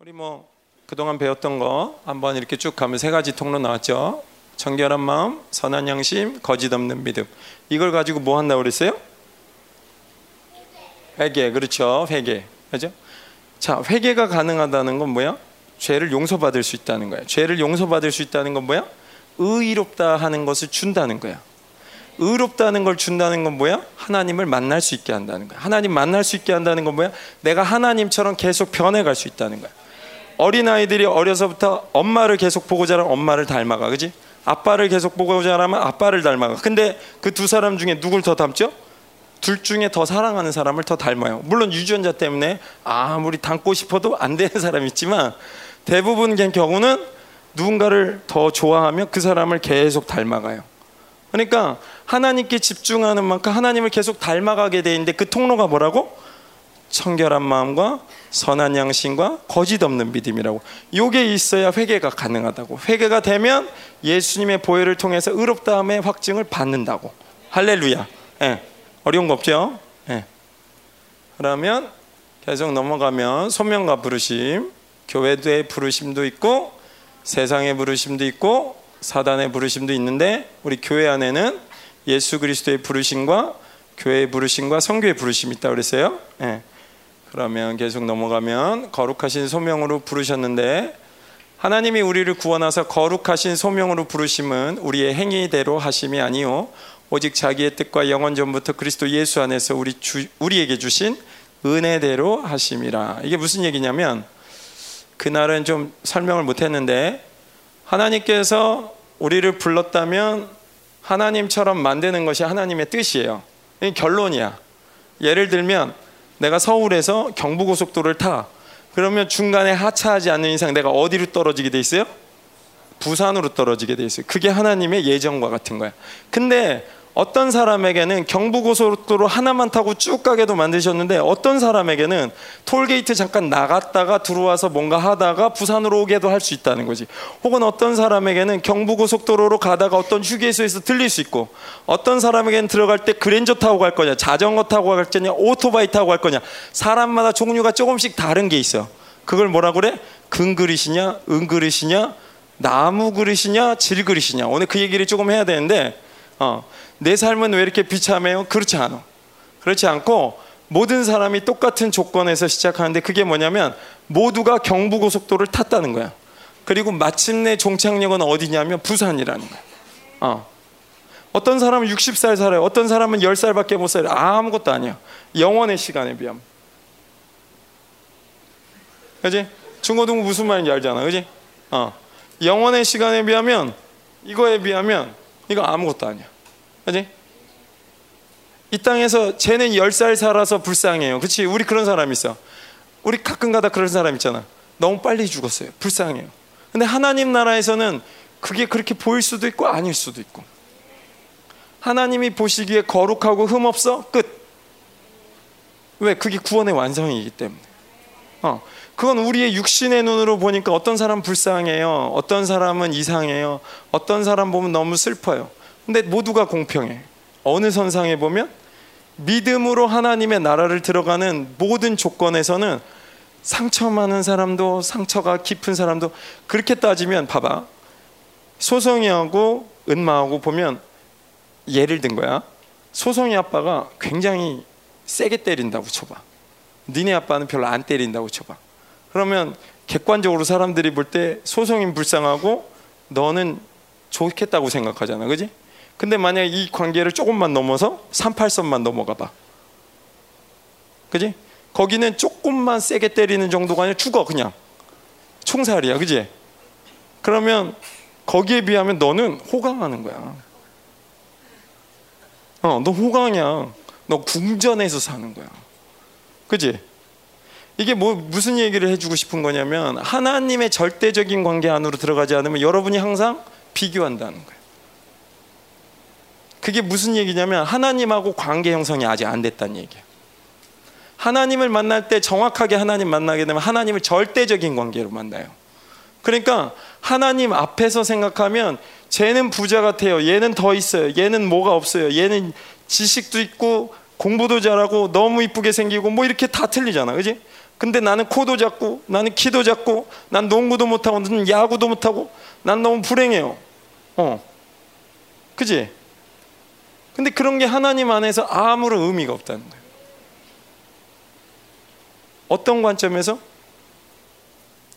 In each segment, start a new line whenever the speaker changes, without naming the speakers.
우리 뭐 그동안 배웠던 거 한번 이렇게 쭉 가면 세 가지 통로 나왔죠. 정결한 마음, 선한 양심, 거짓 없는 믿음. 이걸 가지고 뭐 한다고 그랬어요? 회개. 그렇죠. 회개. 그죠? 자, 회개가 가능하다는 건 뭐야? 죄를 용서받을 수 있다는 거야. 죄를 용서받을 수 있다는 건 뭐야? 의롭다 하는 것을 준다는 거야. 의롭다는 걸 준다는 건 뭐야? 하나님을 만날 수 있게 한다는 거야. 하나님 만날 수 있게 한다는 건 뭐야? 내가 하나님처럼 계속 변해갈 수 있다는 거야. 어린 아이들이 어려서부터 엄마를 계속 보고 자라면 엄마를 닮아가, 그지? 아빠를 계속 보고 자라면 아빠를 닮아가. 근데 그 두 사람 중에 누굴 더 닮죠? 둘 중에 더 사랑하는 사람을 더 닮아요. 물론 유전자 때문에 아무리 닮고 싶어도 안 되는 사람이 있지만 대부분 경우는 누군가를 더 좋아하면 그 사람을 계속 닮아가요. 그러니까 하나님께 집중하는 만큼 하나님을 계속 닮아가게 돼 있는데 그 통로가 뭐라고? 청결한 마음과 선한 양심과 거짓 없는 믿음이라고. 요게 있어야 회개가 가능하다고. 회개가 되면 예수님의 보혈을 통해서 의롭다함의 확증을 받는다고. 할렐루야. 예. 어려운 거 없죠? 예. 그러면 계속 넘어가면 소명과 부르심, 교회의 부르심도 있고 세상의 부르심도 있고 사단의 부르심도 있는데 우리 교회 안에는 예수 그리스도의 부르심과 교회의 부르심과 성교의 부르심이 있다고 그랬어요. 예. 그러면 계속 넘어가면 거룩하신 소명으로 부르셨는데 하나님이 우리를 구원하사 거룩하신 소명으로 부르심은 우리의 행위대로 하심이 아니요 오직 자기의 뜻과 영원 전부터 그리스도 예수 안에서 우리 주, 우리에게 주신 은혜대로 하심이라. 이게 무슨 얘기냐면 그날은 좀 설명을 못 했는데 하나님께서 우리를 불렀다면 하나님처럼 만드는 것이 하나님의 뜻이에요. 이 결론이야. 예를 들면 내가 서울에서 경부고속도로를 타. 그러면 중간에 하차하지 않는 이상 내가 어디로 떨어지게 돼 있어요? 부산으로 떨어지게 돼 있어요. 그게 하나님의 예정과 같은 거야. 근데 어떤 사람에게는 경부고속도로 하나만 타고 쭉 가게도 만드셨는데 어떤 사람에게는 톨게이트 잠깐 나갔다가 들어와서 뭔가 하다가 부산으로 오게도 할 수 있다는 거지. 혹은 어떤 사람에게는 경부고속도로로 가다가 어떤 휴게소에서 들릴 수 있고 어떤 사람에게는 들어갈 때 그랜저 타고 갈 거냐, 자전거 타고 갈 거냐, 오토바이 타고 갈 거냐. 사람마다 종류가 조금씩 다른 게 있어. 그걸 뭐라 그래? 금그릇이냐, 은그릇이냐, 나무 그릇이냐, 질 그릇이냐. 오늘 그 얘기를 조금 해야 되는데 어. 내 삶은 왜 이렇게 비참해요? 그렇지 않아. 그렇지 않고 모든 사람이 똑같은 조건에서 시작하는데 그게 뭐냐면 모두가 경부고속도로를 탔다는 거야. 그리고 마침내 종착역은 어디냐면 부산이라는 거야. 어. 어떤 사람은 60살 살아요. 어떤 사람은 10살밖에 못 살아요. 아무것도 아니야. 영원의 시간에 비하면. 그지? 중고등부 무슨 말인지 알잖아. 그지? 어. 영원의 시간에 비하면 이거에 비하면 이거 아무것도 아니야. 그지? 이 땅에서 쟤는 10살 살아서 불쌍해요. 그치? 우리 그런 사람 있어. 우리 가끔가다 그런 사람 있잖아. 너무 빨리 죽었어요. 불쌍해요. 근데 하나님 나라에서는 그게 그렇게 보일 수도 있고 아닐 수도 있고. 하나님이 보시기에 거룩하고 흠없어? 끝. 왜? 그게 구원의 완성이기 때문에. 어. 그건 우리의 육신의 눈으로 보니까 어떤 사람 불쌍해요. 어떤 사람은 이상해요. 어떤 사람 보면 너무 슬퍼요. 근데 모두가 공평해. 어느 선상에 보면 믿음으로 하나님의 나라를 들어가는 모든 조건에서는 상처 많은 사람도 상처가 깊은 사람도 그렇게 따지면 봐봐. 소송이하고 은마하고 보면 예를 든 거야. 소송이 아빠가 굉장히 세게 때린다고 쳐봐. 니네 아빠는 별로 안 때린다고 쳐봐. 그러면 객관적으로 사람들이 볼 때 소송인 불쌍하고 너는 좋겠다고 생각하잖아. 그지? 근데 만약 이 관계를 조금만 넘어서 38선만 넘어가 봐. 그지? 거기는 조금만 세게 때리는 정도가 아니라 죽어 그냥. 총살이야. 그지? 그러면 거기에 비하면 너는 호강하는 거야. 어, 너 호강이야. 너 궁전에서 사는 거야. 그지? 이게 뭐 무슨 얘기를 해주고 싶은 거냐면 하나님의 절대적인 관계 안으로 들어가지 않으면 여러분이 항상 비교한다는 거예요. 그게 무슨 얘기냐면 하나님하고 관계 형성이 아직 안 됐다는 얘기예요. 하나님을 만날 때 정확하게 하나님 만나게 되면 하나님을 절대적인 관계로 만나요. 그러니까 하나님 앞에서 생각하면 쟤는 부자 같아요. 얘는 더 있어요. 얘는 뭐가 없어요. 얘는 지식도 있고 공부도 잘하고 너무 이쁘게 생기고 뭐 이렇게 다 틀리잖아. 그지? 근데 나는 코도 작고 나는 키도 작고 난 농구도 못하고 난 야구도 못하고 난 너무 불행해요. 어. 그지? 근데 그런 게 하나님 안에서 아무런 의미가 없다는 거예요. 어떤 관점에서?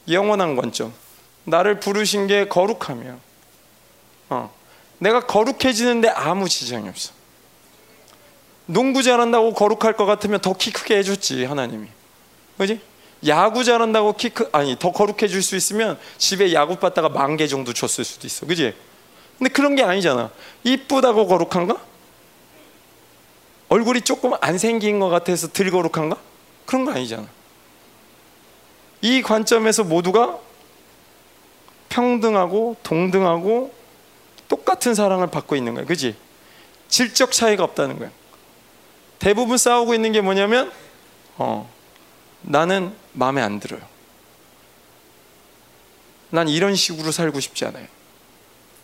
영원한 관점. 나를 부르신 게 거룩하며, 어. 내가 거룩해지는데 아무 지장이 없어. 농구 잘한다고 거룩할 것 같으면 더 키 크게 해줬지 하나님이, 그지? 야구 잘한다고 키 크, 아니 더 거룩해 줄 수 있으면 집에 야구 받다가 만 개 정도 줬을 수도 있어, 그지? 근데 그런 게 아니잖아. 이쁘다고 거룩한가? 얼굴이 조금 안 생긴 것 같아서 들 거룩한가? 그런 거 아니잖아. 이 관점에서 모두가 평등하고 동등하고 똑같은 사랑을 받고 있는 거야. 그지? 질적 차이가 없다는 거야. 대부분 싸우고 있는 게 뭐냐면, 어, 나는 마음에 안 들어요. 난 이런 식으로 살고 싶지 않아요.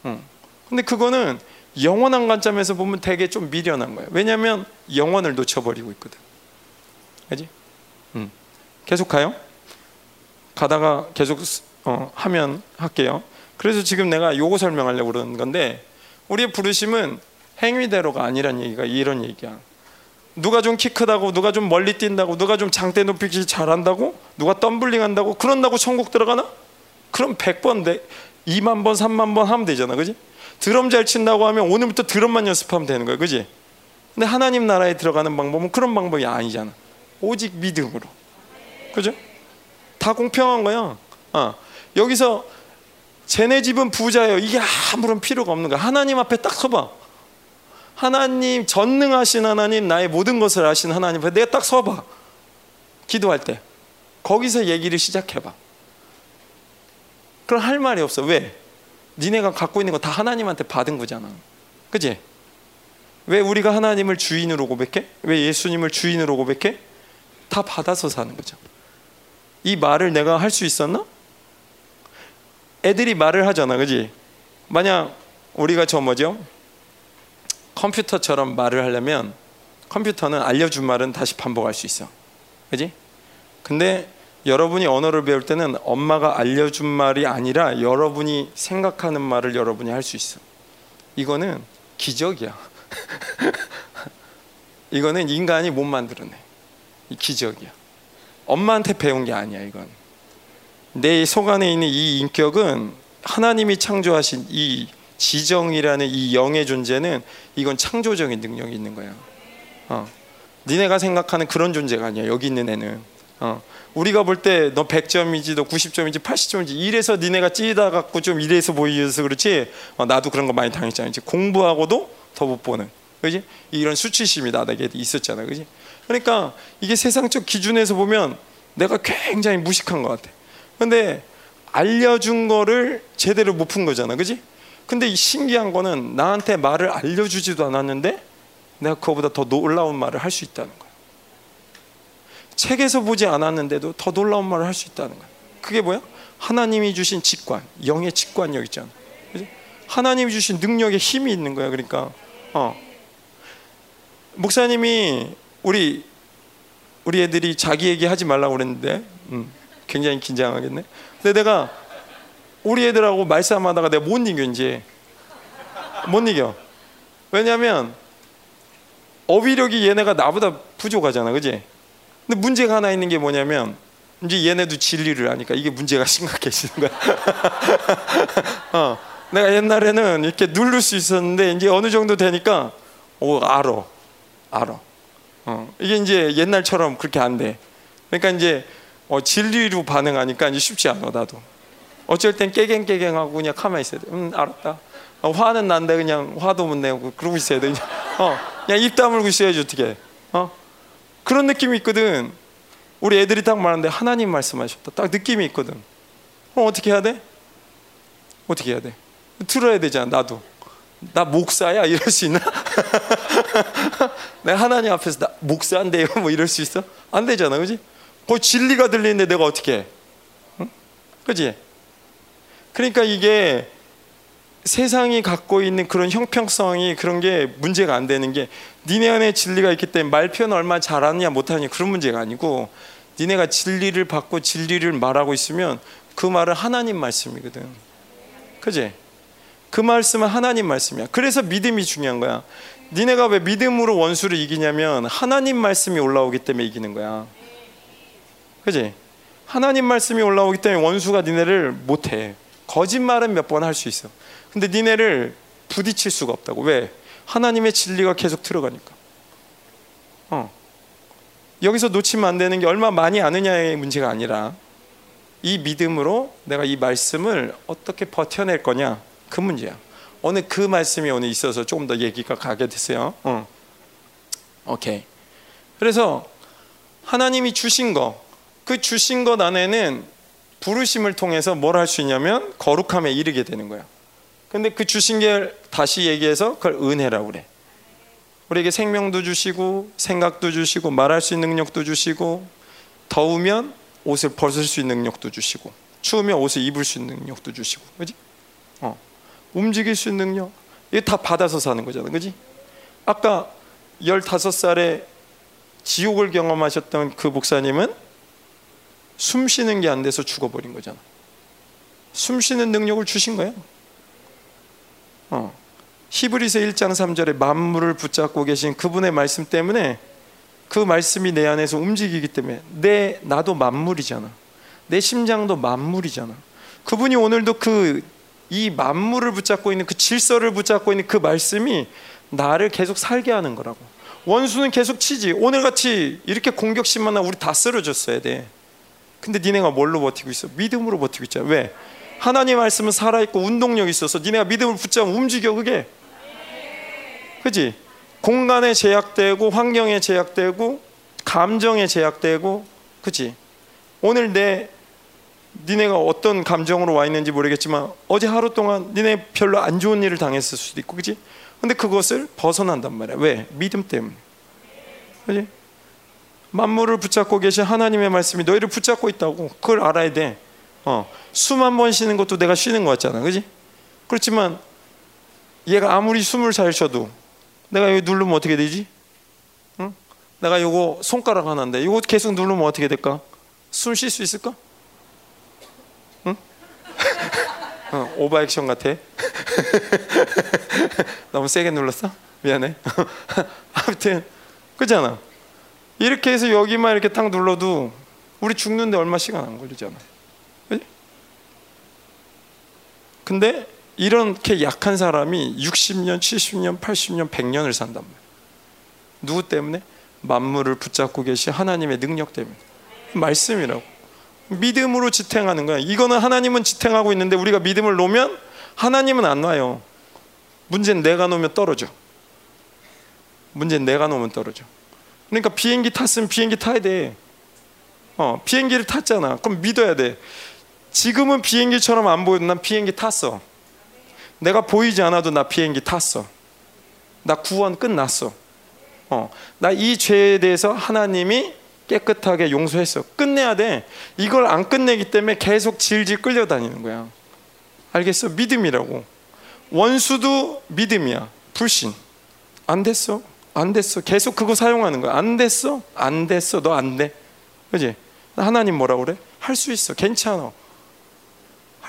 응. 근데 그거는 영원한 관점에서 보면 되게 좀 미련한 거예요. 왜냐하면 영원을 놓쳐버리고 있거든. 그지? 응. 계속 가요? 가다가 계속 어, 하면 할게요. 그래서 지금 내가 요거 설명하려고 그러는 건데 우리의 부르심은 행위대로가 아니란 얘기가 이런 얘기야. 누가 좀 키 크다고 누가 좀 멀리 뛴다고 누가 좀 장대 높이기 잘한다고 누가 덤블링 한다고 그런다고 천국 들어가나? 그럼 100번 돼 2만 번 3만 번 하면 되잖아 그지? 드럼 잘 친다고 하면 오늘부터 드럼만 연습하면 되는 거야. 그지? 근데 하나님 나라에 들어가는 방법은 그런 방법이 아니잖아. 오직 믿음으로. 그죠? 다 공평한 거야. 어. 여기서 쟤네 집은 부자예요. 이게 아무런 필요가 없는 거야. 하나님 앞에 딱 서봐. 하나님 전능하신 하나님 나의 모든 것을 아신 하나님 앞에 내가 딱 서봐. 기도할 때. 거기서 얘기를 시작해봐. 그럼 할 말이 없어. 왜? 니네가 갖고 있는 거 다 하나님한테 받은 거잖아 그지? 왜 우리가 하나님을 주인으로 고백해? 왜 예수님을 주인으로 고백해? 다 받아서 사는 거죠 이 말을 내가 할 수 있었나? 애들이 말을 하잖아 그지? 만약 우리가 저 뭐죠? 컴퓨터처럼 말을 하려면 컴퓨터는 알려준 말은 다시 반복할 수 있어. 그지? 근데 여러분이 언어를 배울 때는 엄마가 알려준 말이 아니라 여러분이 생각하는 말을 여러분이 할 수 있어. 이거는 기적이야. 이거는 인간이 못 만들어내. 이 기적이야. 엄마한테 배운 게 아니야, 이건. 내 속 안에 있는 이 인격은 하나님이 창조하신 이 지정이라는 이 영의 존재는 이건 창조적인 능력이 있는 거야. 어. 니네가 생각하는 그런 존재가 아니야. 여기 있는 애는. 어. 우리가 볼 때 너 100점이지, 너 90점이지, 80점이지 이래서 니네가 찌다 갖고 좀 이래서 보이어서 그렇지. 어, 나도 그런 거 많이 당했잖아. 이제 공부하고도 더 못 보는. 그지? 이런 수치심이 나에게 있었잖아. 그지? 그러니까 이게 세상적 기준에서 보면 내가 굉장히 무식한 것 같아. 근데 알려준 거를 제대로 못 푼 거잖아. 그지? 근데 신기한 거는 나한테 말을 알려주지도 않았는데 내가 그거보다 더 놀라운 말을 할 수 있다는 거야. 책에서 보지 않았는데도 더 놀라운 말을 할 수 있다는 거야. 그게 뭐야? 하나님이 주신 직관, 영의 직관력 있잖아. 그치? 하나님이 주신 능력의 힘이 있는 거야. 그러니까 어. 목사님이 우리 우리 애들이 자기 얘기 하지 말라고 그랬는데 음, 굉장히 긴장하겠네. 근데 내가 우리 애들하고 말싸움하다가 내가 못 이겨 이제 못 이겨 왜냐하면 어휘력이 얘네가 나보다 부족하잖아 그지 근데 문제가 하나 있는 게 뭐냐면 이제 얘네도 진리를 아니까 이게 문제가 심각해지는 거야 어, 내가 옛날에는 이렇게 누를 수 있었는데 이제 어느 정도 되니까 오 알어 알어 어, 이게 이제 옛날처럼 그렇게 안 돼 그러니까 이제 어, 진리로 반응하니까 이제 쉽지 않아 나도 어쩔 땐 깨갱깨갱하고 그냥 가만히 있어야 돼. 음, 알았다. 어, 화는 난데 그냥 화도 못 내고 그러고 있어야 돼. 그냥, 어, 그냥 입 다물고 있어야지 어떻게. 어? 그런 느낌이 있거든. 우리 애들이 딱 말하는데 하나님 말씀하셨다. 딱 느낌이 있거든. 그럼 어떻게 해야 돼? 어떻게 해야 돼? 들어야 되잖아. 나도. 나 목사야 이럴 수 있나? 내가 하나님 앞에서 나 목사인데요 뭐 이럴 수 있어? 안 되잖아, 그지? 그 진리가 들리는데 내가 어떻게 해? 응? 그지? 그러니까 이게 세상이 갖고 있는 그런 형평성이 그런 게 문제가 안 되는 게 니네 안에 진리가 있기 때문에 말 표현 얼마나 잘하느냐 못하느냐 그런 문제가 아니고 니네가 진리를 받고 진리를 말하고 있으면 그 말은 하나님 말씀이거든. 그지? 그 말씀은 하나님 말씀이야. 그래서 믿음이 중요한 거야. 니네가 왜 믿음으로 원수를 이기냐면 하나님 말씀이 올라오기 때문에 이기는 거야. 그지? 하나님 말씀이 올라오기 때문에 원수가 니네를 못해. 거짓말은 몇 번 할 수 있어. 근데 니네를 부딪힐 수가 없다고. 왜? 하나님의 진리가 계속 들어가니까. 어. 여기서 놓치면 안 되는 게 얼마 많이 아느냐의 문제가 아니라 이 믿음으로 내가 이 말씀을 어떻게 버텨낼 거냐 그 문제야. 오늘 그 말씀이 오늘 있어서 조금 더 얘기가 가게 됐어요. 어. 오케이. 그래서 하나님이 주신 거, 그 주신 것 안에는 부르심을 통해서 뭘 할 수 있냐면 거룩함에 이르게 되는 거야. 근데 그 주신 게 다시 얘기해서 그걸 은혜라고 그래. 우리에게 생명도 주시고 생각도 주시고 말할 수 있는 능력도 주시고 더우면 옷을 벗을 수 있는 능력도 주시고 추우면 옷을 입을 수 있는 능력도 주시고 그지? 어. 움직일 수 있는 능력 이게 다 받아서 사는 거잖아 그지? 아까 15살에 지옥을 경험하셨던 그 목사님은 숨 쉬는 게 안 돼서 죽어버린 거잖아 숨 쉬는 능력을 주신 거야 어. 히브리서 1장 3절에 만물을 붙잡고 계신 그분의 말씀 때문에 그 말씀이 내 안에서 움직이기 때문에 내 나도 만물이잖아. 내 심장도 만물이잖아. 그분이 오늘도 그 이 만물을 붙잡고 있는 그 질서를 붙잡고 있는 그 말씀이 나를 계속 살게 하는 거라고. 원수는 계속 치지. 오늘 같이 이렇게 공격심만 나 우리 다 쓰러졌어야 돼. 근데 니네가 뭘로 버티고 있어? 믿음으로 버티고 있잖아. 왜? 하나님 말씀은 살아있고 운동력이 있어서 니네가 믿음을 붙잡으면 움직여 그게. 그지? 공간에 제약되고 환경에 제약되고 감정에 제약되고 그치 오늘 내 니네가 어떤 감정으로 와 있는지 모르겠지만 어제 하루 동안 니네 별로 안 좋은 일을 당했을 수도 있고 그치 근데 그것을 벗어난단 말이야. 왜? 믿음 때문에. 그치 만물을 붙잡고 계신 하나님의 말씀이 너희를 붙잡고 있다고. 그걸 알아야 돼 어, 숨 한 번 쉬는 것도 내가 쉬는 것 같잖아 그지 그렇지만 얘가 아무리 숨을 잘 쉬어도 내가 여기 누르면 어떻게 되지? 응? 내가 요거 손가락 하나인데 이거 계속 누르면 어떻게 될까? 숨 쉴 수 있을까? 응? 어, 오버액션 같아. 너무 세게 눌렀어? 미안해. 아무튼 그잖아. 이렇게 해서 여기만 이렇게 딱 눌러도 우리 죽는데 얼마 시간 안 걸리잖아. 그치? 근데 이렇게 약한 사람이 60년, 70년, 80년, 100년을 산단 말이에요. 누구 때문에? 만물을 붙잡고 계신 하나님의 능력 때문에. 말씀이라고. 믿음으로 지탱하는 거야. 이거는 하나님은 지탱하고 있는데 우리가 믿음을 놓으면 하나님은 안 놔요. 문제는 내가 놓으면 떨어져. 문제는 내가 놓으면 떨어져. 그러니까 비행기 탔으면 비행기 타야 돼. 어, 비행기를 탔잖아. 그럼 믿어야 돼. 지금은 비행기처럼 안 보여도 난 비행기 탔어. 내가 보이지 않아도 나 비행기 탔어. 나 구원 끝났어. 어, 나 이 죄에 대해서 하나님이 깨끗하게 용서했어. 끝내야 돼. 이걸 안 끝내기 때문에 계속 질질 끌려다니는 거야. 알겠어? 믿음이라고. 원수도 믿음이야. 불신. 안 됐어. 안 됐어. 계속 그거 사용하는 거야. 안 됐어. 안 됐어. 너 안 돼. 그지? 하나님 뭐라 그래? 할 수 있어. 괜찮아.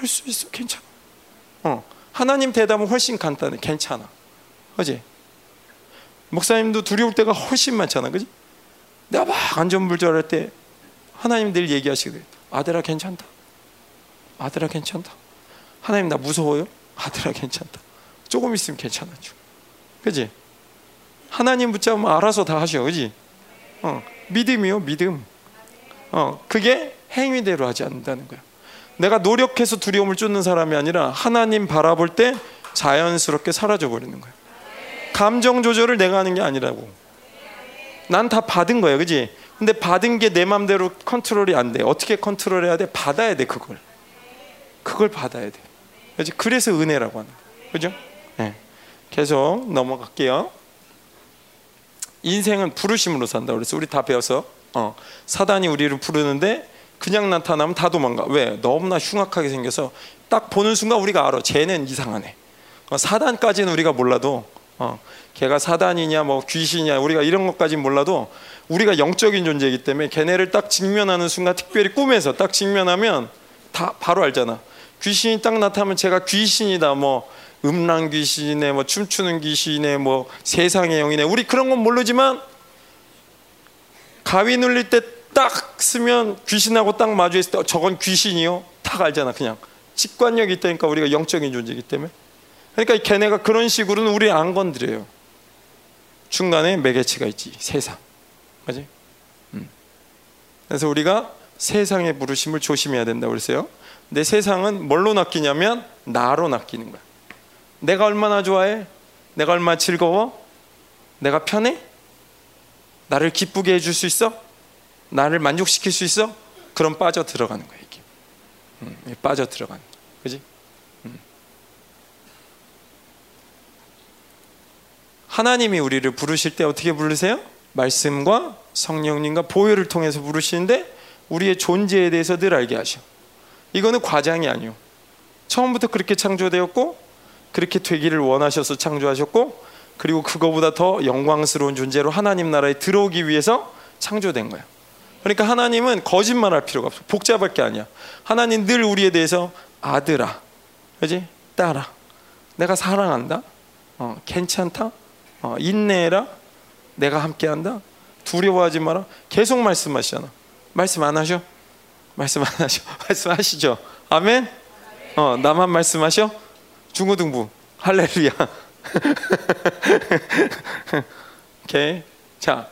할 수 있어. 괜찮아. 어. 하나님 대답은 훨씬 간단해. 괜찮아. 그지? 목사님도 두려울 때가 훨씬 많잖아. 그지? 내가 막 안전불절할 때 하나님 늘 얘기하시거든. 아들아 괜찮다. 아들아 괜찮다. 하나님 나 무서워요? 아들아 괜찮다. 조금 있으면 괜찮아져. 그지? 하나님 붙잡으면 알아서 다 하셔. 그지? 어, 믿음이요, 믿음. 어, 그게 행위대로 하지 않는다는 거야. 내가 노력해서 두려움을 쫓는 사람이 아니라 하나님 바라볼 때 자연스럽게 사라져 버리는 거야. 감정 조절을 내가 하는 게 아니라고. 난 다 받은 거야, 그지? 근데 받은 게 내 맘대로 컨트롤이 안 돼. 어떻게 컨트롤해야 돼? 받아야 돼, 그걸. 그걸 받아야 돼. 그지? 그래서 은혜라고 하는 거야. 그죠? 네. 계속 넘어갈게요. 인생은 부르심으로 산다 그래서 우리 다 배워서 어, 사단이 우리를 부르는데 그냥 나타나면 다 도망가. 왜? 너무나 흉악하게 생겨서 딱 보는 순간 우리가 알아. 쟤는 이상하네. 어, 사단까지는 우리가 몰라도 어, 걔가 사단이냐 뭐 귀신이냐 우리가 이런 것까지 몰라도 우리가 영적인 존재이기 때문에 걔네를 딱 직면하는 순간 특별히 꿈에서 딱 직면하면 다 바로 알잖아. 귀신이 딱 나타나면 제가 귀신이다 뭐 음란 귀신이네 뭐 춤추는 귀신이네 뭐 세상의 영이네 우리 그런 건 모르지만 가위 눌릴 때 딱 쓰면 귀신하고 딱 마주했을 때 저건 귀신이요 딱 알잖아 그냥 직관력이 있다니까 우리가 영적인 존재이기 때문에 그러니까 걔네가 그런 식으로는 우리 안 건드려요 중간에 매개체가 있지 세상 맞지? 음. 그래서 우리가 세상의 부르심을 조심해야 된다고 그랬어요 내 세상은 뭘로 낚이냐면 나로 낚이는 거야 내가 얼마나 좋아해? 내가 얼마나 즐거워? 내가 편해? 나를 기쁘게 해줄 수 있어? 나를 만족시킬 수 있어? 그럼 빠져 들어가는 거야 이게. 음, 빠져 들어가는, 그지? 음. 하나님이 우리를 부르실 때 어떻게 부르세요? 말씀과 성령님과 보혈을 통해서 부르시는데 우리의 존재에 대해서 늘 알게 하셔. 이거는 과장이 아니요. 처음부터 그렇게 창조되었고 그렇게 되기를 원하셔서 창조하셨고 그리고 그거보다 더 영광스러운 존재로 하나님 나라에 들어오기 위해서 창조된 거야. 그러니까 하나님은 거짓말할 필요가 없어. 복잡할 게 아니야. 하나님 늘 우리에 대해서 아들아, 그지? 딸아, 내가 사랑한다. 어, 괜찮다. 어, 인내해라. 내가 함께한다. 두려워하지 마라. 계속 말씀하시잖아. 말씀 안 하셔? 말씀 안 하셔? 말씀하시죠. 아멘. 어, 나만 말씀하셔? 중고등부 할렐루야. 오케이. 자,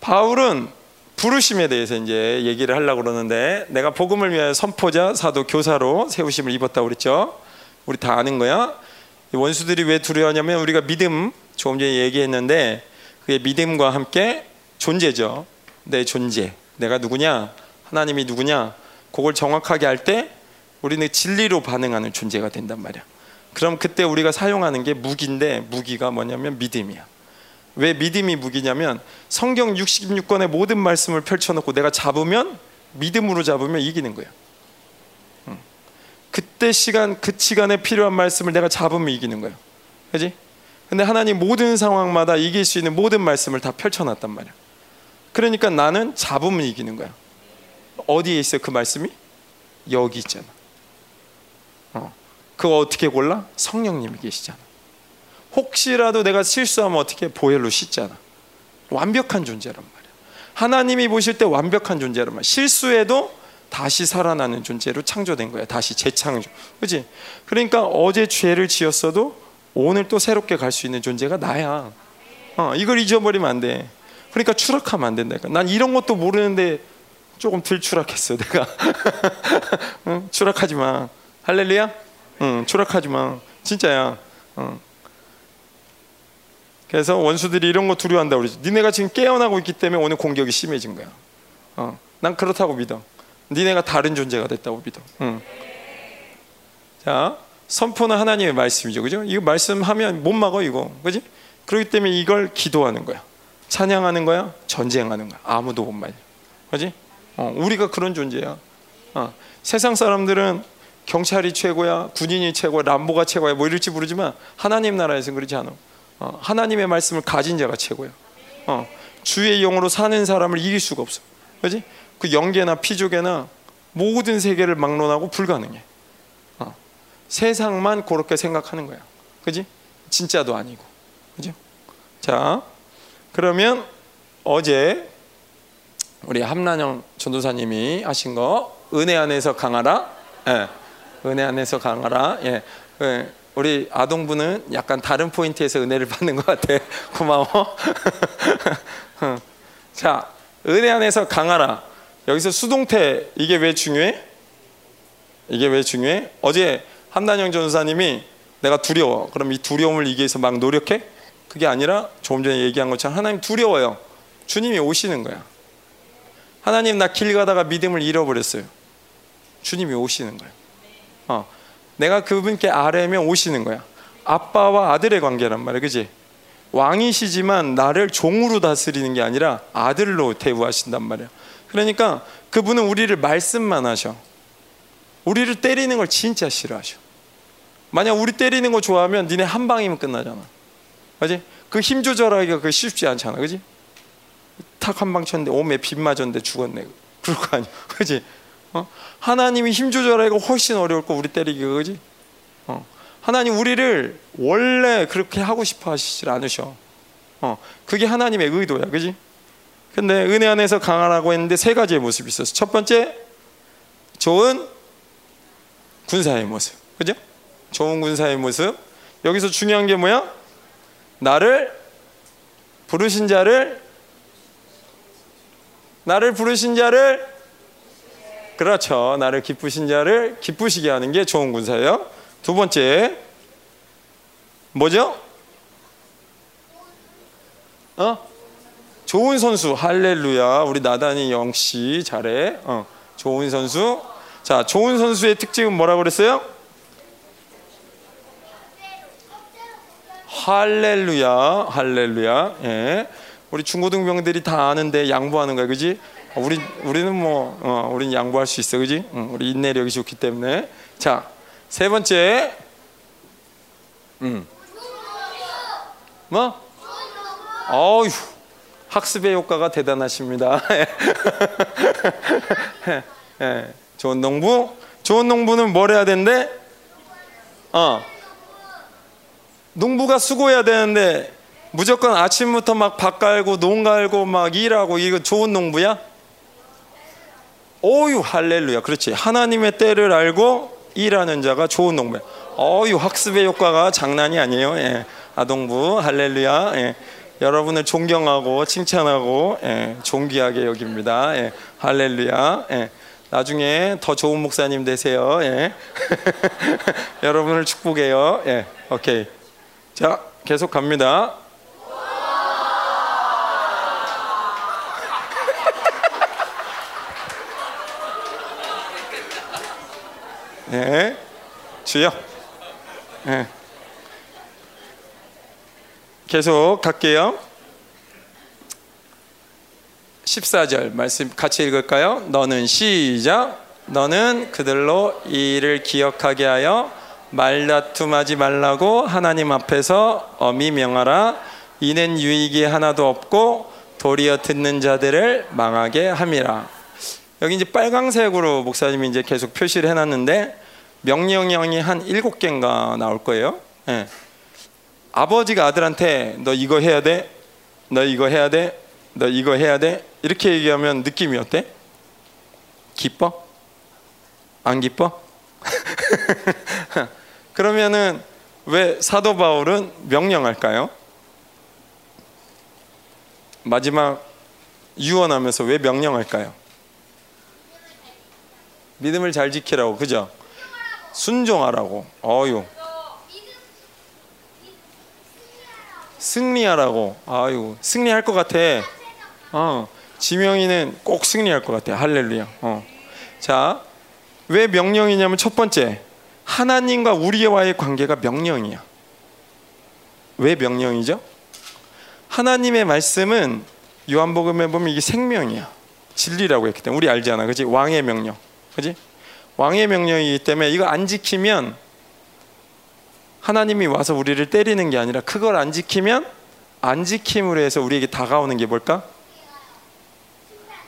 바울은 부르심에 대해서 이제 얘기를 하려고 그러는데 내가 복음을 위하여 선포자, 사도, 교사로 세우심을 입었다고 그랬죠. 우리 다 아는 거야. 원수들이 왜 두려워하냐면 우리가 믿음 조금 전에 얘기했는데 그게 믿음과 함께 존재죠. 내 존재. 내가 누구냐? 하나님이 누구냐? 그걸 정확하게 할 때 우리는 진리로 반응하는 존재가 된단 말이야. 그럼 그때 우리가 사용하는 게 무기인데 무기가 뭐냐면 믿음이야. 왜 믿음이 무기냐면 성경 66권의 모든 말씀을 펼쳐놓고 내가 잡으면 믿음으로 잡으면 이기는 거예요. 그때 시간 그 시간에 필요한 말씀을 내가 잡으면 이기는 거예요. 그지? 근데 하나님 모든 상황마다 이길 수 있는 모든 말씀을 다 펼쳐놨단 말이야. 그러니까 나는 잡으면 이기는 거야. 어디에 있어 그 말씀이? 여기 있잖아. 어. 그거 어떻게 골라? 성령님이 계시잖아. 혹시라도 내가 실수하면 어떻게 보혈로 씻잖아. 완벽한 존재란 말이야. 하나님이 보실 때 완벽한 존재란 말이야. 실수해도 다시 살아나는 존재로 창조된 거야. 다시 재창조. 그지? 그러니까 어제 죄를 지었어도 오늘 또 새롭게 갈 수 있는 존재가 나야. 어, 이걸 잊어버리면 안 돼. 그러니까 추락하면 안 된다니까. 난 이런 것도 모르는데 조금 덜 추락했어, 내가. 응? 추락하지 마. 할렐루야? 응, 추락하지 마. 진짜야. 응. 그래서 원수들이 이런 거 두려워한다고 그러지. 니네가 지금 깨어나고 있기 때문에 오늘 공격이 심해진 거야. 어, 난 그렇다고 믿어. 니네가 다른 존재가 됐다고 믿어. 응. 자, 선포는 하나님의 말씀이죠. 그죠? 이거 말씀하면 못 막어, 이거. 그지? 그렇기 때문에 이걸 기도하는 거야. 찬양하는 거야. 전쟁하는 거야. 아무도 못 말려. 그지? 어, 우리가 그런 존재야. 어, 세상 사람들은 경찰이 최고야, 군인이 최고야, 람보가 최고야, 뭐 이럴지 모르지만 하나님 나라에서는 그렇지 않아. 어, 하나님의 말씀을 가진 자가 최고야. 어, 주의 영으로 사는 사람을 이길 수가 없어. 그지? 그 영계나 피조계나 모든 세계를 막론하고 불가능해. 어, 세상만 그렇게 생각하는 거야. 그지? 진짜도 아니고. 그죠? 자, 그러면 어제 우리 함란영 전도사님이 하신 거 은혜 안에서 강하라. 예. 은혜 안에서 강하라. 예. 예. 우리 아동부는 약간 다른 포인트에서 은혜를 받는 것 같아. 고마워. 자, 은혜 안에서 강하라. 여기서 수동태 이게 왜 중요해? 이게 왜 중요해? 어제 한단영 전사님이 내가 두려워. 그럼 이 두려움을 이기기 위해서 막 노력해? 그게 아니라 조금 전에 얘기한 것처럼 하나님 두려워요. 주님이 오시는 거야. 하나님 나 길 가다가 믿음을 잃어버렸어요. 주님이 오시는 거야. 어. 내가 그분께 아뢰면 오시는 거야. 아빠와 아들의 관계란 말이야. 그지? 왕이시지만 나를 종으로 다스리는 게 아니라 아들로 대우하신단 말이야. 그러니까 그분은 우리를 말씀만 하셔. 우리를 때리는 걸 진짜 싫어하셔. 만약 우리 때리는 거 좋아하면 니네 한 방이면 끝나잖아. 그지? 그 힘 조절하기가 그 쉽지 않잖아, 그지? 탁 한 방 쳤는데 오메 빗 맞았는데 죽었네. 그럴 거 아니야, 그지? 어? 하나님이 힘 조절하기가 훨씬 어려울 거 우리 때리기가, 그지? 어. 하나님 우리를 원래 그렇게 하고 싶어 하시질 않으셔. 어. 그게 하나님의 의도야, 그지? 근데 은혜 안에서 강하라고 했는데 세 가지의 모습이 있었어. 첫 번째, 좋은 군사의 모습, 그죠? 좋은 군사의 모습. 여기서 중요한 게 뭐야? 나를 부르신 자를 나를 부르신 자를 그렇죠. 나를 기쁘신 자를 기쁘시게 하는 게 좋은 군사예요. 두 번째 뭐죠? 어? 좋은 선수 할렐루야. 우리 나단이 영씨 잘해. 어. 좋은 선수. 자, 좋은 선수의 특징은 뭐라고 그랬어요? 할렐루야, 할렐루야. 예. 우리 중고등병들이 다 아는데 양보하는 거야, 그지? 우리 우리는 뭐, 어, 우리는 양보할 수 있어, 그지? 응, 우리 인내력이 좋기 때문에. 자, 세 번째, 음, 뭐? 어휴, 학습의 효과가 대단하십니다. 예, 좋은 농부, 좋은 농부는 뭘 해야 되는데? 어. 농부가 수고해야 되는데 무조건 아침부터 막 밭 갈고 농 갈고 막 일하고 이거 좋은 농부야? 오유 할렐루야 그렇지 하나님의 때를 알고 일하는 자가 좋은 농부야 어유 학습의 효과가 장난이 아니에요 예. 아동부 할렐루야 예. 여러분을 존경하고 칭찬하고 예. 존귀하게 여깁니다 예. 할렐루야 예. 나중에 더 좋은 목사님 되세요 예. 여러분을 축복해요 예. 오케이 자, 계속 갑니다. 네, 주여. 네. 계속 갈게요. 14절 말씀 같이 읽을까요? 너는 시작. 너는 그들로 이를 기억하게 하여 말다툼하지 말라고 하나님 앞에서 엄히 명하라 이는 유익이 하나도 없고 도리어 듣는 자들을 망하게 함이라 여기 이제 빨강색으로 목사님이 이제 계속 표시를 해놨는데 명령형이 한 일곱 개인가 나올 거예요. 예. 아버지가 아들한테 너 이거 해야 돼, 너 이거 해야 돼, 너 이거 해야 돼 이렇게 얘기하면 느낌이 어때? 기뻐? 안 기뻐? 그러면은 왜 사도 바울은 명령할까요? 마지막 유언하면서 왜 명령할까요? 믿음을 잘 지키라고 그죠? 순종하라고. 어유. 승리하라고. 아유 승리할 것 같아. 어 지명이는 꼭 승리할 것 같아. 할렐루야. 어. 자 왜 명령이냐면 첫 번째 하나님과 우리와의 관계가 명령이야. 왜 명령이죠? 하나님의 말씀은 요한복음에 보면 이게 생명이야. 진리라고 했기 때문에. 우리 알잖아? 그지 왕의 명령 그지 왕의 명령이기 때문에 이거 안 지키면 하나님이 와서 우리를 때리는 게 아니라 그걸 안 지키면 안 지킴으로 해서 우리에게 다가오는 게 뭘까?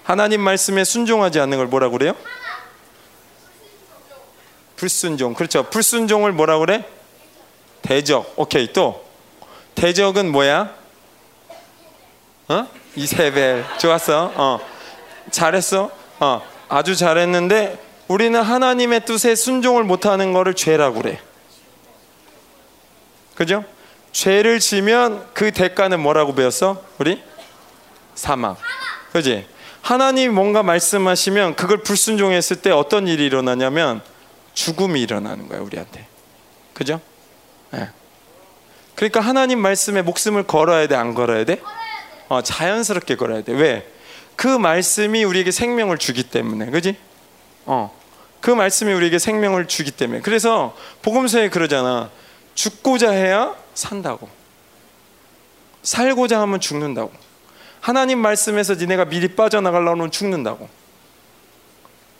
하나님 말씀에 순종하지 않는 걸 뭐라고 그래요? 불순종. 그렇죠. 불순종을 뭐라고 그래? 대적. 오케이. 또 대적은 뭐야? 어? 이세벨. 좋았어. 어. 잘했어. 어. 아주 잘했는데 우리는 하나님의 뜻에 순종을 못하는 것을 죄라고 그래. 그죠? 죄를 지면 그 대가는 뭐라고 배웠어? 우리 사망. 그지? 하나님 뭔가 말씀하시면 그걸 불순종했을 때 어떤 일이 일어나냐면 죽음이 일어나는 거야 우리한테. 그죠? 네. 그러니까 하나님 말씀에 목숨을 걸어야 돼, 안 걸어야 돼? 어, 자연스럽게 걸어야 돼. 왜? 그 말씀이 우리에게 생명을 주기 때문에, 그지? 어, 그 말씀이 우리에게 생명을 주기 때문에. 그래서 복음서에 그러잖아. 죽고자 해야 산다고. 살고자 하면 죽는다고. 하나님 말씀에서 니네가 미리 빠져나가려면 죽는다고.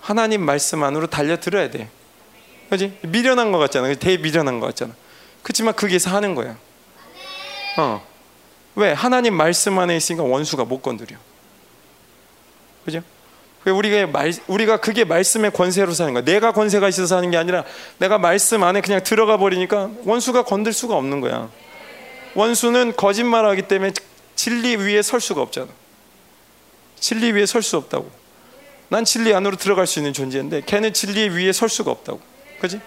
하나님 말씀 안으로 달려 들어야 돼. 그지? 미련한 것 같잖아. 대미련한 것 같잖아. 그렇지만 거기에서 하는 거야. 어. 왜? 하나님 말씀 안에 있으니까 원수가 못 건드려. 그죠? 우리가 말, 우리가 그게 말씀의 권세로 사는 거야. 내가 권세가 있어서 하는 게 아니라 내가 말씀 안에 그냥 들어가 버리니까 원수가 건들 수가 없는 거야. 원수는 거짓말하기 때문에 진리 위에 설 수가 없잖아. 진리 위에 설 수 없다고. 난 진리 안으로 들어갈 수 있는 존재인데 걔는 진리 위에 설 수가 없다고. 그지?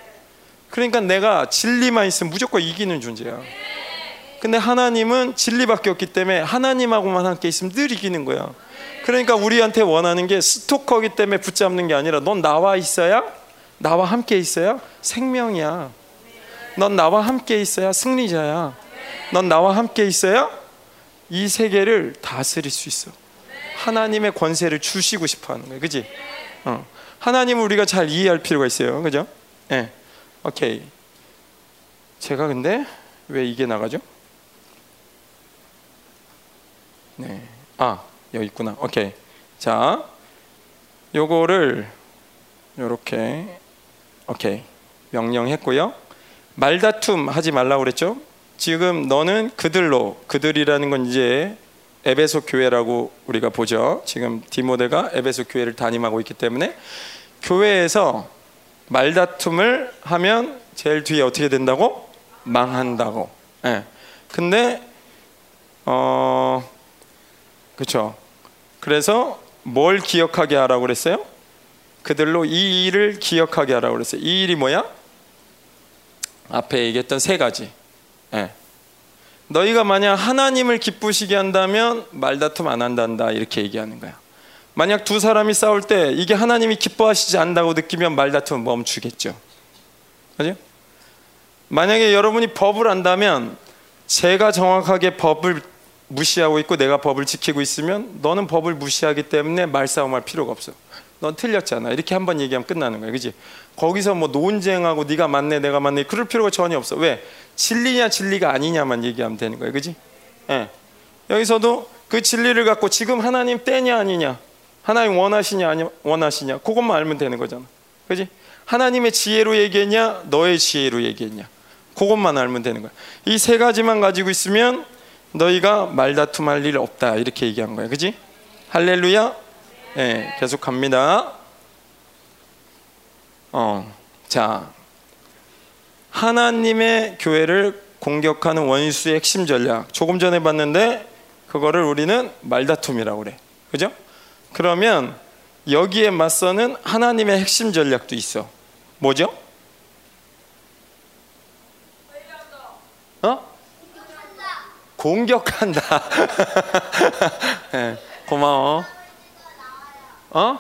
그러니까 내가 진리만 있으면 무조건 이기는 존재야. 근데 하나님은 진리밖에 없기 때문에 하나님하고만 함께 있으면 늘 이기는 거야. 그러니까 우리한테 원하는 게 스토커기 때문에 붙잡는 게 아니라 넌 나와 있어야 나와 함께 있어야 생명이야. 넌 나와 함께 있어야 승리자야. 넌 나와 함께 있어야 이 세계를 다스릴 수 있어. 하나님의 권세를 주시고 싶어 하는 거예요. 그지? 어. 하나님을 우리가 잘 이해할 필요가 있어요. 그죠? 예. 네. 오케이. 제가 근데 왜 이게 나가죠? 네. 아, 여기 있구나. 오케이. 자, 요거를 요렇게 오케이. 명령했고요. 말다툼 하지 말라고 그랬죠? 지금 너는 그들로 그들이라는 건 이제 에베소 교회라고 우리가 보죠. 지금 디모데가 에베소 교회를 담임하고 있기 때문에 교회에서 말다툼을 하면 제일 뒤에 어떻게 된다고? 망한다고. 예. 네. 근데 어 그렇죠. 그래서 뭘 기억하게 하라고 그랬어요? 그들로 이 일을 기억하게 하라고 그랬어요. 이 일이 뭐야? 앞에 얘기했던 세 가지. 네. 너희가 만약 하나님을 기쁘시게 한다면 말다툼 안 한단다 이렇게 얘기하는 거야. 만약 두 사람이 싸울 때 이게 하나님이 기뻐하시지 않다고 느끼면 말다툼 멈추겠죠. 그죠? 만약에 여러분이 법을 안다면 제가 정확하게 법을 무시하고 있고 내가 법을 지키고 있으면 너는 법을 무시하기 때문에 말싸움할 필요가 없어. 넌 틀렸잖아. 이렇게 한 번 얘기하면 끝나는 거야. 그지? 거기서 뭐 논쟁하고 네가 맞네 내가 맞네 그럴 필요가 전혀 없어. 왜? 진리냐 진리가 아니냐만 얘기하면 되는 거야. 그지? 예. 여기서도 그 진리를 갖고 지금 하나님 때냐 아니냐 하나님 원하시냐 아니 원하시냐 그것만 알면 되는 거잖아. 그지? 하나님의 지혜로 얘기했냐 너의 지혜로 얘기했냐 그것만 알면 되는 거야. 이 세 가지만 가지고 있으면 너희가 말다툼할 일 없다 이렇게 얘기한 거야. 그지? 할렐루야. 네, 계속 갑니다. 어, 자, 하나님의 교회를 공격하는 원수의 핵심 전략. 조금 전에 봤는데 그거를 우리는 말다툼이라고 그래. 그죠? 그러면 여기에 맞서는 하나님의 핵심 전략도 있어. 뭐죠? 어? 공격한다. 네, 고마워. 어?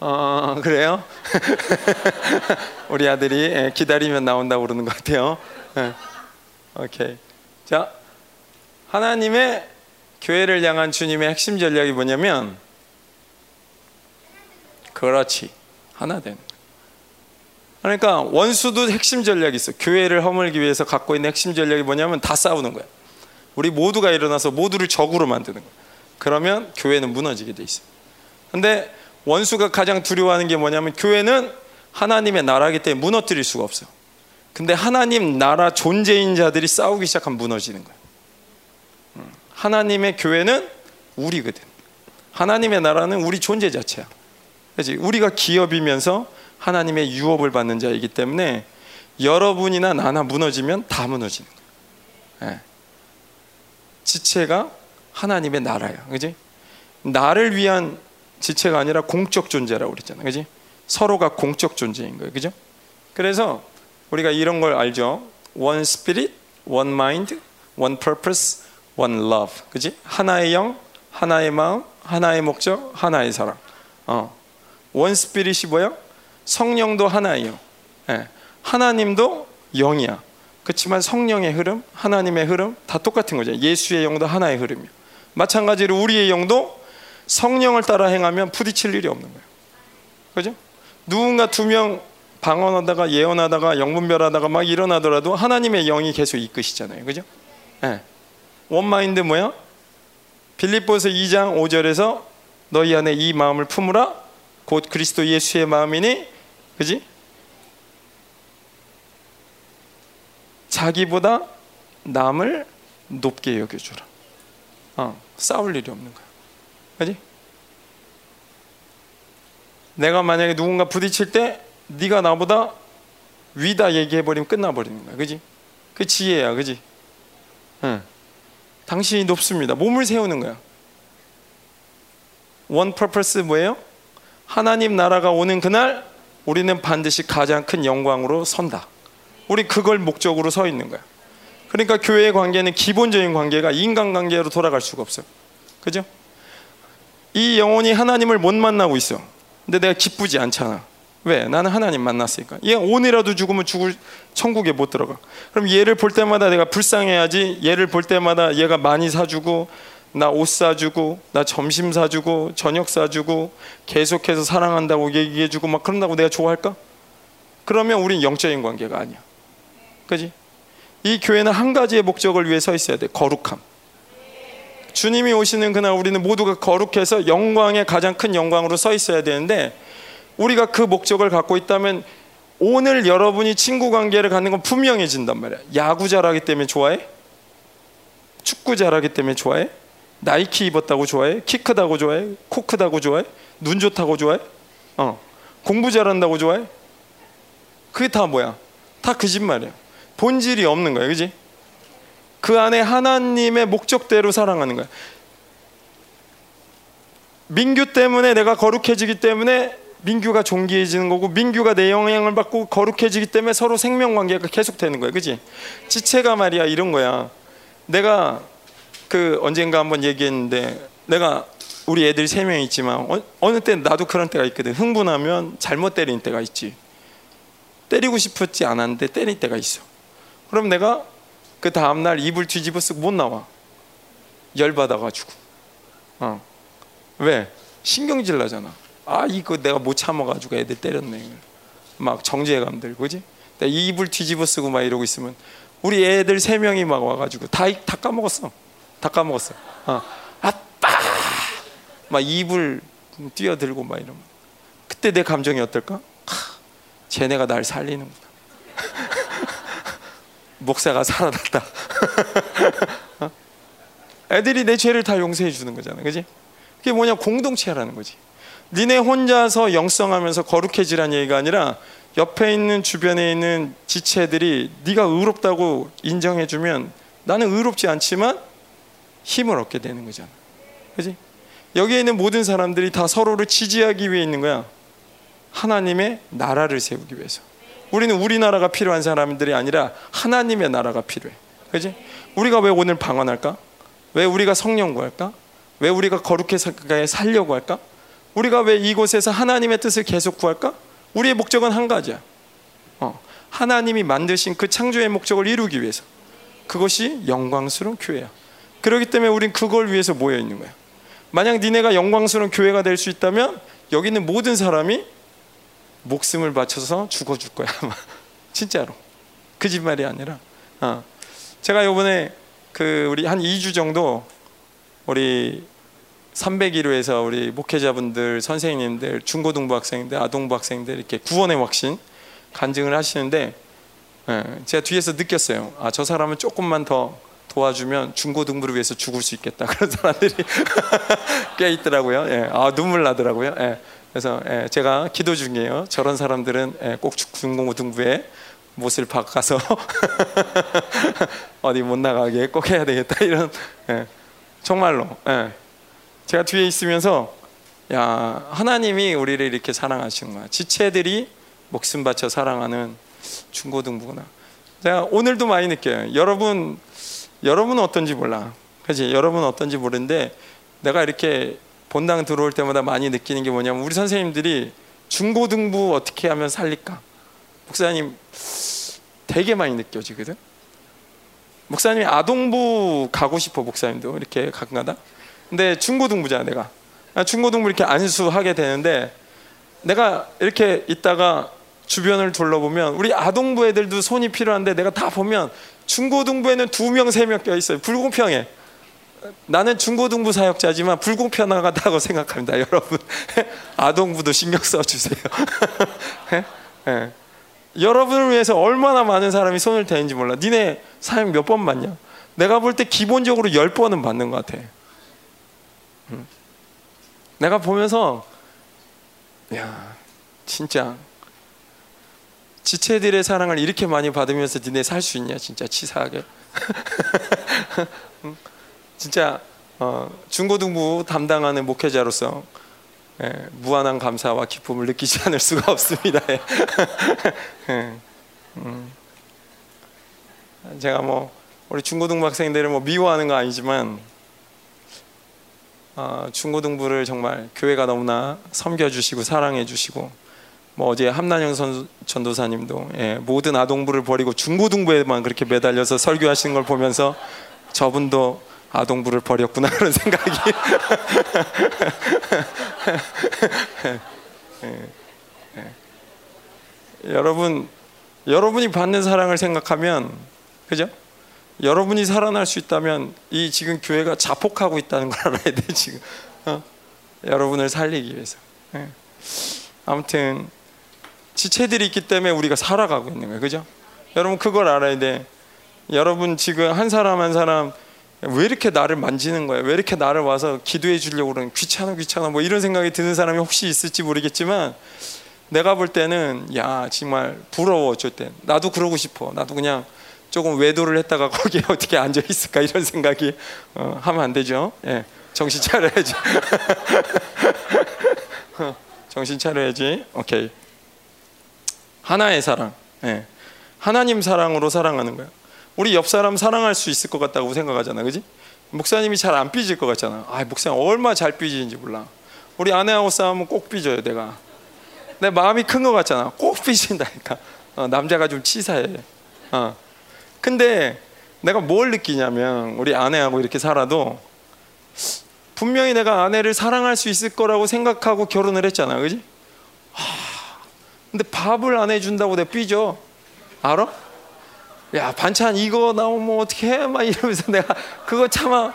어 그래요? 우리 아들이 예, 기다리면 나온다고 그러는 것 같아요. 네. 오케이. 자, 하나님의 교회를 향한 주님의 핵심 전략이 뭐냐면, 그렇지. 하나 되는. 그러니까 원수도 핵심 전략이 있어. 교회를 허물기 위해서 갖고 있는 핵심 전략이 뭐냐면 다 싸우는 거야. 우리 모두가 일어나서 모두를 적으로 만드는 거야. 그러면 교회는 무너지게 돼 있어. 근데 원수가 가장 두려워하는 게 뭐냐면 교회는 하나님의 나라기 때문에 무너뜨릴 수가 없어. 근데 하나님 나라 존재인 자들이 싸우기 시작하면 무너지는 거야. 음. 하나님의 교회는 우리거든. 하나님의 나라는 우리 존재 자체야. 그렇지? 우리가 기업이면서 하나님의 유업을 받는 자이기 때문에 여러분이나 나나 무너지면 다 무너지는 거예요. 예. 지체가 하나님의 나라야. 그지? 나를 위한 지체가 아니라 공적 존재라고 그랬잖아. 그지? 서로가 공적 존재인 거예요. 그죠? 그래서 우리가 이런 걸 알죠. One spirit, one mind, one purpose, one love. 그지? 하나의 영, 하나의 마음, 하나의 목적, 하나의 사랑. 어. One spirit이 뭐야? 성령도 하나예요. 예. 하나님도 영이야. 그렇지만 성령의 흐름, 하나님의 흐름 다 똑같은 거죠. 예수의 영도 하나의 흐름이요. 마찬가지로 우리의 영도 성령을 따라 행하면 부딪힐 일이 없는 거예요. 그죠? 누군가 두 명 방언하다가 예언하다가 영분별하다가 막 일어나더라도 하나님의 영이 계속 이끄시잖아요. 그죠? 예. 원마인드 뭐야? 빌립보서 2장 5절에서 너희 안에 이 마음을 품으라 곧 그리스도 예수의 마음이니 그지? 자기보다 남을 높게 여겨주라. 어, 싸울 일이 없는 거야. 그지? 내가 만약에 누군가 부딪힐 때 네가 나보다 위다 얘기해버리면 끝나버리는 거야. 그지? 그 지혜야. 그지? 응. 당신이 높습니다. 몸을 세우는 거야. 원 퍼포스 뭐예요? 하나님 나라가 오는 그날 우리는 반드시 가장 큰 영광으로 선다. 우리 그걸 목적으로 서 있는 거야. 그러니까 교회의 관계는 기본적인 관계가 인간 관계로 돌아갈 수가 없어요. 그죠? 이 영혼이 하나님을 못 만나고 있어. 근데 내가 기쁘지 않잖아. 왜? 나는 하나님 만났으니까. 얘 오늘이라도 죽으면 죽을 천국에 못 들어가. 그럼 얘를 볼 때마다 내가 불쌍해야지. 얘를 볼 때마다 얘가 많이 사주고 나 옷 사주고 나 점심 사주고 저녁 사주고 계속해서 사랑한다고 얘기해주고 막 그런다고 내가 좋아할까? 그러면 우린 영적인 관계가 아니야. 그지? 이 교회는 한 가지의 목적을 위해 서 있어야 돼. 거룩함. 주님이 오시는 그날 우리는 모두가 거룩해서 영광의 가장 큰 영광으로 서 있어야 되는데 우리가 그 목적을 갖고 있다면 오늘 여러분이 친구 관계를 갖는 건 분명해진단 말이야. 야구 잘하기 때문에 좋아해? 축구 잘하기 때문에 좋아해? 나이키 입었다고 좋아해? 키 크다고 좋아해? 코 크다고 좋아해? 눈 좋다고 좋아해? 어. 공부 잘한다고 좋아해? 그게 다 뭐야? 다 거짓말이야. 본질이 없는 거야. 그지? 그 안에 하나님의 목적대로 사랑하는 거야. 민규 때문에 내가 거룩해지기 때문에 민규가 존귀해지는 거고 민규가 내 영향을 받고 거룩해지기 때문에 서로 생명 관계가 계속되는 거야. 그지? 지체가 말이야 이런 거야. 내가 그 언젠가 한번 얘기했는데 내가 우리 애들 세 명 있지만 어, 느때 나도 그런 때가 있거든. 흥분하면 잘못 때리는 때가 있지. 때리고 싶었지 않았는데 때릴 때가 있어. 그럼 내가 그 다음 날 이불 뒤집어 쓰고 못 나와. 열 받아가지고. 어. 왜? 신경질 나잖아. 아 이거 내가 못 참아가지고 애들 때렸네. 막 정죄감 들고 그지? 이불 뒤집어 쓰고 막 이러고 있으면 우리 애들 세 명이 막 와가지고 다 다 까먹었어. 다 까먹었어. 어. 아빠 막 이불 뛰어들고 막 이러면 그때 내 감정이 어떨까? 하, 쟤네가 날 살리는구나. 목사가 살아났다. 어? 애들이 내 죄를 다 용서해 주는 거잖아, 그지? 그게 뭐냐 공동체라는 거지. 니네 혼자서 영성하면서 거룩해지란 얘기가 아니라 옆에 있는 주변에 있는 지체들이 네가 의롭다고 인정해주면 나는 의롭지 않지만 힘을 얻게 되는 거잖아. 그지? 여기에 있는 모든 사람들이 다 서로를 지지하기 위해 있는 거야. 하나님의 나라를 세우기 위해서. 우리는 우리나라가 필요한 사람들이 아니라 하나님의 나라가 필요해. 그지? 우리가 왜 오늘 방언할까? 왜 우리가 성령 구할까? 왜 우리가 거룩해 살려고 할까? 우리가 왜 이곳에서 하나님의 뜻을 계속 구할까? 우리의 목적은 한 가지야. 어, 하나님이 만드신 그 창조의 목적을 이루기 위해서. 그것이 영광스러운 교회야. 그렇기 때문에 우린 그걸 위해서 모여 있는 거야. 만약 니네가 영광스러운 교회가 될 수 있다면 여기 있는 모든 사람이 목숨을 바쳐서 죽어줄 거야 진짜로. 거짓말이 아니라. 어. 제가 이번에 그 우리 한 2주 정도 우리 301호에서 우리 목회자분들, 선생님들, 중고등부 학생들, 아동부 학생들 이렇게 구원의 확신 간증을 하시는데 예, 제가 뒤에서 느꼈어요. 아, 저 사람은 조금만 더 도와주면 중고 등부를 위해서 죽을 수 있겠다 그런 사람들이 꽤 있더라고요. 예. 아 눈물 나더라고요. 예. 그래서 예, 제가 기도 중이에요. 저런 사람들은 예, 꼭 중고 등부에 못을 바꿔서 어디 못 나가게 꼭 해야 되겠다 이런 예. 정말로 예. 제가 뒤에 있으면서 야 하나님이 우리를 이렇게 사랑하시는 거야. 지체들이 목숨 바쳐 사랑하는 중고등부구나. 제가 오늘도 많이 느껴요. 여러분 여러분은 어떤지 몰라. 그지? 여러분은 어떤지 모르는데 내가 이렇게 본당 들어올 때마다 많이 느끼는 게 뭐냐면 우리 선생님들이 중고등부 어떻게 하면 살릴까? 목사님 되게 많이 느껴지거든. 목사님이 아동부 가고 싶어 목사님도 이렇게 가끔가다. 근데 중고등부잖아 내가. 중고등부 이렇게 안수하게 되는데 내가 이렇게 있다가 주변을 둘러보면 우리 아동부 애들도 손이 필요한데 내가 다 보면 중고등부에는 두 명, 세 명 껴 있어요. 불공평해. 나는 중고등부 사역자지만 불공평하다고 생각합니다, 여러분. 아동부도 신경 써주세요. 네? 여러분을 위해서 얼마나 많은 사람이 손을 대는지 몰라. 니네 사역 몇번 받냐? 내가 볼 때 기본적으로 열 번은 받는 것 같아. 내가 보면서 야 진짜 지체들의 사랑을 이렇게 많이 받으면서 니네 살 수 있냐 진짜 치사하게 진짜 어, 중고등부 담당하는 목회자로서 예, 무한한 감사와 기쁨을 느끼지 않을 수가 없습니다. 예. 예. 음. 제가 뭐 우리 중고등부 학생들을 뭐 미워하는 거 아니지만 어, 중고등부를 정말 교회가 너무나 섬겨주시고 사랑해주시고 뭐 어제 함난영 선, 전도사님도 예, 모든 아동부를 버리고 중고등부에만 그렇게 매달려서 설교하시는 걸 보면서 저분도 아동부를 버렸구나 그런 생각이 예, 예. 여러분 여러분이 받는 사랑을 생각하면 그죠? 여러분이 살아날 수 있다면 이 지금 교회가 자폭하고 있다는 걸 알아야 돼 지금 어? 여러분을 살리기 위해서 예. 아무튼 지체들이 있기 때문에 우리가 살아가고 있는 거예요 그죠? 여러분 그걸 알아야 돼 여러분 지금 한 사람 한 사람 왜 이렇게 나를 만지는 거야? 왜 이렇게 나를 와서 기도해 주려고 그러는 귀찮아 귀찮아 뭐 이런 생각이 드는 사람이 혹시 있을지 모르겠지만 내가 볼 때는 야 정말 부러워 어쩔 때 나도 그러고 싶어 나도 그냥 조금 외도를 했다가 거기에 어떻게 앉아 있을까 이런 생각이 어, 하면 안 되죠. 예, 정신 차려야지. 정신 차려야지. 오케이. 하나의 사랑. 예. 하나님 사랑으로 사랑하는 거야. 우리 옆 사람 사랑할 수 있을 것 같다고 생각하잖아, 그지? 목사님이 잘 안 삐질 것 같잖아. 아, 목사님 얼마 잘 삐지는지 몰라. 우리 아내하고 싸우면 꼭 삐져요, 내가. 내 마음이 큰 것 같잖아. 꼭 삐진다니까. 어, 남자가 좀 치사해. 어. 근데 내가 뭘 느끼냐면 우리 아내하고 이렇게 살아도 분명히 내가 아내를 사랑할 수 있을 거라고 생각하고 결혼을 했잖아, 그지? 하, 근데 밥을 안 해준다고 내가 삐져. 알아? 야 반찬 이거 나오면 어떻게 해? 막 이러면서 내가 그거 참아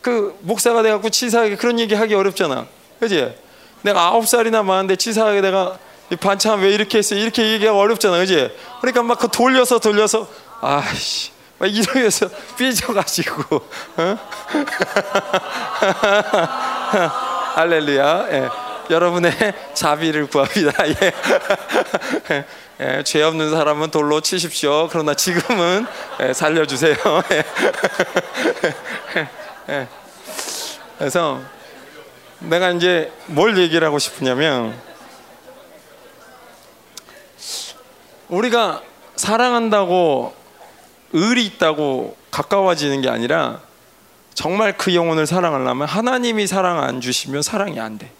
그 목사가 돼갖고 치사하게 그런 얘기 하기 어렵잖아, 그지? 내가 아홉 살이나 많은데 치사하게 내가 반찬 왜 이렇게 했어? 이렇게 얘기하기 어렵잖아, 그지? 그러니까 막 그 돌려서 돌려서 아씨 막 이러면서 삐져가지고 어? 할렐루야 예. 여러분의 자비를 구합니다 예. 예. 죄 없는 사람은 돌로 치십시오 그러나 지금은 예, 살려주세요 예. 예. 그래서 내가 이제 뭘 얘기를 하고 싶으냐면 우리가 사랑한다고 의리 있다고 가까워지는 게 아니라 정말 그 영혼을 사랑하려면 하나님이 사랑 안 주시면 사랑이 안 돼.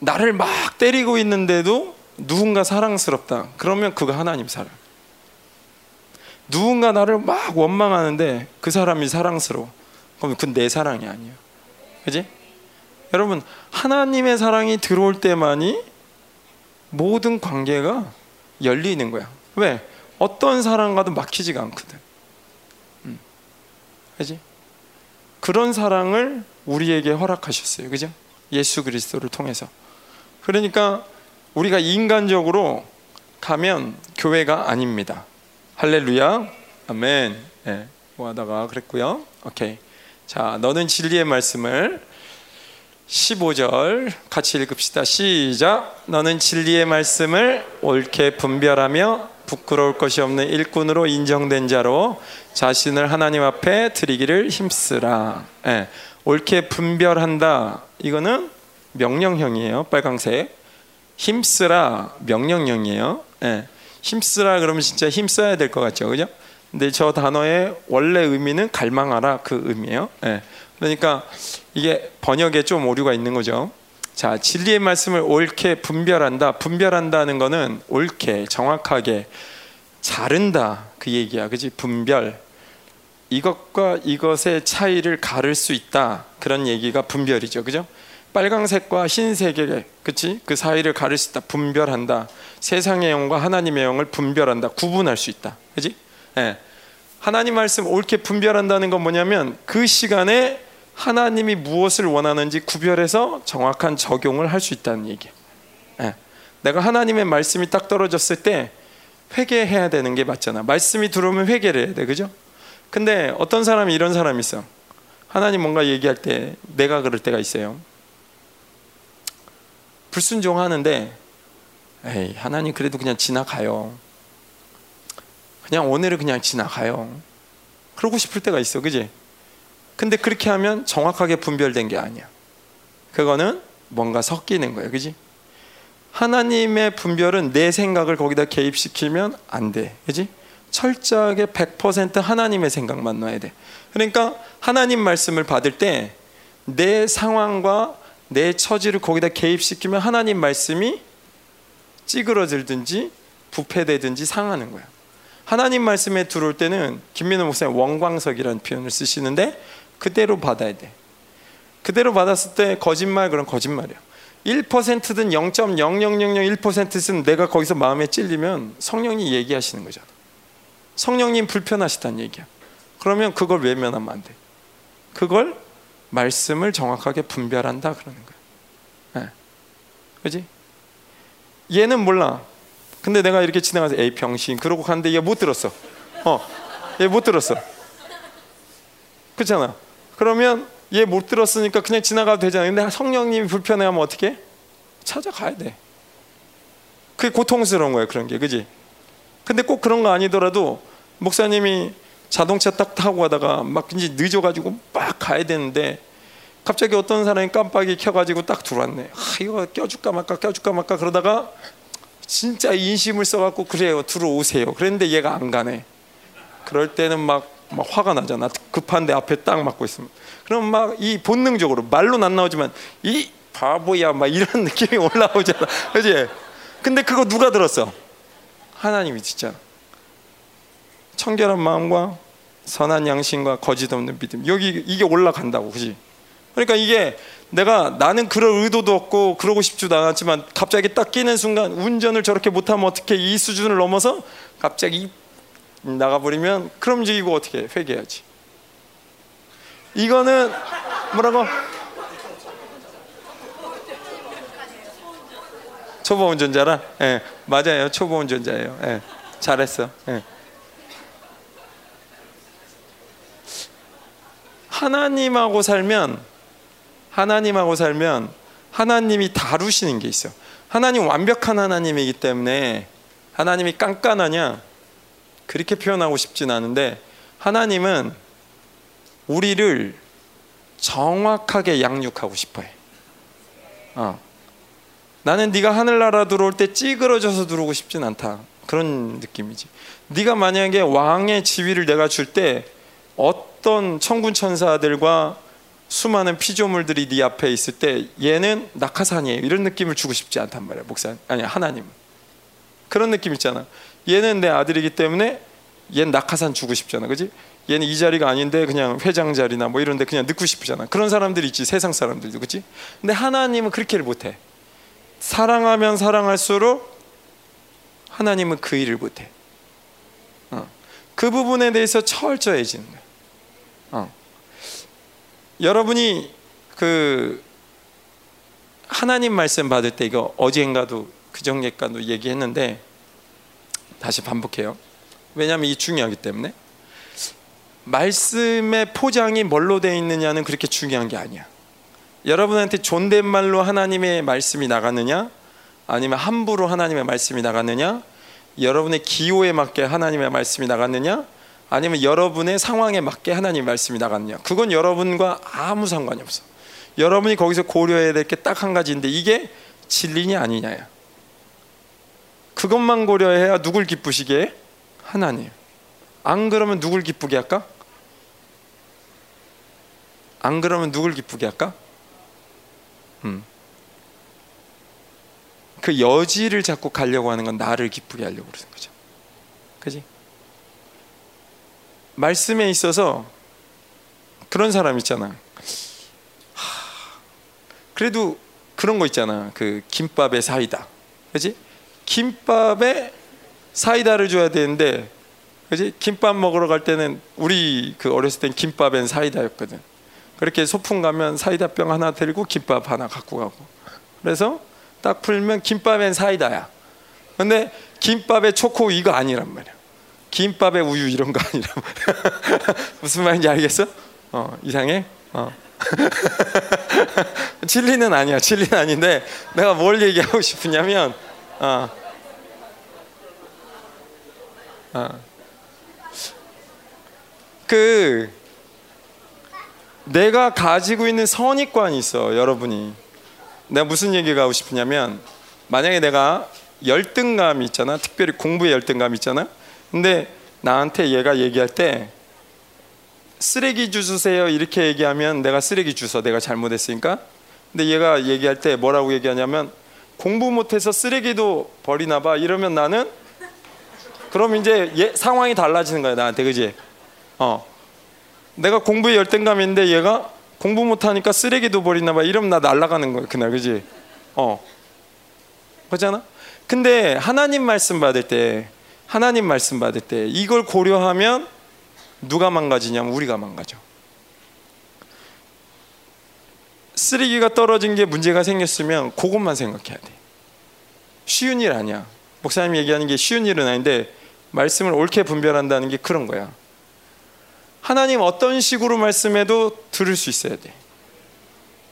어? 나를 막 때리고 있는데도 누군가 사랑스럽다. 그러면 그거 하나님 사랑. 누군가 나를 막 원망하는데 그 사람이 사랑스러워. 그럼 그건 내 사랑이 아니야. 그지? 여러분, 하나님의 사랑이 들어올 때만이 모든 관계가 열리는 거야. 왜? 어떤 사랑과도 막히지가 않거든. 음. 그지? 그런 사랑을 우리에게 허락하셨어요. 그죠? 예수 그리스도를 통해서. 그러니까 우리가 인간적으로 가면 교회가 아닙니다. 할렐루야. 아멘. 예. 뭐 하다가 그랬고요. 오케이. 자, 너는 진리의 말씀을 15절 같이 읽읍시다. 시작. 너는 진리의 말씀을 옳게 분별하며 부끄러울 것이 없는 일꾼으로 인정된 자로 자신을 하나님 앞에 드리기를 힘쓰라. 예, 옳게 분별한다. 이거는 명령형이에요. 빨강색. 힘쓰라 명령형이에요. 예, 힘쓰라 그러면 진짜 힘써야 될 것 같죠, 그죠? 근데 저 단어의 원래 의미는 갈망하라 그 의미예요. 예, 그러니까 이게 번역에 좀 오류가 있는 거죠. 자, 진리의 말씀을 옳게 분별한다. 분별한다는 거는 옳게, 정확하게 자른다. 그 얘기야. 그지? 분별. 이것과 이것의 차이를 가를 수 있다. 그런 얘기가 분별이죠. 그죠? 빨강색과 흰색의 그치? 그 사이를 가릴 수 있다. 분별한다. 세상의 영과 하나님의 영을 분별한다. 구분할 수 있다. 그지? 예. 하나님 말씀 옳게 분별한다는 건 뭐냐면 그 시간에 하나님이 무엇을 원하는지 구별해서 정확한 적용을 할 수 있다는 얘기예요. 예. 내가 하나님의 말씀이 딱 떨어졌을 때 회개해야 되는 게 맞잖아. 말씀이 들어오면 회개를 해야 돼. 그죠? 근데 어떤 사람이 이런 사람이 있어. 하나님 뭔가 얘기할 때 내가 그럴 때가 있어요. 불순종하는데 에이, 하나님 그래도 그냥 지나가요. 그냥 오늘은 그냥 지나가요. 그러고 싶을 때가 있어. 그지? 근데 그렇게 하면 정확하게 분별된 게 아니야. 그거는 뭔가 섞이는 거예요. 그지? 하나님의 분별은 내 생각을 거기다 개입시키면 안 돼. 그지? 철저하게 100% 하나님의 생각만 넣어야 돼. 그러니까 하나님 말씀을 받을 때 내 상황과 내 처지를 거기다 개입시키면 하나님 말씀이 찌그러들든지 부패되든지 상하는 거야. 하나님 말씀에 들어올 때는 김민호 목사님 원광석이라는 표현을 쓰시는데 그대로 받아야 돼. 그대로 받았을 때 거짓말 그런 거짓말이야. 1%든 0.00001%든 내가 거기서 마음에 찔리면 성령이 얘기하시는 거잖아. 성령님 불편하시다는 얘기야. 그러면 그걸 외면하면 안 돼. 그걸 말씀을 정확하게 분별한다 그러는 거야. 네. 그지? 얘는 몰라. 근데 내가 이렇게 지나가서 에이 병신 그러고 갔는데 얘 못 들었어. 어, 얘 못 들었어. 그렇잖아. 그러면 얘 못 들었으니까 그냥 지나가도 되잖아. 근데 성령님이 불편해하면 어떻게? 찾아가야 돼. 그게 고통스러운 거예요. 그런 게, 그지? 근데 꼭 그런 거 아니더라도 목사님이 자동차 딱 타고 가다가 막 이제 늦어가지고 막 가야 되는데 갑자기 어떤 사람이 깜빡이 켜가지고 딱 들어왔네. 아 이거 껴줄까 말까 껴줄까 말까 그러다가 진짜 인심을 써갖고 그래요 들어오세요. 그랬는데 얘가 안 가네. 그럴 때는 막, 막 화가 나잖아. 급한데 앞에 딱 막고 있으면. 그럼 막 이 본능적으로 말로는 안 나오지만 이 바보야 막 이런 느낌이 올라오잖아. 그지? 근데 그거 누가 들었어? 하나님이 진짜. 청결한 마음과 선한 양심과 거짓 없는 믿음. 여기 이게 올라간다고 그지? 그러니까 이게 내가 나는 그럴 의도도 없고 그러고 싶지도 않았지만 갑자기 딱 끼는 순간 운전을 저렇게 못하면 어떻게 이 수준을 넘어서 갑자기 나가버리면 그럼 이제 이거 어떻게 해? 회개해야지? 이거는 뭐라고? 초보 운전자라? 예 네, 맞아요. 초보 운전자예요. 예 네, 잘했어. 예. 하나님하고 살면 하나님하고 살면 하나님이 다루시는 게 있어. 하나님 완벽한 하나님이기 때문에 하나님이 깐깐하냐 그렇게 표현하고 싶진 않은데 하나님은 우리를 정확하게 양육하고 싶어해. 어. 나는 네가 하늘나라 들어올 때 찌그러져서 들어오고 싶진 않다. 그런 느낌이지. 네가 만약에 왕의 지위를 내가 줄 때 어떤 천군 천사들과 수많은 피조물들이 네 앞에 있을 때 얘는 낙하산이에요. 이런 느낌을 주고 싶지 않단 말이야. 목사 아니 하나님. 그런 느낌 있잖아. 얘는 내 아들이기 때문에 얘는 낙하산 주고 싶잖아. 그지? 얘는 이 자리가 아닌데 그냥 회장 자리나 뭐 이런데 그냥 넣고 싶잖아. 그런 사람들이 있지. 세상 사람들도. 그지? 근데 하나님은 그렇게를 못 해. 사랑하면 사랑할수록 하나님은 그 일을 못 해. 어. 그 부분에 대해서 철저해지는. 어. 여러분이 그 하나님 말씀 받을 때 이거 어젠가도 그전에가도 얘기했는데 다시 반복해요. 왜냐하면 이 중요하기 때문에 말씀의 포장이 뭘로 되어 있느냐는 그렇게 중요한 게 아니야. 여러분한테 존댓말로 하나님의 말씀이 나갔느냐, 아니면 함부로 하나님의 말씀이 나갔느냐, 여러분의 기호에 맞게 하나님의 말씀이 나갔느냐, 아니면 여러분의 상황에 맞게 하나님 말씀이 나갔냐 그건 여러분과 아무 상관이 없어 여러분이 거기서 고려해야 될 게 딱 한 가지인데 이게 진리냐 아니냐야 그것만 고려해야 누굴 기쁘시게 해? 하나님 안 그러면 누굴 기쁘게 할까? 안 그러면 누굴 기쁘게 할까? 음. 그 여지를 자꾸 가려고 하는 건 나를 기쁘게 하려고 그러는 거죠. 그지? 말씀에 있어서 그런 사람 있잖아. 그래도 그런 거 있잖아. 그 김밥에 사이다. 그지? 김밥에 사이다를 줘야 되는데 그지? 김밥 먹으러 갈 때는 우리 그 어렸을 땐 김밥엔 사이다였거든. 그렇게 소풍 가면 사이다병 하나 들고 김밥 하나 갖고 가고. 그래서 딱 풀면 김밥엔 사이다야. 근데 김밥에 초코 이거 아니란 말이야. 김밥에 우유 이런 거 말이야. 무슨 말인지 알겠어? 어, 이상해? 어. 진리는 아니야. 진리는 아닌데 내가 뭘 얘기하고 싶으냐면 어. 어. 그 내가 가지고 있는 선입관이 있어 여러분이 내가 무슨 얘기가 하고 싶으냐면 만약에 내가 열등감 있잖아 특별히 공부에 열등감 있잖아 근데 나한테 얘가 얘기할 때 쓰레기 주세요. 이렇게 얘기하면 내가 쓰레기 주서 내가 잘못했으니까. 근데 얘가 얘기할 때 뭐라고 얘기하냐면 공부 못해서 쓰레기도 버리나 봐. 이러면 나는 그럼 이제 얘, 상황이 달라지는 거야 나한테. 그지? 어. 내가 공부에 열등감이 있는데 얘가 공부 못하니까 쓰레기도 버리나 봐. 이러면 나 날아가는 거야 그날. 그지? 어. 그렇잖아? 근데 하나님 말씀 받을 때 하나님 말씀 받을 때 이걸 고려하면 누가 망가지냐면 우리가 망가져 쓰레기가 떨어진 게 문제가 생겼으면 그것만 생각해야 돼 쉬운 일 아니야 목사님 얘기하는 게 쉬운 일은 아닌데 말씀을 옳게 분별한다는 게 그런 거야 하나님 어떤 식으로 말씀해도 들을 수 있어야 돼.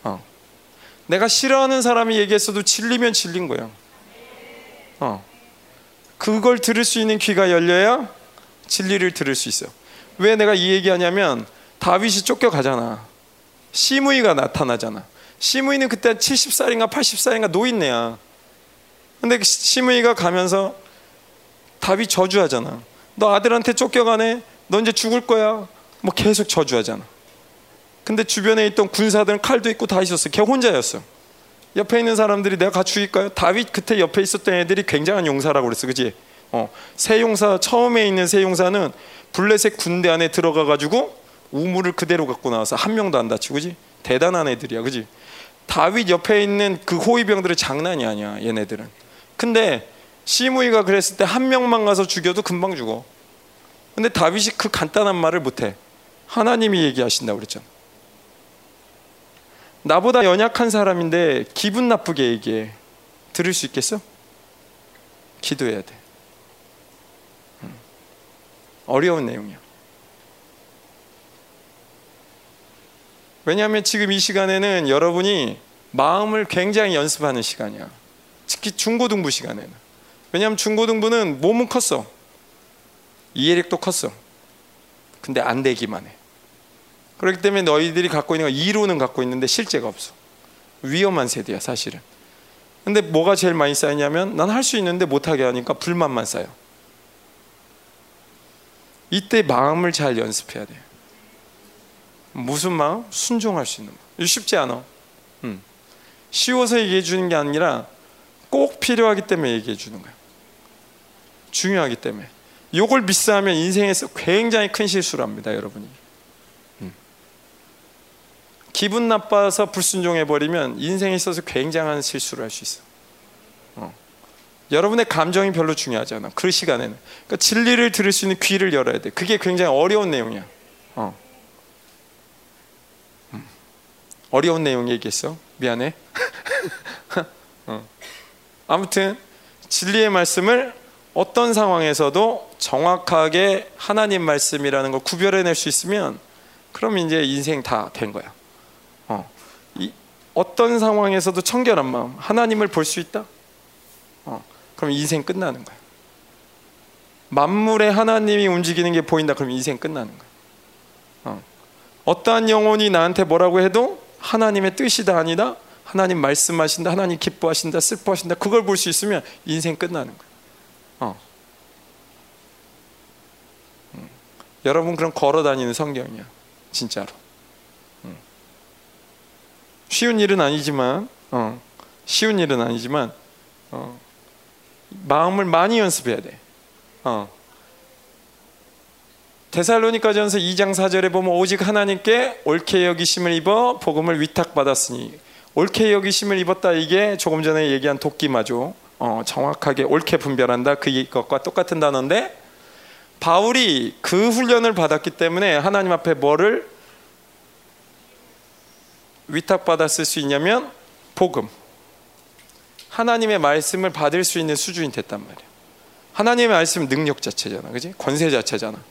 어. 내가 싫어하는 사람이 얘기했어도 진리면 진린 거야. 어. 그걸 들을 수 있는 귀가 열려야 진리를 들을 수 있어. 왜 내가 이 얘기하냐면 다윗이 쫓겨가잖아. 시므이가 나타나잖아. 시므이는 그때 70살인가 80살인가 노인네야. 근데 시므이가 가면서 다윗 저주하잖아. 너 아들한테 쫓겨가네. 너 이제 죽을 거야. 뭐 계속 저주하잖아. 근데 주변에 있던 군사들은 칼도 있고 다 있었어. 걔 혼자였어. 옆에 있는 사람들이 내가 같이 죽일까요? 다윗 그때 옆에 있었던 애들이 굉장한 용사라고 그랬어, 그지? 어, 새 용사 처음에 있는 새 용사는 블레셋 군대 안에 들어가 가지고 우물을 그대로 갖고 나와서 한 명도 안 다치고, 그지? 대단한 애들이야, 그지? 다윗 옆에 있는 그 호위병들은 장난이 아니야, 얘네들은. 근데 시므이가 그랬을 때 한 명만 가서 죽여도 금방 죽어. 근데 다윗이 그 간단한 말을 못해. 하나님이 얘기하신다고 그랬잖아. 나보다 연약한 사람인데 기분 나쁘게 얘기해. 들을 수 있겠어? 기도해야 돼. 어려운 내용이야. 왜냐하면 지금 이 시간에는 여러분이 마음을 굉장히 연습하는 시간이야. 특히 중고등부 시간에는. 왜냐하면 중고등부는 몸은 컸어. 이해력도 컸어. 근데 안 되기만 해. 그렇기 때문에 너희들이 갖고 있는 건 이론은 갖고 있는데 실제가 없어. 위험한 세대야 사실은. 근데 뭐가 제일 많이 쌓이냐면 난 할 수 있는데 못하게 하니까 불만만 쌓여. 이때 마음을 잘 연습해야 돼. 무슨 마음? 순종할 수 있는 마음. 쉽지 않아. 음. 쉬워서 얘기해 주는 게 아니라 꼭 필요하기 때문에 얘기해 주는 거야. 중요하기 때문에. 요걸 미스하면 인생에서 굉장히 큰 실수를 합니다, 여러분이. 기분 나빠서 불순종해 버리면 인생에 있어서 굉장한 실수를 할 수 있어. 어. 여러분의 감정이 별로 중요하지 않아. 그 시간에는. 그러니까 진리를 들을 수 있는 귀를 열어야 돼. 그게 굉장히 어려운 내용이야. 어. 음. 어려운 내용 얘기했어. 미안해. 어. 아무튼 진리의 말씀을 어떤 상황에서도 정확하게 하나님 말씀이라는 걸 구별해낼 수 있으면 그럼 이제 인생 다 된 거야. 어. 이, 어떤 상황에서도 청결한 마음, 하나님을 볼 수 있다. 어. 그럼 인생 끝나는 거야. 만물에 하나님이 움직이는 게 보인다. 그럼 인생 끝나는 거야. 어. 어떠한 영혼이 나한테 뭐라고 해도 하나님의 뜻이다 아니다. 하나님 말씀하신다. 하나님 기뻐하신다. 슬퍼하신다. 그걸 볼 수 있으면 인생 끝나는 거야. 어. 음. 여러분 그럼 걸어 다니는 성경이야. 진짜로. 음. 쉬운 일은 아니지만 어. 쉬운 일은 아니지만 어. 마음을 많이 연습해야 돼. 어. 데살로니가전서 2장 4절에 보면 오직 하나님께 옳게 여기심을 입어 복음을 위탁받았으니 옳게 여기심을 입었다 이게 조금 전에 얘기한 도끼마죠. 어, 정확하게 옳게 분별한다 그것과 똑같은 단어인데 바울이 그 훈련을 받았기 때문에 하나님 앞에 뭐를 위탁받았을 수 있냐면 복음 하나님의 말씀을 받을 수 있는 수준이 됐단 말이야. 하나님의 말씀은 능력 자체잖아, 그지? 권세 자체잖아.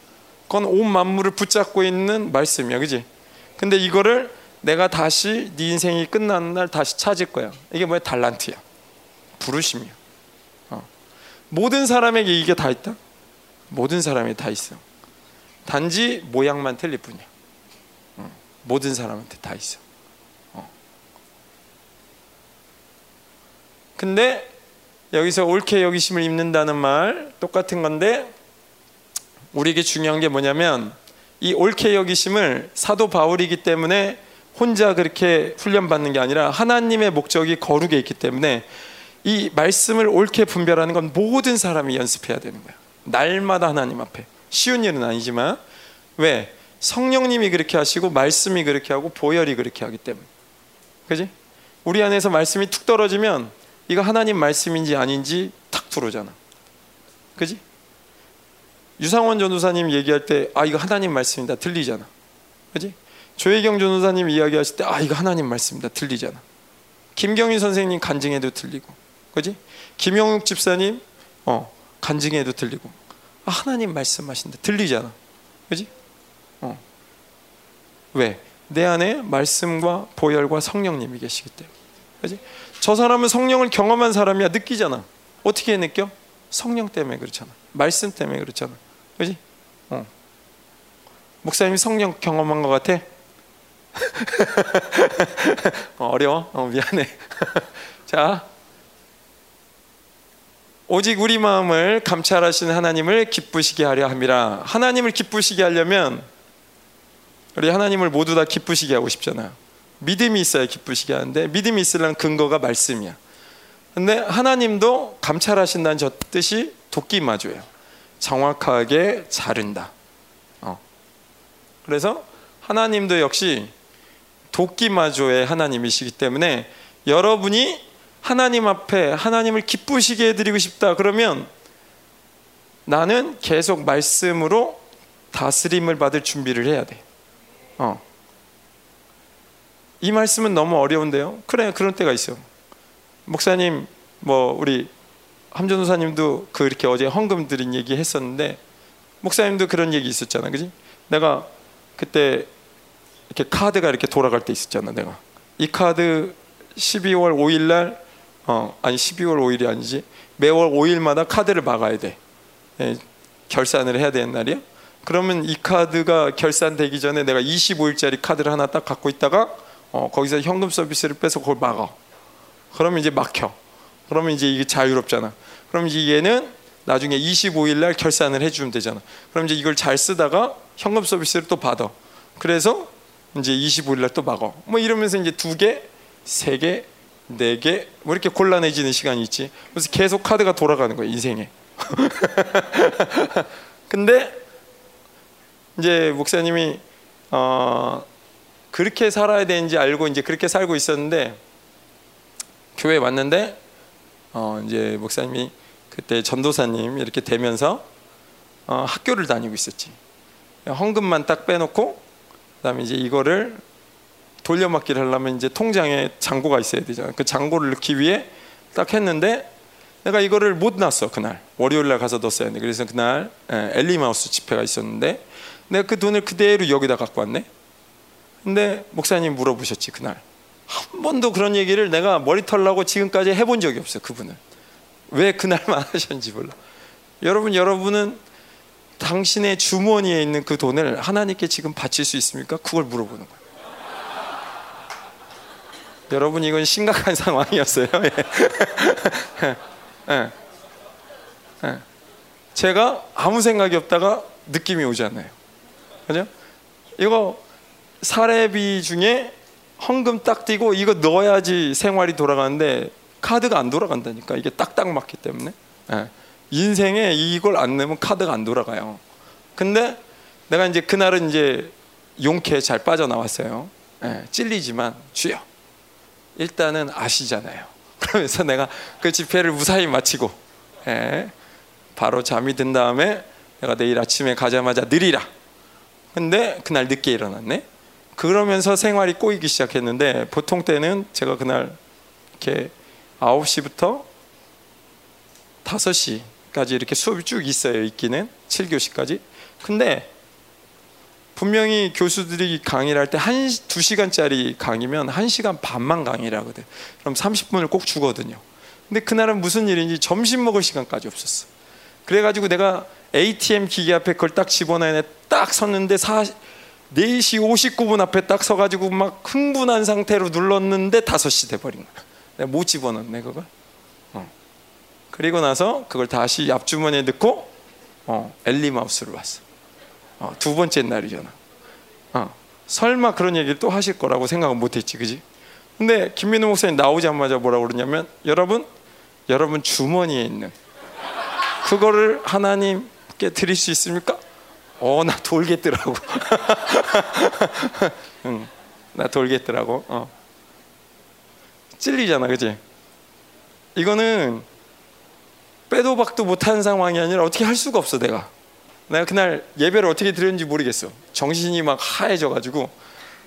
그건 온 만물을 붙잡고 있는 말씀이야, 그지? 근데 이거를 내가 다시 네 인생이 끝나는 날 다시 찾을 거야. 이게 뭐야? 달란트야. 부르심이야. 어. 모든 사람에게 이게 다 있다? 모든 사람이 다 있어. 단지 모양만 틀릴 뿐이야. 어. 모든 사람한테 다 있어. 어. 근데 여기서 옳게 여기심을 입는다는 말 똑같은 건데 우리에게 중요한 게 뭐냐면 이 옳게 여기심을 사도 바울이기 때문에 혼자 그렇게 훈련받는 게 아니라 하나님의 목적이 거룩에 있기 때문에 이 말씀을 옳게 분별하는 건 모든 사람이 연습해야 되는 거야. 날마다 하나님 앞에. 쉬운 일은 아니지만 왜? 성령님이 그렇게 하시고 말씀이 그렇게 하고 보혈이 그렇게 하기 때문에. 그지? 우리 안에서 말씀이 툭 떨어지면 이거 하나님 말씀인지 아닌지 탁 들어오잖아. 그지? 유상원 전도사님 얘기할 때 아 이거 하나님 말씀이다 들리잖아. 그지? 조혜경 전도사님 이야기하실 때 아 이거 하나님 말씀이다 들리잖아. 김경희 선생님 간증해도 들리고. 그지? 김영욱 집사님 어 간증해도 들리고. 아, 하나님 말씀하신다 들리잖아. 그지? 어. 왜? 내 안에 말씀과 보혈과 성령님이 계시기 때문에. 그지? 저 사람은 성령을 경험한 사람이야 느끼잖아. 어떻게 느껴? 성령 때문에 그렇잖아. 말씀 때문에 그렇잖아. 그지? 어. 목사님이 성령 경험한 것 같아? 어, 어려워? 어, 미안해. 자, 오직 우리 마음을 감찰하시는 하나님을 기쁘시게 하려 함이라. 하나님을 기쁘시게 하려면 우리 하나님을 모두 다 기쁘시게 하고 싶잖아요. 믿음이 있어야 기쁘시게 하는데 믿음이 있으려는 근거가 말씀이야. 근데 하나님도 감찰하신다는 저 뜻이 도끼 마주예요. 정확하게 자른다. 어. 그래서 하나님도 역시 도끼 마주의 하나님이시기 때문에 여러분이 하나님 앞에 하나님을 기쁘시게 해드리고 싶다 그러면 나는 계속 말씀으로 다스림을 받을 준비를 해야 돼. 어. 이 말씀은 너무 어려운데요. 그래 그런 때가 있어요. 목사님 뭐 우리 함전도사님도 그 이렇게 어제 헌금 드린 얘기 했었는데 목사님도 그런 얘기 있었잖아, 그지? 내가 그때 이렇게 카드가 이렇게 돌아갈 때 있었잖아, 내가 이 카드 12월 5일 날 어, 아니 12월 5일이 아니지 매월 5일마다 카드를 막아야 돼. 예, 결산을 해야 되는 날이야. 그러면 이 카드가 결산되기 전에 내가 25일짜리 카드를 하나 딱 갖고 있다가 어, 거기서 현금 서비스를 빼서 그걸 막아. 그러면 이제 막혀. 그러면 이제 이게 자유롭잖아. 그럼 이제 얘는 나중에 25일 날 결산을 해주면 되잖아. 그럼 이제 이걸 잘 쓰다가 현금 서비스를 또 받아. 그래서 이제 25일 날 또 막어. 뭐 이러면서 이제 두 개, 세 개, 네 개, 뭐 이렇게 곤란해지는 시간이 있지. 그래서 계속 카드가 돌아가는 거야 인생에. 근데 이제 목사님이 어, 그렇게 살아야 되는지 알고 이제 그렇게 살고 있었는데 교회 왔는데 어, 이제 목사님이 그때 전도사님 이렇게 되면서 어, 학교를 다니고 있었지. 헌금만 딱 빼놓고 그다음에 이제 이거를 돌려막기를 하려면 이제 통장에 잔고가 있어야 되잖아. 그 잔고를 넣기 위해 딱 했는데 내가 이거를 못 놨어 그날 월요일 날 가서 넣었어야 돼. 그래서 그날 엘리마우스 집회가 있었는데 내가 그 돈을 그대로 여기다 갖고 왔네. 근데 목사님 물어보셨지 그날 한 번도 그런 얘기를 내가 머리 털라고 지금까지 해본 적이 없어요 그분은 왜 그날만 하셨는지 몰라. 여러분 여러분은 당신의 주머니에 있는 그 돈을 하나님께 지금 바칠 수 있습니까? 그걸 물어보는 거예요. 여러분 이건 심각한 상황이었어요. 예. 예. 예. 제가 아무 생각이 없다가 느낌이 오지 않아요. 그죠? 이거 사례비 중에 헌금 딱 띄고 이거 넣어야지 생활이 돌아가는데 카드가 안 돌아간다니까 이게 딱딱 맞기 때문에 예. 인생에 이걸 안 내면 카드가 안 돌아가요. 근데 내가 이제 그날은 이제 용케 잘 빠져나왔어요. 예. 찔리지만 주여 일단은 아시잖아요. 그러면서 내가 그 집회를 무사히 마치고 예. 바로 잠이 든 다음에 내가 내일 아침에 가자마자 느리라. 근데 그날 늦게 일어났네. 그러면서 생활이 꼬이기 시작했는데 보통 때는 제가 그날 이렇게 9시부터 5시까지 이렇게 수업이 쭉 있어요. 있기는 7교시까지. 근데 분명히 교수들이 강의를 할 때 한, 두 시간짜리 강의면 한 시간 반만 강의를 하거든. 그럼 30분을 꼭 주거든요. 근데 그날은 무슨 일인지 점심 먹을 시간까지 없었어. 그래 가지고 내가 ATM 기계 앞에 그걸 딱 집어넣어 딱 섰는데 4, 4시 59분 앞에 딱 서가지고 막 흥분한 상태로 눌렀는데 5시 돼버린 거야. 내가 못 집어넣네 그걸. 어. 그리고 나서 그걸 다시 앞주머니에 넣고 어, 엘리 마우스를 왔어. 어, 두 번째 날이잖아. 어, 설마 그런 얘기를 또 하실 거라고 생각은 못했지, 그지? 근데 김민우 목사님 나오자마자 뭐라고 그러냐면 여러분, 여러분 주머니에 있는 그거를 하나님께 드릴 수 있습니까? 어, 나 돌겠더라고. 응, 나 돌겠더라고. 어. 찔리잖아, 그지? 이거는 빼도 박도 못하는 상황이 아니라 어떻게 할 수가 없어, 내가. 내가 그날 예배를 어떻게 드렸는지 모르겠어. 정신이 막 하얘져가지고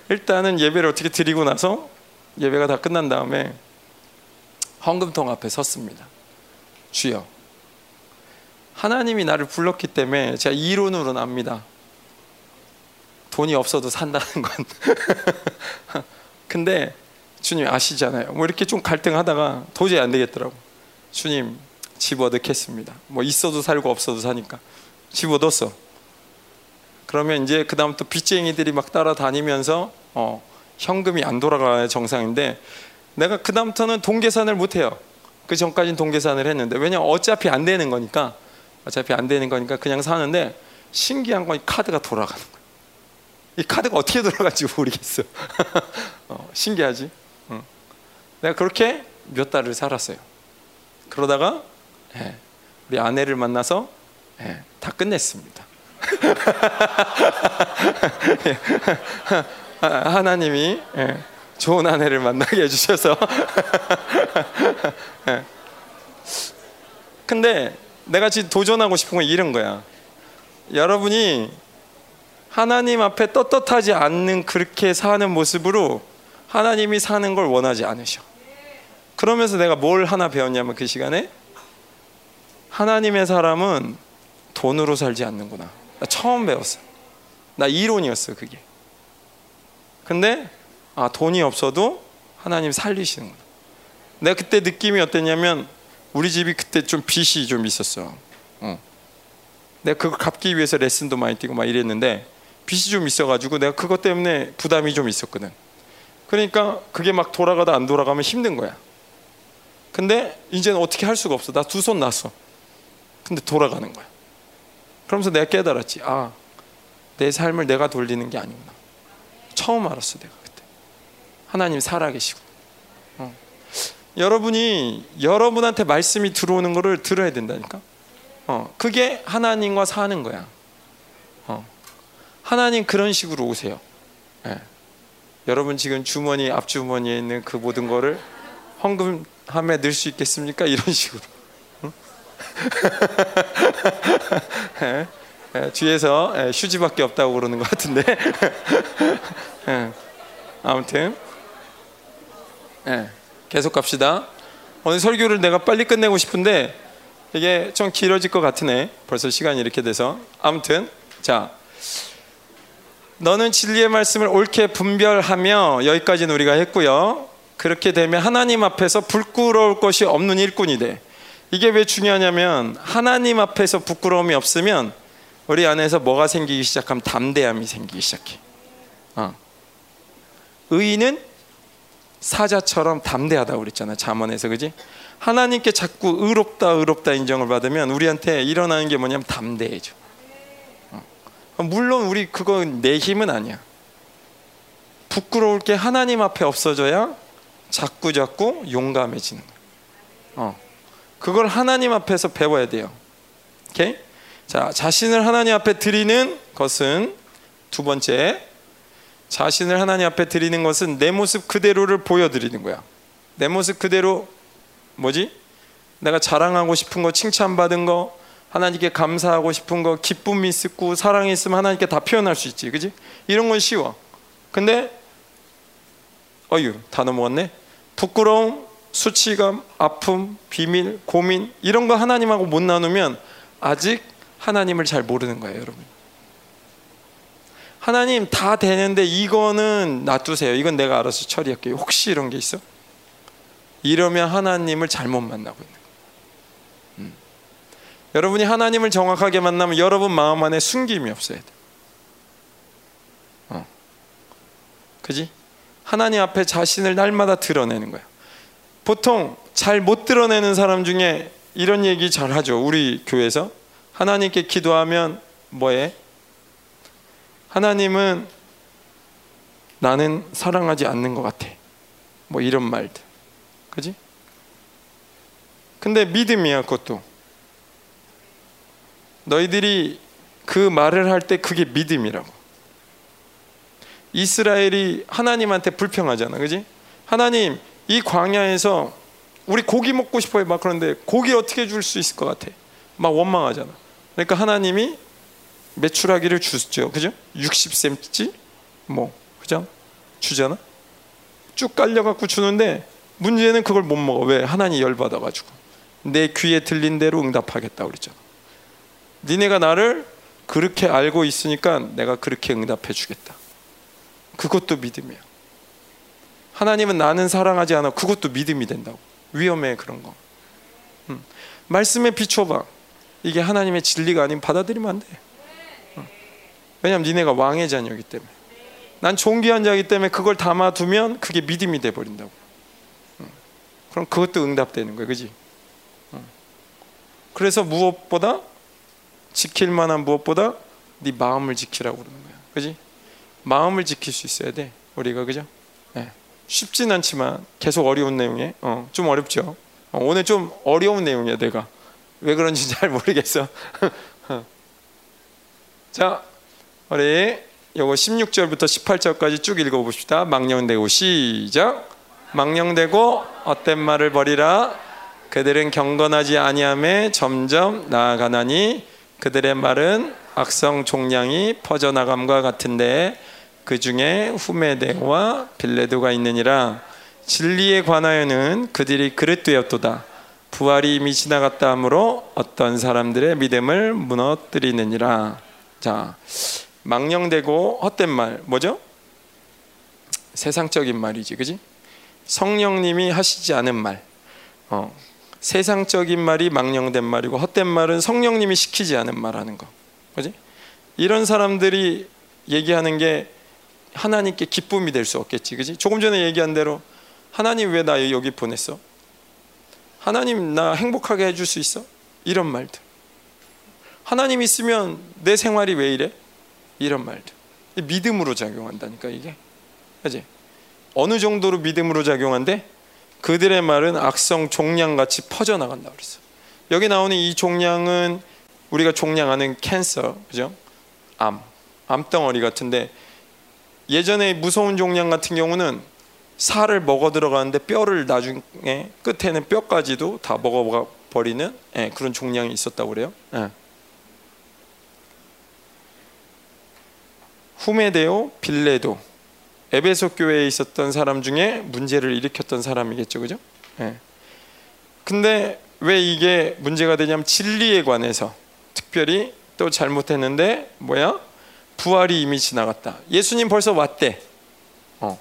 일단은 예배를 어떻게 드리고 나서 예배가 다 끝난 다음에 헌금통 앞에 섰습니다. 주여, 하나님이 나를 불렀기 때문에 제가 이론으로는 압니다. 돈이 없어도 산다는 건. 근데 주님 아시잖아요. 뭐 이렇게 좀 갈등하다가 도저히 안 되겠더라고. 주님 집어넣겠습니다. 뭐 있어도 살고 없어도 사니까. 집어넣었어. 그러면 이제 그 다음 또 빚쟁이들이 막 따라다니면서 어, 현금이 안 돌아가야 정상인데 내가 그 다음부터는 돈 계산을 못 해요. 그 전까지는 돈 계산을 했는데 왜냐 어차피 안 되는 거니까 어차피 안 되는 거니까 그냥 사는데 신기한 건 이 카드가 돌아가는 거야. 이 카드가 어떻게 돌아갈지 모르겠어. 어, 신기하지? 어. 내가 그렇게 몇 달을 살았어요. 그러다가 예, 우리 아내를 만나서 예, 다 끝냈습니다. 하나님이 예, 좋은 아내를 만나게 해주셔서 예. 근데 내가 지금 도전하고 싶은 건 이런 거야. 여러분이 하나님 앞에 떳떳하지 않는 그렇게 사는 모습으로 하나님이 사는 걸 원하지 않으셔. 그러면서 내가 뭘 하나 배웠냐면 그 시간에 하나님의 사람은 돈으로 살지 않는구나. 나 처음 배웠어. 나 이론이었어 그게. 근데 아 돈이 없어도 하나님 살리시는구나. 내가 그때 느낌이 어땠냐면 우리 집이 그때 좀 빚이 좀 있었어. 어. 내가 그거 갚기 위해서 레슨도 많이 뛰고 막 이랬는데 빚이 좀 있어가지고 내가 그것 때문에 부담이 좀 있었거든. 그러니까 그게 막 돌아가다 안 돌아가면 힘든 거야. 근데 이제는 어떻게 할 수가 없어. 나 두 손 났어. 근데 돌아가는 거야. 그러면서 내가 깨달았지. 아, 내 삶을 내가 돌리는 게 아니구나. 처음 알았어, 내가 그때. 하나님 살아계시고. 어. 여러분이 여러분한테 말씀이 들어오는 거를 들어야 된다니까. 어, 그게 하나님과 사는 거야. 어. 하나님 그런 식으로 오세요. 예. 여러분 지금 주머니 앞주머니에 있는 그 모든 거를 헌금함에 넣을 수 있겠습니까? 이런 식으로. 예, 예, 뒤에서 예, 휴지밖에 없다고 그러는 것 같은데 예, 아무튼 예, 계속 갑시다. 오늘 설교를 내가 빨리 끝내고 싶은데 이게 좀 길어질 것 같으네. 벌써 시간이 이렇게 돼서. 아무튼 자. 너는 진리의 말씀을 옳게 분별하며 여기까지는 우리가 했고요. 그렇게 되면 하나님 앞에서 부끄러울 것이 없는 일꾼이 돼 이게 왜 중요하냐면 하나님 앞에서 부끄러움이 없으면 우리 안에서 뭐가 생기기 시작하면 담대함이 생기기 시작해. 어. 의인은 사자처럼 담대하다고 그랬잖아. 잠언에서 그지? 하나님께 자꾸 의롭다 의롭다 인정을 받으면 우리한테 일어나는 게 뭐냐면 담대해져. 어. 물론 우리 그건 내 힘은 아니야. 부끄러울 게 하나님 앞에 없어져야 자꾸 자꾸 용감해지는 거야. 어. 그걸 하나님 앞에서 배워야 돼요. 오케이? 자, 자신을 하나님 앞에 드리는 것은 두 번째. 자신을 하나님 앞에 드리는 것은 내 모습 그대로를 보여드리는 거야. 내 모습 그대로 뭐지? 내가 자랑하고 싶은 거, 칭찬받은 거, 하나님께 감사하고 싶은 거, 기쁨이 있고 사랑이 있으면 하나님께 다 표현할 수 있지, 그지? 이런 건 쉬워. 근데 어유 다 넘어갔네. 부끄러움, 수치감, 아픔, 비밀, 고민 이런 거 하나님하고 못 나누면 아직 하나님을 잘 모르는 거예요, 여러분. 하나님 다 되는데 이거는 놔두세요. 이건 내가 알아서 처리할게요. 혹시 이런 게 있어? 이러면 하나님을 잘못 만나고 있는 거예요. 음. 여러분이 하나님을 정확하게 만나면 여러분 마음 안에 숨김이 없어야 돼. 어. 그지? 하나님 앞에 자신을 날마다 드러내는 거야. 보통 잘 못 드러내는 사람 중에 이런 얘기 잘 하죠. 우리 교회에서 하나님께 기도하면 뭐해? 하나님은 나는 사랑하지 않는 것 같아. 뭐 이런 말들. 그지? 근데 믿음이야, 그것도. 너희들이 그 말을 할 때 그게 믿음이라고. 이스라엘이 하나님한테 불평하잖아. 그지? 하나님, 이 광야에서 우리 고기 먹고 싶어요. 막 그런데 고기 어떻게 줄 수 있을 것 같아. 막 원망하잖아. 그러니까 하나님이 매출하기를 주죠. 그죠? 60cm 뭐 그죠? 주잖아. 쭉 깔려 갖고 주는데 문제는 그걸 못 먹어. 왜? 하나님 열 받아 가지고. 내 귀에 들린 대로 응답하겠다 그랬잖아. 니네가 나를 그렇게 알고 있으니까 내가 그렇게 응답해 주겠다. 그것도 믿음이야. 하나님은 나는 사랑하지 않아. 그것도 믿음이 된다고. 위험해 그런 거. 음. 말씀에 비춰봐. 이게 하나님의 진리가 아니면 받아들이면 안 돼. 왜냐하면 니네가 왕의 자녀이기 때문에. 난 존귀한 자이기 때문에 그걸 담아두면 그게 믿음이 돼버린다고. 그럼 그것도 응답되는 거야 그지? 그래서 무엇보다 지킬 만한 무엇보다 네 마음을 지키라고 그러는 거야. 그지? 마음을 지킬 수 있어야 돼 우리가. 그죠? 네. 쉽진 않지만 계속 어려운 내용에. 어, 좀 어렵죠? 어, 오늘 좀 어려운 내용이야 내가. 왜 그런지 잘 모르겠어. 자 우리 요거 16절부터 18절까지 쭉 읽어봅시다. 망령되고 시작. 망령되고 헛된 말을 버리라. 그들은 경건하지 아니함에 점점 나아가나니 그들의 말은 악성 종량이 퍼져나감과 같은데 그 중에 후메데와 빌레도가 있느니라. 진리에 관하여는 그들이 그릇되었도다. 부활이 이미 지나갔다 하므로 어떤 사람들의 믿음을 무너뜨리느니라. 자, 망령되고 헛된 말 뭐죠? 세상적인 말이지, 그지? 성령님이 하시지 않은 말, 어, 세상적인 말이 망령된 말이고 헛된 말은 성령님이 시키지 않은 말하는 거, 그지? 이런 사람들이 얘기하는 게 하나님께 기쁨이 될 수 없겠지, 그지? 조금 전에 얘기한 대로 하나님 왜 나 여기 보냈어? 하나님 나 행복하게 해줄 수 있어? 이런 말들. 하나님 있으면 내 생활이 왜 이래? 이런 말들. 믿음으로 작용한다니까 이게. 그지? 어느 정도로 믿음으로 작용한데 그들의 말은 악성 종양같이 퍼져나간다 그랬어. 여기 나오는 이 종양은 우리가 종양하는 캔서, 그죠? 암, 암덩어리 같은데 예전에 무서운 종양 같은 경우는 살을 먹어 들어가는데 뼈를 나중에 끝에는 뼈까지도 다 먹어 버리는 예, 그런 종양이 있었다고 그래요. 예. 후메데오 빌레도 에베소 교회에 있었던 사람 중에 문제를 일으켰던 사람이겠죠, 그죠? 예. 근데 왜 이게 문제가 되냐면 진리에 관해서 특별히 또 잘못했는데 뭐야? 부활이 이미 지나갔다. 예수님 벌써 왔대. 어.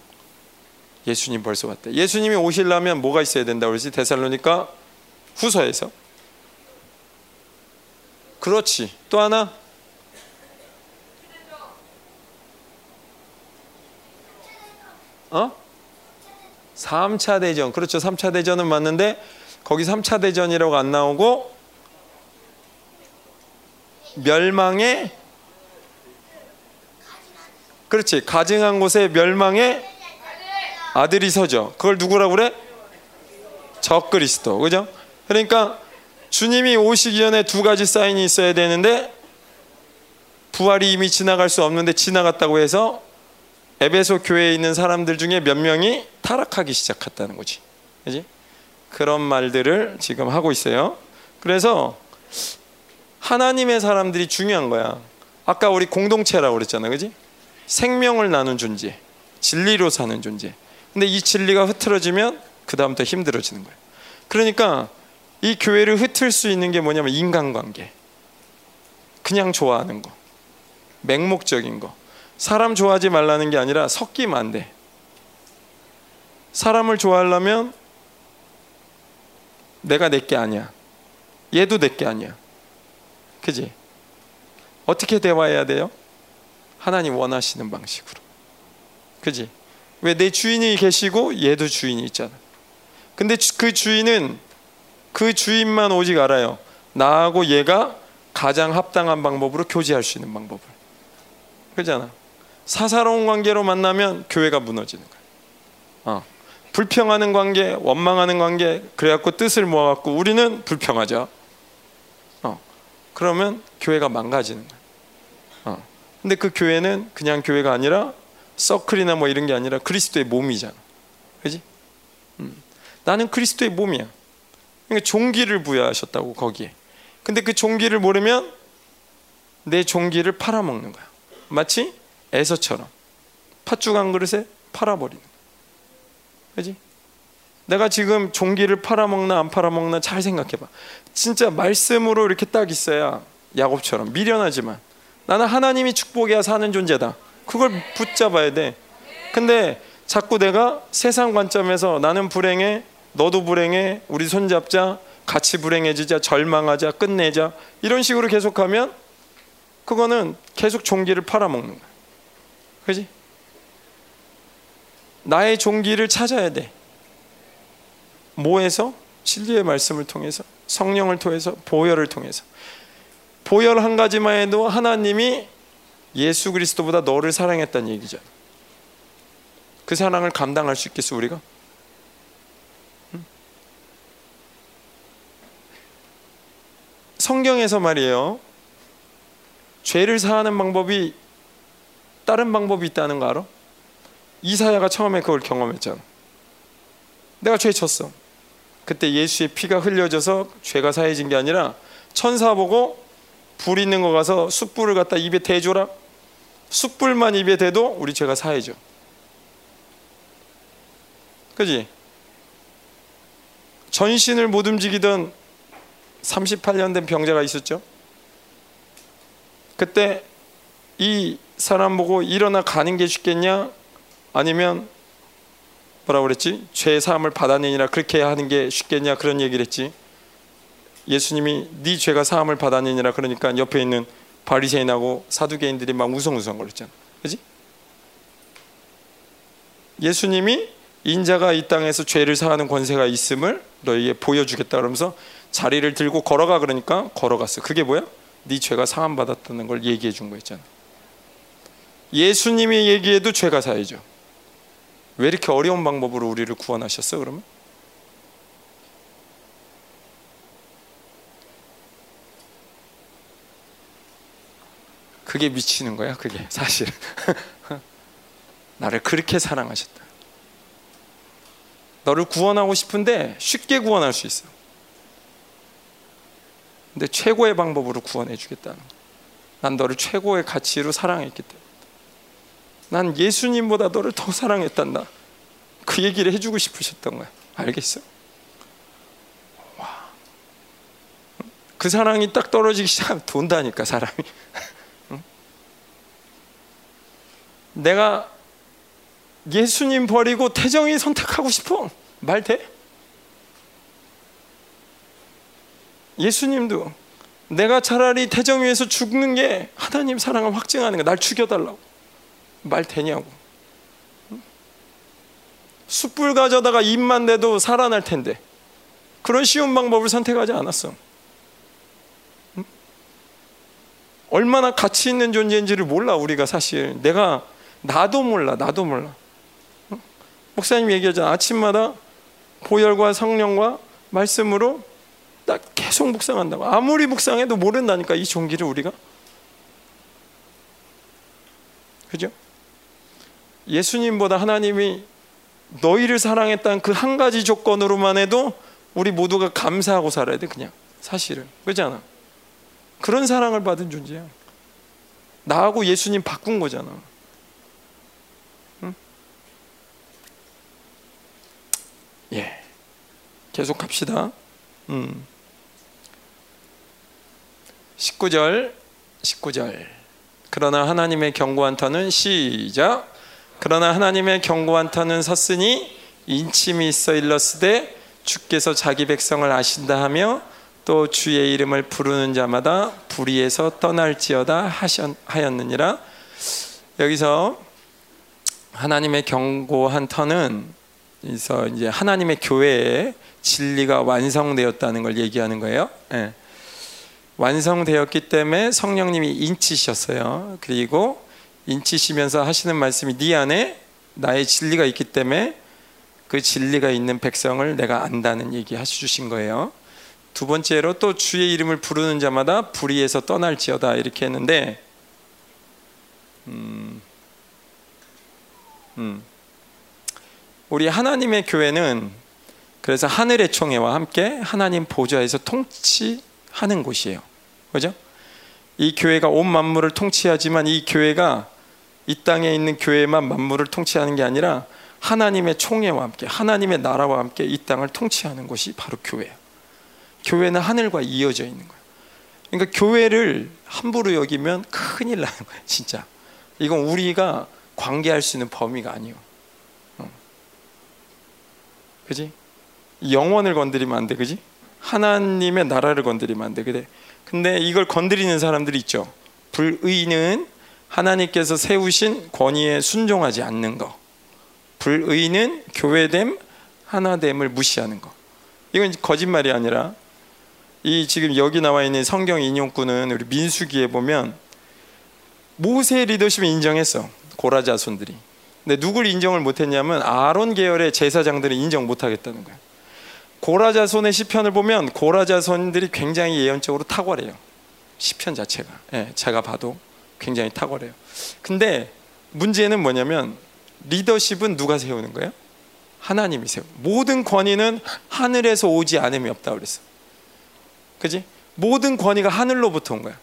예수님 벌써 왔대. 예수님이 오시려면 뭐가 있어야 된다 그러지? 데살로니까 후서에서. 그렇지. 또 하나 3차 대전. 그렇죠. 3차 대전은 맞는데 거기 3차 대전이라고 안 나오고 멸망의 그렇지. 가증한 곳에 멸망의 아들이 서죠. 그걸 누구라고 그래? 적그리스도. 그죠? 그러니까 주님이 오시기 전에 두 가지 사인이 있어야 되는데 부활이 이미 지나갈 수 없는데 지나갔다고 해서 에베소 교회에 있는 사람들 중에 몇 명이 타락하기 시작했다는 거지. 그지? 그런 말들을 지금 하고 있어요. 그래서 하나님의 사람들이 중요한 거야. 아까 우리 공동체라고 그랬잖아. 그지? 생명을 나눈 존재. 진리로 사는 존재. 근데 이 진리가 흐트러지면 그 다음부터 힘들어지는 거예요. 그러니까 이 교회를 흩을 수 있는 게 뭐냐면 인간관계. 그냥 좋아하는 거. 맹목적인 거. 사람 좋아하지 말라는 게 아니라 섞이면 안 돼. 사람을 좋아하려면 내가 내 게 아니야. 얘도 내 게 아니야. 그지? 어떻게 대화해야 돼요? 하나님 원하시는 방식으로. 그지? 왜 내 주인이 계시고 얘도 주인이 있잖아. 근데 그 주인은 그 주인만 오직 알아요. 나하고 얘가 가장 합당한 방법으로 교제할 수 있는 방법을. 그잖아. 사사로운 관계로 만나면 교회가 무너지는 거야. 어. 불평하는 관계, 원망하는 관계, 그래갖고 뜻을 모아갖고 우리는 불평하자. 어. 그러면 교회가 망가지는 거야. 어. 근데 그 교회는 그냥 교회가 아니라 서클이나 뭐 이런 게 아니라 그리스도의 몸이잖아. 그지? 음. 나는 그리스도의 몸이야. 그러니까 종기를 부여하셨다고 거기에. 근데 그 종기를 모르면 내 종기를 팔아먹는 거야. 마치 에서처럼 팥죽 한 그릇에 팔아버리는. 그지? 내가 지금 종기를 팔아먹나 안 팔아먹나 잘 생각해봐. 진짜 말씀으로 이렇게 딱 있어야 야곱처럼 미련하지만 나는 하나님이 축복해야 사는 존재다. 그걸 붙잡아야 돼. 근데 자꾸 내가 세상 관점에서 나는 불행해, 너도 불행해, 우리 손잡자, 같이 불행해지자, 절망하자, 끝내자 이런 식으로 계속하면 그거는 계속 종기를 팔아먹는 거야. 그지? 나의 종기를 찾아야 돼. 뭐에서? 진리의 말씀을 통해서, 성령을 통해서, 보혈을 통해서. 보혈 한 가지만 해도 하나님이 예수 그리스도보다 너를 사랑했다는 얘기죠. 그 사랑을 감당할 수 있겠어 우리가? 성경에서 말이에요. 죄를 사하는 방법이 다른 방법이 있다는 거 알아? 이사야가 처음에 그걸 경험했잖아. 내가 죄 쳤어. 그때 예수의 피가 흘려져서 죄가 사해진 게 아니라 천사 보고 불 있는 거 가서 숯불을 갖다 입에 대줘라. 숯불만 입에 대도 우리 죄가 사해져. 그지? 전신을 못 움직이던 38년 된 병자가 있었죠. 그때 이 사람 보고 일어나 가는 게 쉽겠냐? 아니면 뭐라 그랬지? 죄 사함을 받아내니라 그렇게 하는 게 쉽겠냐? 그런 얘기를 했지. 예수님이 네 죄가 사함을 받아내니라 그러니까 옆에 있는 바리새인하고 사두개인들이 막 우성우성 거렸잖아. 그지? 예수님이 인자가 이 땅에서 죄를 사하는 권세가 있음을 너에게 보여주겠다 그러면서 자리를 들고 걸어가 그러니까 걸어갔어. 그게 뭐야? 네 죄가 사함 받았다는 걸 얘기해 준 거였잖아. 예수님이 얘기해도 죄가 사해져. 왜 이렇게 어려운 방법으로 우리를 구원하셨어? 그러면? 그게 미치는 거야, 그게 사실. 나를 그렇게 사랑하셨다. 너를 구원하고 싶은데 쉽게 구원할 수 있어. 근데 최고의 방법으로 구원해 주겠다는 거야. 난 너를 최고의 가치로 사랑했기 때문에. 난 예수님보다 너를 더 사랑했단다. 그 얘기를 해주고 싶으셨던 거야. 알겠어? 와. 그 사랑이 딱 떨어지기 시작하면 돈다니까 사람이. 내가 예수님 버리고 태정이 선택하고 싶어. 말 돼? 예수님도 내가 차라리 태정 위에서 죽는 게 하나님 사랑을 확증하는 거야. 날 죽여달라고. 말 되냐고. 숯불 가져다가 입만 대도 살아날 텐데. 그런 쉬운 방법을 선택하지 않았어. 얼마나 가치 있는 존재인지를 몰라 우리가 사실. 내가 나도 몰라, 나도 몰라. 목사님 얘기하잖아. 아침마다 보혈과 성령과 말씀으로 딱 계속 묵상한다고. 아무리 묵상해도 모른다니까 이 종기를 우리가. 그죠? 예수님보다 하나님이 너희를 사랑했다는 그 한 가지 조건으로만 해도 우리 모두가 감사하고 살아야 돼 그냥. 사실은. 그렇잖아? 그런 사랑을 받은 존재야. 나하고 예수님 바꾼 거잖아. 예. 계속 갑시다. 음. 19절 19절. 그러나 하나님의 견고한 터는 시작 그러나 하나님의 견고한 터는 섰으니 인침이 있어 일렀으되 주께서 자기 백성을 아신다 하며 또 주의 이름을 부르는 자마다 불의에서 떠날지어다 하였느니라 여기서 하나님의 견고한 터는 그래서 이제 하나님의 교회에 진리가 완성되었다는 걸 얘기하는 거예요. 예. 완성되었기 때문에 성령님이 인치셨어요. 그리고 인치시면서 하시는 말씀이 네 안에 나의 진리가 있기 때문에 그 진리가 있는 백성을 내가 안다는 얘기 하주신 거예요. 두 번째로 또 주의 이름을 부르는 자마다 불의에서 떠날지어다 이렇게 했는데 음, 음. 우리 하나님의 교회는 그래서 하늘의 총회와 함께 하나님 보좌에서 통치하는 곳이에요. 그죠? 이 교회가 온 만물을 통치하지만 이 교회가 이 땅에 있는 교회만 만물을 통치하는 게 아니라 하나님의 총회와 함께 하나님의 나라와 함께 이 땅을 통치하는 것이 바로 교회예요. 교회는 하늘과 이어져 있는 거예요. 그러니까 교회를 함부로 여기면 큰일 나는 거예요, 진짜. 이건 우리가 관계할 수 있는 범위가 아니에요. 어. 그지? 영원을 건드리면 안 돼, 그지? 하나님의 나라를 건드리면 안 돼, 그래? 근데 이걸 건드리는 사람들이 있죠. 불의는 하나님께서 세우신 권위에 순종하지 않는 거. 불의는 교회됨, 하나됨을 무시하는 거. 이건 거짓말이 아니라 이 지금 여기 나와 있는 성경 인용구는 우리 민수기에 보면 모세 리더십을 인정했어. 고라 자손들이. 근데 누굴 인정을 못했냐면 아론 계열의 제사장들은 인정 못하겠다는 거야. 고라 자손의 시편을 보면 고라 자손들이 굉장히 예언적으로 탁월해요. 시편 자체가. 예, 제가 봐도 굉장히 탁월해요. 근데 문제는 뭐냐면 리더십은 누가 세우는 거예요? 하나님이 세우. 모든 권위는 하늘에서 오지 않음이 없다 그랬어. 그지? 모든 권위가 하늘로부터 온 거야.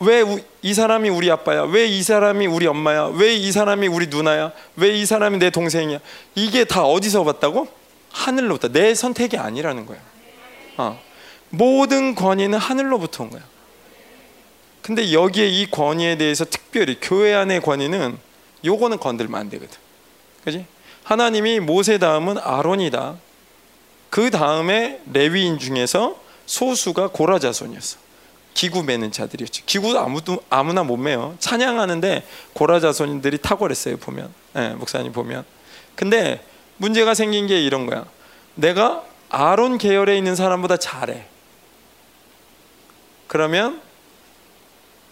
왜 이 사람이 우리 아빠야? 왜 이 사람이 우리 엄마야? 왜 이 사람이 우리 누나야? 왜 이 사람이 내 동생이야? 이게 다 어디서 봤다고? 하늘로부터 내 선택이 아니라는 거야. 어. 모든 권위는 하늘로부터 온 거야. 근데 여기에 이 권위에 대해서 특별히 교회 안의 권위는 요거는 건들면 안 되거든. 그지? 하나님이 모세 다음은 아론이다. 그 다음에 레위인 중에서 소수가 고라 자손이었어. 기구 매는 자들이었죠. 기구 아무도 아무나 못 매요. 찬양하는데 고라 자손들이 탁월했어요. 보면, 네, 목사님 보면. 근데 문제가 생긴 게 이런 거야. 내가 아론 계열에 있는 사람보다 잘해. 그러면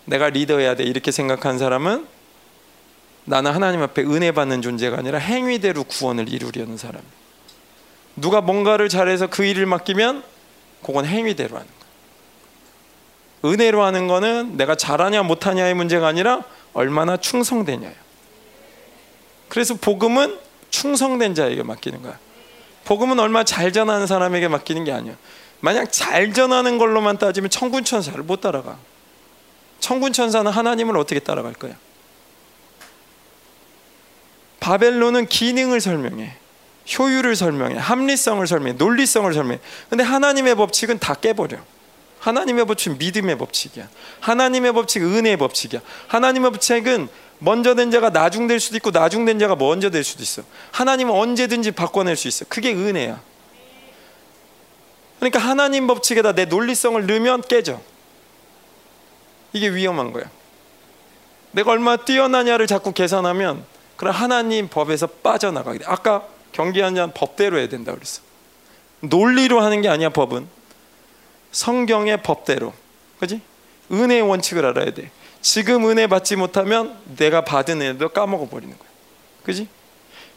내가 리더해야 돼 이렇게 생각한 사람은 나는 하나님 앞에 은혜 받는 존재가 아니라 행위대로 구원을 이루려는 사람. 누가 뭔가를 잘해서 그 일을 맡기면 그건 행위대로 하는 거야. 은혜로 하는 거는 내가 잘하냐 못하냐의 문제가 아니라 얼마나 충성되냐요. 그래서 복음은 충성된 자에게 맡기는 거야. 복음은 얼마 잘 전하는 사람에게 맡기는 게 아니야. 만약 잘 전하는 걸로만 따지면 천군 천사를 못 따라가. 천군 천사는 하나님을 어떻게 따라갈 거야? 바벨론은 기능을 설명해. 효율을 설명해. 합리성을 설명해. 논리성을 설명해. 근데 하나님의 법칙은 다 깨버려. 하나님의 법칙은 믿음의 법칙이야. 하나님의 법칙은 은혜의 법칙이야. 하나님의 법칙은 먼저 된 자가 나중 될 수도 있고 나중 된 자가 먼저 될 수도 있어. 하나님은 언제든지 바꿔낼 수 있어. 그게 은혜야. 그러니까 하나님 법칙에다 내 논리성을 넣으면 깨져. 이게 위험한 거야. 내가 얼마 뛰어나냐를 자꾸 계산하면 그럼 하나님 법에서 빠져나가게 돼. 아까 자는 법대로 해야 된다 그랬어. 논리로 하는 게 아니야 법은. 성경의 법대로. 그지? 은혜의 원칙을 알아야 돼. 지금 은혜 받지 못하면 내가 받은 은혜도 까먹어 버리는 거야. 그지?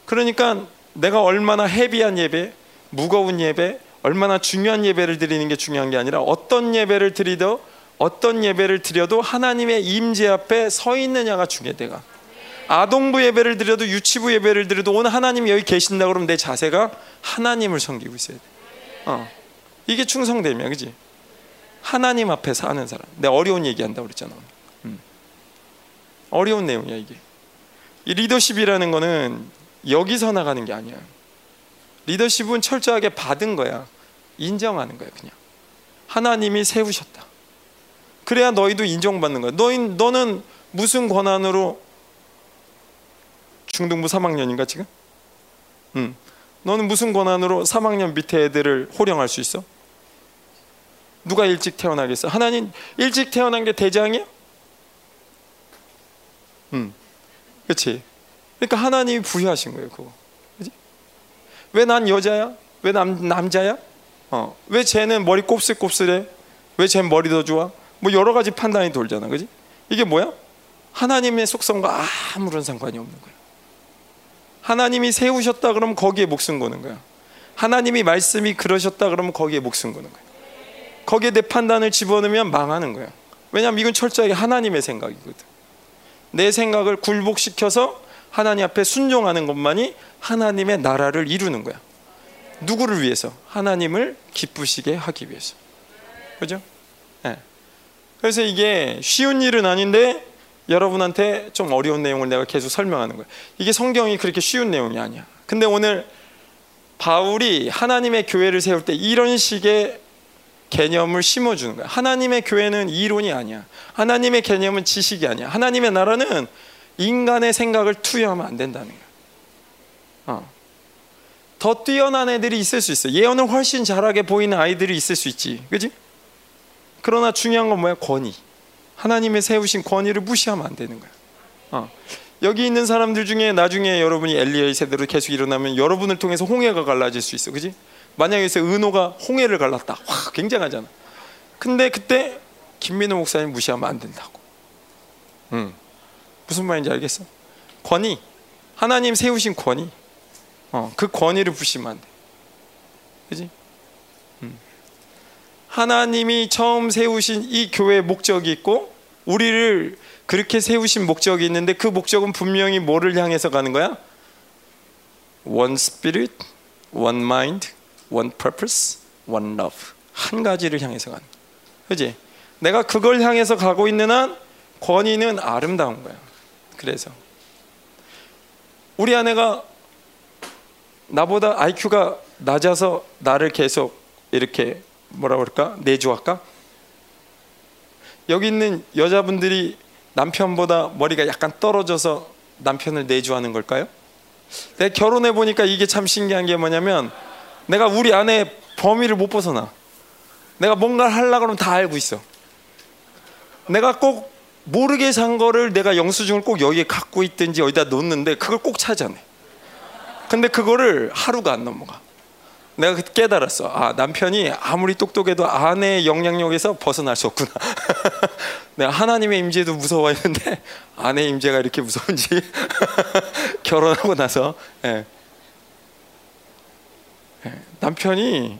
그러니까 내가 얼마나 헤비한 예배, 무거운 예배, 얼마나 중요한 예배를 드리는 게 중요한 게 아니라 어떤 예배를 드리도 어떤 예배를 드려도 하나님의 임재 앞에 서 있느냐가 중요해가 아동부 예배를 드려도 유치부 예배를 드려도 오늘 하나님이 여기 계신다 그러면 내 자세가 하나님을 섬기고 있어야 돼. 어. 이게 충성됨이야, 그지? 하나님 앞에 사는 사람. 내 어려운 얘기한다 그랬잖아. 음. 어려운 내용이야 이게. 이 리더십이라는 거는 여기서 나가는 게 아니야. 리더십은 철저하게 받은 거야. 인정하는 거예요, 그냥. 하나님이 세우셨다. 그래야 너희도 인정받는 거야. 너희 너는 무슨 권한으로 중등부 3학년인가 지금? 음. 너는 무슨 권한으로 3학년 밑에 애들을 호령할 수 있어? 누가 일찍 태어나겠어? 하나님 일찍 태어난 게 대장이야? 음. 그렇지. 그러니까 하나님이 부여하신 거예요, 그거. 왜 난 여자야? 왜 남, 남자야? 어. 왜 쟤는 머리 곱슬곱슬해? 왜 쟤는 머리 더 좋아? 뭐 여러 가지 판단이 돌잖아. 그지? 이게 뭐야? 하나님의 속성과 아무런 상관이 없는 거야. 하나님이 세우셨다 그러면 거기에 목숨 거는 거야. 하나님이 말씀이 그러셨다 그러면 거기에 목숨 거는 거야. 거기에 내 판단을 집어넣으면 망하는 거야. 왜냐하면 이건 철저하게 하나님의 생각이거든. 내 생각을 굴복시켜서 하나님 앞에 순종하는 것만이 하나님의 나라를 이루는 거야. 누구를 위해서? 하나님을 기쁘시게 하기 위해서. 그죠? 네. 그래서 이게 쉬운 일은 아닌데 여러분한테 좀 어려운 내용을 내가 계속 설명하는 거예요. 이게 성경이 그렇게 쉬운 내용이 아니야. 근데 오늘 바울이 하나님의 교회를 세울 때 이런 식의 개념을 심어주는 거야. 하나님의 교회는 이론이 아니야. 하나님의 개념은 지식이 아니야. 하나님의 나라는 인간의 생각을 투여하면 안 된다는 거야. 어. 더 뛰어난 애들이 있을 수 있어. 예언을 훨씬 잘하게 보이는 아이들이 있을 수 있지. 그지? 그러나 중요한 건 뭐야? 권위. 하나님의 세우신 권위를 무시하면 안 되는 거야. 어. 여기 있는 사람들 중에 나중에 여러분이 엘리야의 세대로 계속 일어나면 여러분을 통해서 홍해가 갈라질 수 있어. 그지? 만약에 은호가 홍해를 갈랐다. 와, 굉장하잖아. 근데 그때 김민호 목사님 무시하면 안 된다고. 음. 무슨 말인지 알겠어? 권위. 하나님 세우신 권위. 어, 그 권위를 부시면 안 돼. 그지? 음. 하나님이 처음 세우신 이 교회의 목적이 있고 우리를 그렇게 세우신 목적이 있는데 그 목적은 분명히 뭐를 향해서 가는 거야? One spirit, one mind, one purpose, one love. 한 가지를 향해서 가는. 그지? 내가 그걸 향해서 가고 있는 한 권위는 아름다운 거야. 그래서 우리 아내가 나보다 IQ가 낮아서 나를 계속 이렇게 뭐라 그럴까 내조할까? 여기 있는 여자분들이 남편보다 머리가 약간 떨어져서 남편을 내조하는 걸까요? 내가 결혼해 보니까 이게 참 신기한 게 뭐냐면 내가 우리 아내 범위를 못 벗어나. 내가 뭔가를 하려고 그러면 다 알고 있어. 내가 꼭 모르게 산 거를 내가 영수증을 꼭 여기에 갖고 있든지 어디다 놓는데 그걸 꼭 찾아내. 근데 그거를 하루가 안 넘어가. 내가 깨달았어. 아 남편이 아무리 똑똑해도 아내의 영향력에서 벗어날 수 없구나. 내가 하나님의 임재도 무서워했는데 아내의 임재가 이렇게 무서운지 결혼하고 나서 예. 예. 남편이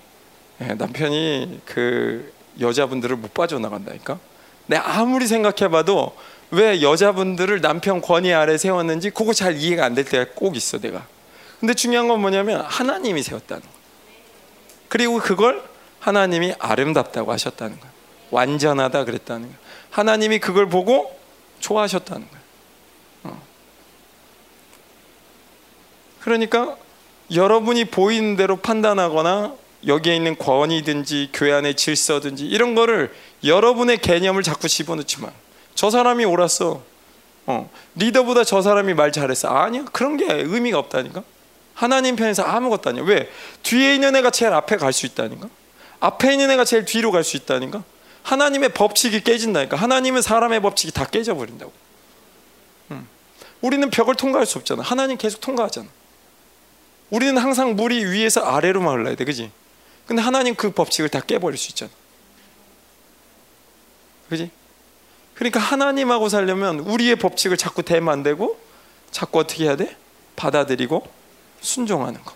예, 남편이 그 여자분들을 못 빠져나간다니까. 내가 아무리 생각해봐도 왜 여자분들을 남편 권위 아래 세웠는지 그거 잘 이해가 안 될 때가 꼭 있어 내가. 근데 중요한 건 뭐냐면 하나님이 세웠다는 거. 그리고 그걸 하나님이 아름답다고 하셨다는 거예요. 완전하다 그랬다는 거예요. 하나님이 그걸 보고 좋아하셨다는 거예요. 어. 그러니까 여러분이 보이는 대로 판단하거나 여기에 있는 권위든지 교회 안의 질서든지 이런 거를 여러분의 개념을 자꾸 집어넣지 마. 저 사람이 옳았어. 어. 리더보다 저 사람이 말 잘했어. 아니야. 그런 게 의미가 없다니까. 하나님 편에서 아무것도 아니야. 왜? 뒤에 있는 애가 제일 앞에 갈 수 있다니까. 앞에 있는 애가 제일 뒤로 갈 수 있다니까. 하나님의 법칙이 깨진다니까. 하나님은 사람의 법칙이 다 깨져버린다고. 음. 우리는 벽을 통과할 수 없잖아. 하나님 계속 통과하잖아. 우리는 항상 물이 위에서 아래로만 흘러야 돼, 그지? 근데 하나님 그 법칙을 다 깨버릴 수 있잖아. 그지? 그러니까 하나님하고 살려면 우리의 법칙을 자꾸 대면 안 되고 자꾸 어떻게 해야 돼? 받아들이고 순종하는 거.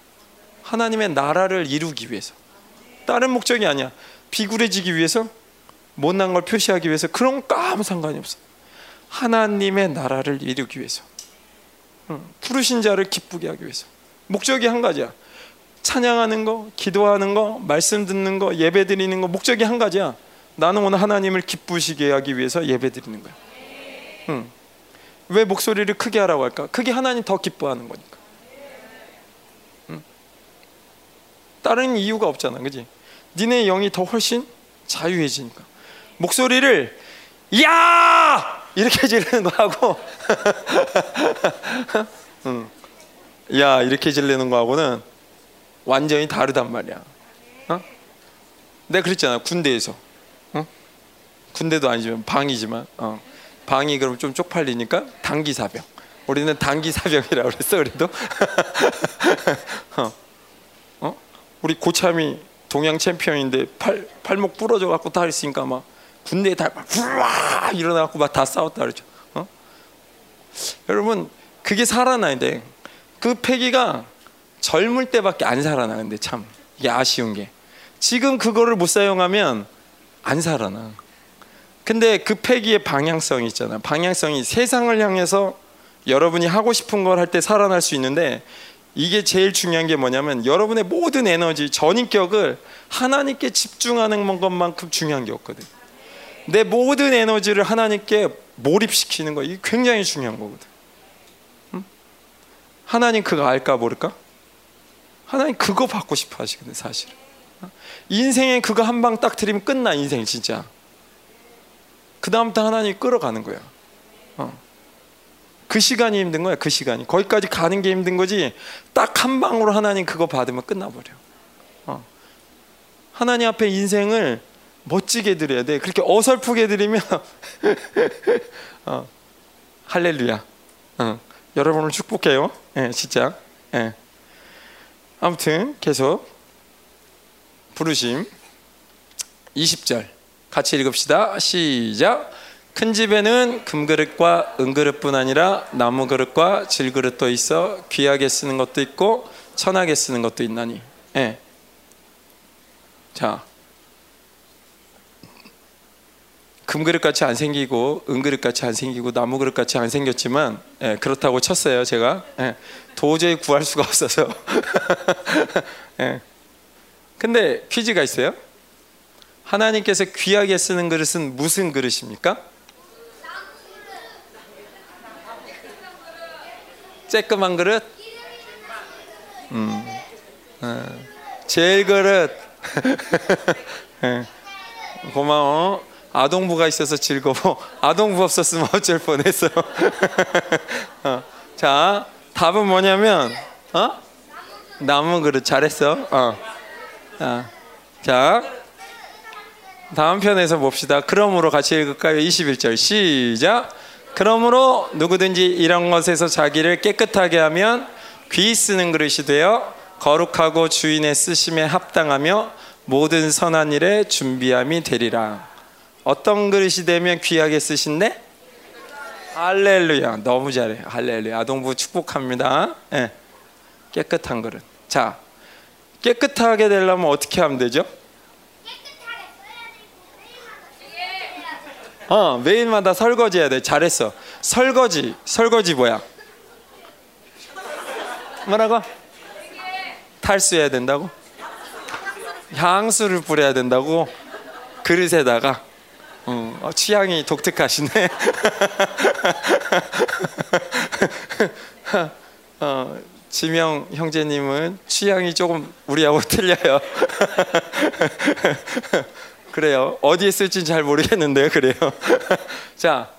하나님의 나라를 이루기 위해서. 다른 목적이 아니야. 비굴해지기 위해서 못난 걸 표시하기 위해서 그런 거 아무 상관이 없어. 하나님의 나라를 이루기 위해서. 부르신 자를 기쁘게 하기 위해서. 목적이 한 가지야. 찬양하는 거, 기도하는 거, 말씀 듣는 거, 예배 드리는 거 목적이 한 가지야. 나는 오늘 하나님을 기쁘시게 하기 위해서 예배 드리는 거야. 응. 왜 목소리를 크게 하라고 할까? 그게 하나님 더 기뻐하는 거니까. 다른 이유가 없잖아, 그지? 니네 영이 더 훨씬 자유해지니까 목소리를 야 이렇게 지르는 거하고 응. 야 이렇게 지르는 거하고는 완전히 다르단 말이야. 어? 내가 그랬잖아 군대에서 어? 군대도 아니지만 방이지만 어. 방이 그럼 좀 쪽팔리니까 단기 사병. 우리는 단기 사병이라고 그랬어 그래도. 어. 어? 우리 고참이 동양 챔피언인데 팔 팔목 부러져 갖고 다 있으니까 막 군대에 다막 후와 일어나 갖고 막 다 싸웠다 그랬죠. 어? 여러분 그게 살아나야 돼. 그 패기가 젊을 때밖에 안 살아나는데 참 이게 아쉬운 게 지금 그거를 못 사용하면 안 살아나. 근데 그 패기의 방향성이 있잖아. 방향성이 세상을 향해서 여러분이 하고 싶은 걸 할 때 살아날 수 있는데 이게 제일 중요한 게 뭐냐면 여러분의 모든 에너지, 전인격을 하나님께 집중하는 것만큼 중요한 게 없거든. 내 모든 에너지를 하나님께 몰입시키는 거 이게 굉장히 중요한 거거든. 응? 하나님 그거 알까 모를까? 하나님 그거 받고 싶어 하시거든 사실. 인생에 그거 한 방 딱 들이면 끝나 인생 진짜. 그 다음부터 하나님 끌어가는 거야. 어. 그 시간이 힘든 거야. 그 시간이 거기까지 가는 게 힘든 거지. 딱 한 방으로 하나님 그거 받으면 끝나버려. 어. 하나님 앞에 인생을 멋지게 드려야 돼. 그렇게 어설프게 드리면 어. 할렐루야. 어. 여러분을 축복해요. 예, 진짜. 예. 아무튼 계속 부르심 20절 같이 읽읍시다. 시작. 큰 집에는 금그릇과 은그릇뿐 아니라 나무 그릇과 질그릇도 있어 귀하게 쓰는 것도 있고 천하게 쓰는 것도 있나니. 예. 자. 금그릇 같이 안 생기고 은그릇 같이 안 생기고 나무 그릇 같이 안 생겼지만 예, 그렇다고 쳤어요 제가 예, 도저히 구할 수가 없어서 예. 근데 퀴즈가 있어요 하나님께서 귀하게 쓰는 그릇은 무슨 그릇입니까? 쬐끄만 그릇? 음, 어, 제일 그릇 예. 고마워 아동부가 있어서 즐거워. 아동부 없었으면 어쩔 뻔했어. 어. 자, 답은 뭐냐면, 어? 나무 그릇 잘했어. 어. 어. 자, 다음 편에서 봅시다. 그러므로 같이 읽을까요? 21절 시작. 그러므로 누구든지 이런 것에서 자기를 깨끗하게 하면 귀 쓰는 그릇이 되어 거룩하고 주인의 쓰심에 합당하며 모든 선한 일에 준비함이 되리라. 어떤 그릇이 되면 귀하게 쓰신대? 할렐루야. 너무 잘해. 할렐루야. 아동부 축복합니다. 네. 깨끗한 그릇. 자, 깨끗하게 되려면 어떻게 하면 되죠? 어, 매일마다 설거지 해야 돼. 잘했어. 설거지. 설거지 뭐야? 뭐라고? 탈수해야 된다고? 향수를 뿌려야 된다고? 그릇에다가 어, 어, 취향이 독특하시네. 어, 지명 형제님은 취향이 조금 우리하고 틀려요. 그래요. 어디에 쓸지 잘 모르겠는데요. 그래요. 자,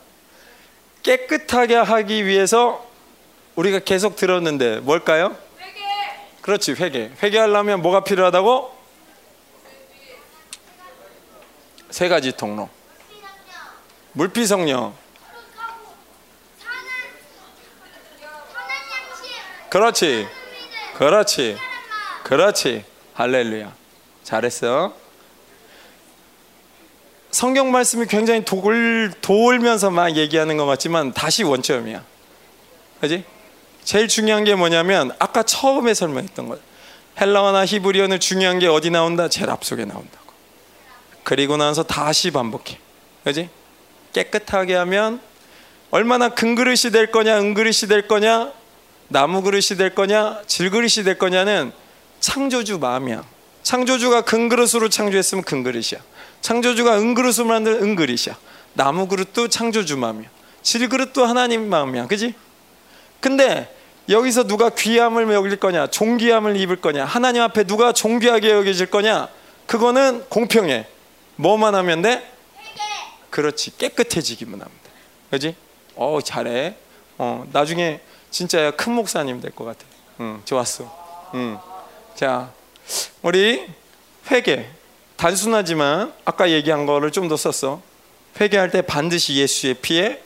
깨끗하게 하기 위해서 우리가 계속 들었는데 뭘까요? 회개. 그렇지, 회개. 회개하려면 뭐가 필요하다고? 세 가지 통로. 물피성령. 그렇지. 그렇지. 그렇지. 할렐루야. 잘했어. 성경 말씀이 굉장히 돌, 돌면서 막 얘기하는 것 같지만 다시 원점이야. 그지? 제일 중요한 게 뭐냐면 아까 처음에 설명했던 것. 헬라어나 히브리어는 중요한 게 어디 나온다? 제일 앞속에 나온다고. 그리고 나서 다시 반복해. 그지? 깨끗하게 하면 얼마나 큰 그릇이 될 거냐, 은 그릇이 될 거냐, 나무 그릇이 될 거냐, 질 그릇이 될 거냐는 창조주 마음이야. 창조주가 큰 그릇으로 창조했으면 큰 그릇이야. 창조주가 은 그릇으로 만든 은 그릇이야. 나무 그릇도 창조주 마음이야. 질 그릇도 하나님 마음이야. 그지? 근데 여기서 누가 귀함을 여길 거냐, 존귀함을 입을 거냐, 하나님 앞에 누가 존귀하게 여겨질 거냐, 그거는 공평해. 뭐만 하면 돼? 그렇지. 깨끗해지기만 하면 돼. 그지? 어, 잘해. 어, 나중에 진짜 큰 목사님 될 것 같아. 응, 좋았어. 응. 자, 우리 회개. 단순하지만 아까 얘기한 거를 좀 더 썼어. 회개할 때 반드시 예수의 피에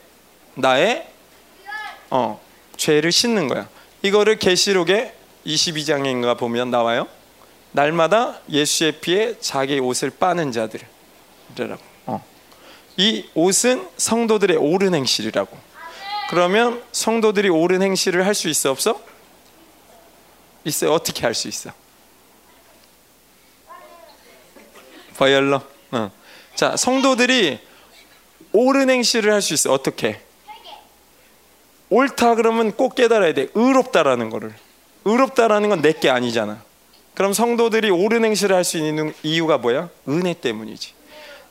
나의 어, 죄를 씻는 거야. 이거를 계시록에 22장인가 보면 나와요. 날마다 예수의 피에 자기 옷을 빠는 자들이라고. 어. 이 옷은 성도들의 옳은 행실이라고. 그러면 성도들이 옳은 행실을 할 수 있어 없어? 있어요. 어떻게 할 수 있어? 버열러. 어. 자, 성도들이 옳은 행실을 할 수 있어. 어떻게? 옳다 그러면 꼭 깨달아야 돼. 의롭다라는 거를. 의롭다라는 건 내 게 아니잖아. 그럼 성도들이 옳은 행실을 할 수 있는 이유가 뭐야? 은혜 때문이지.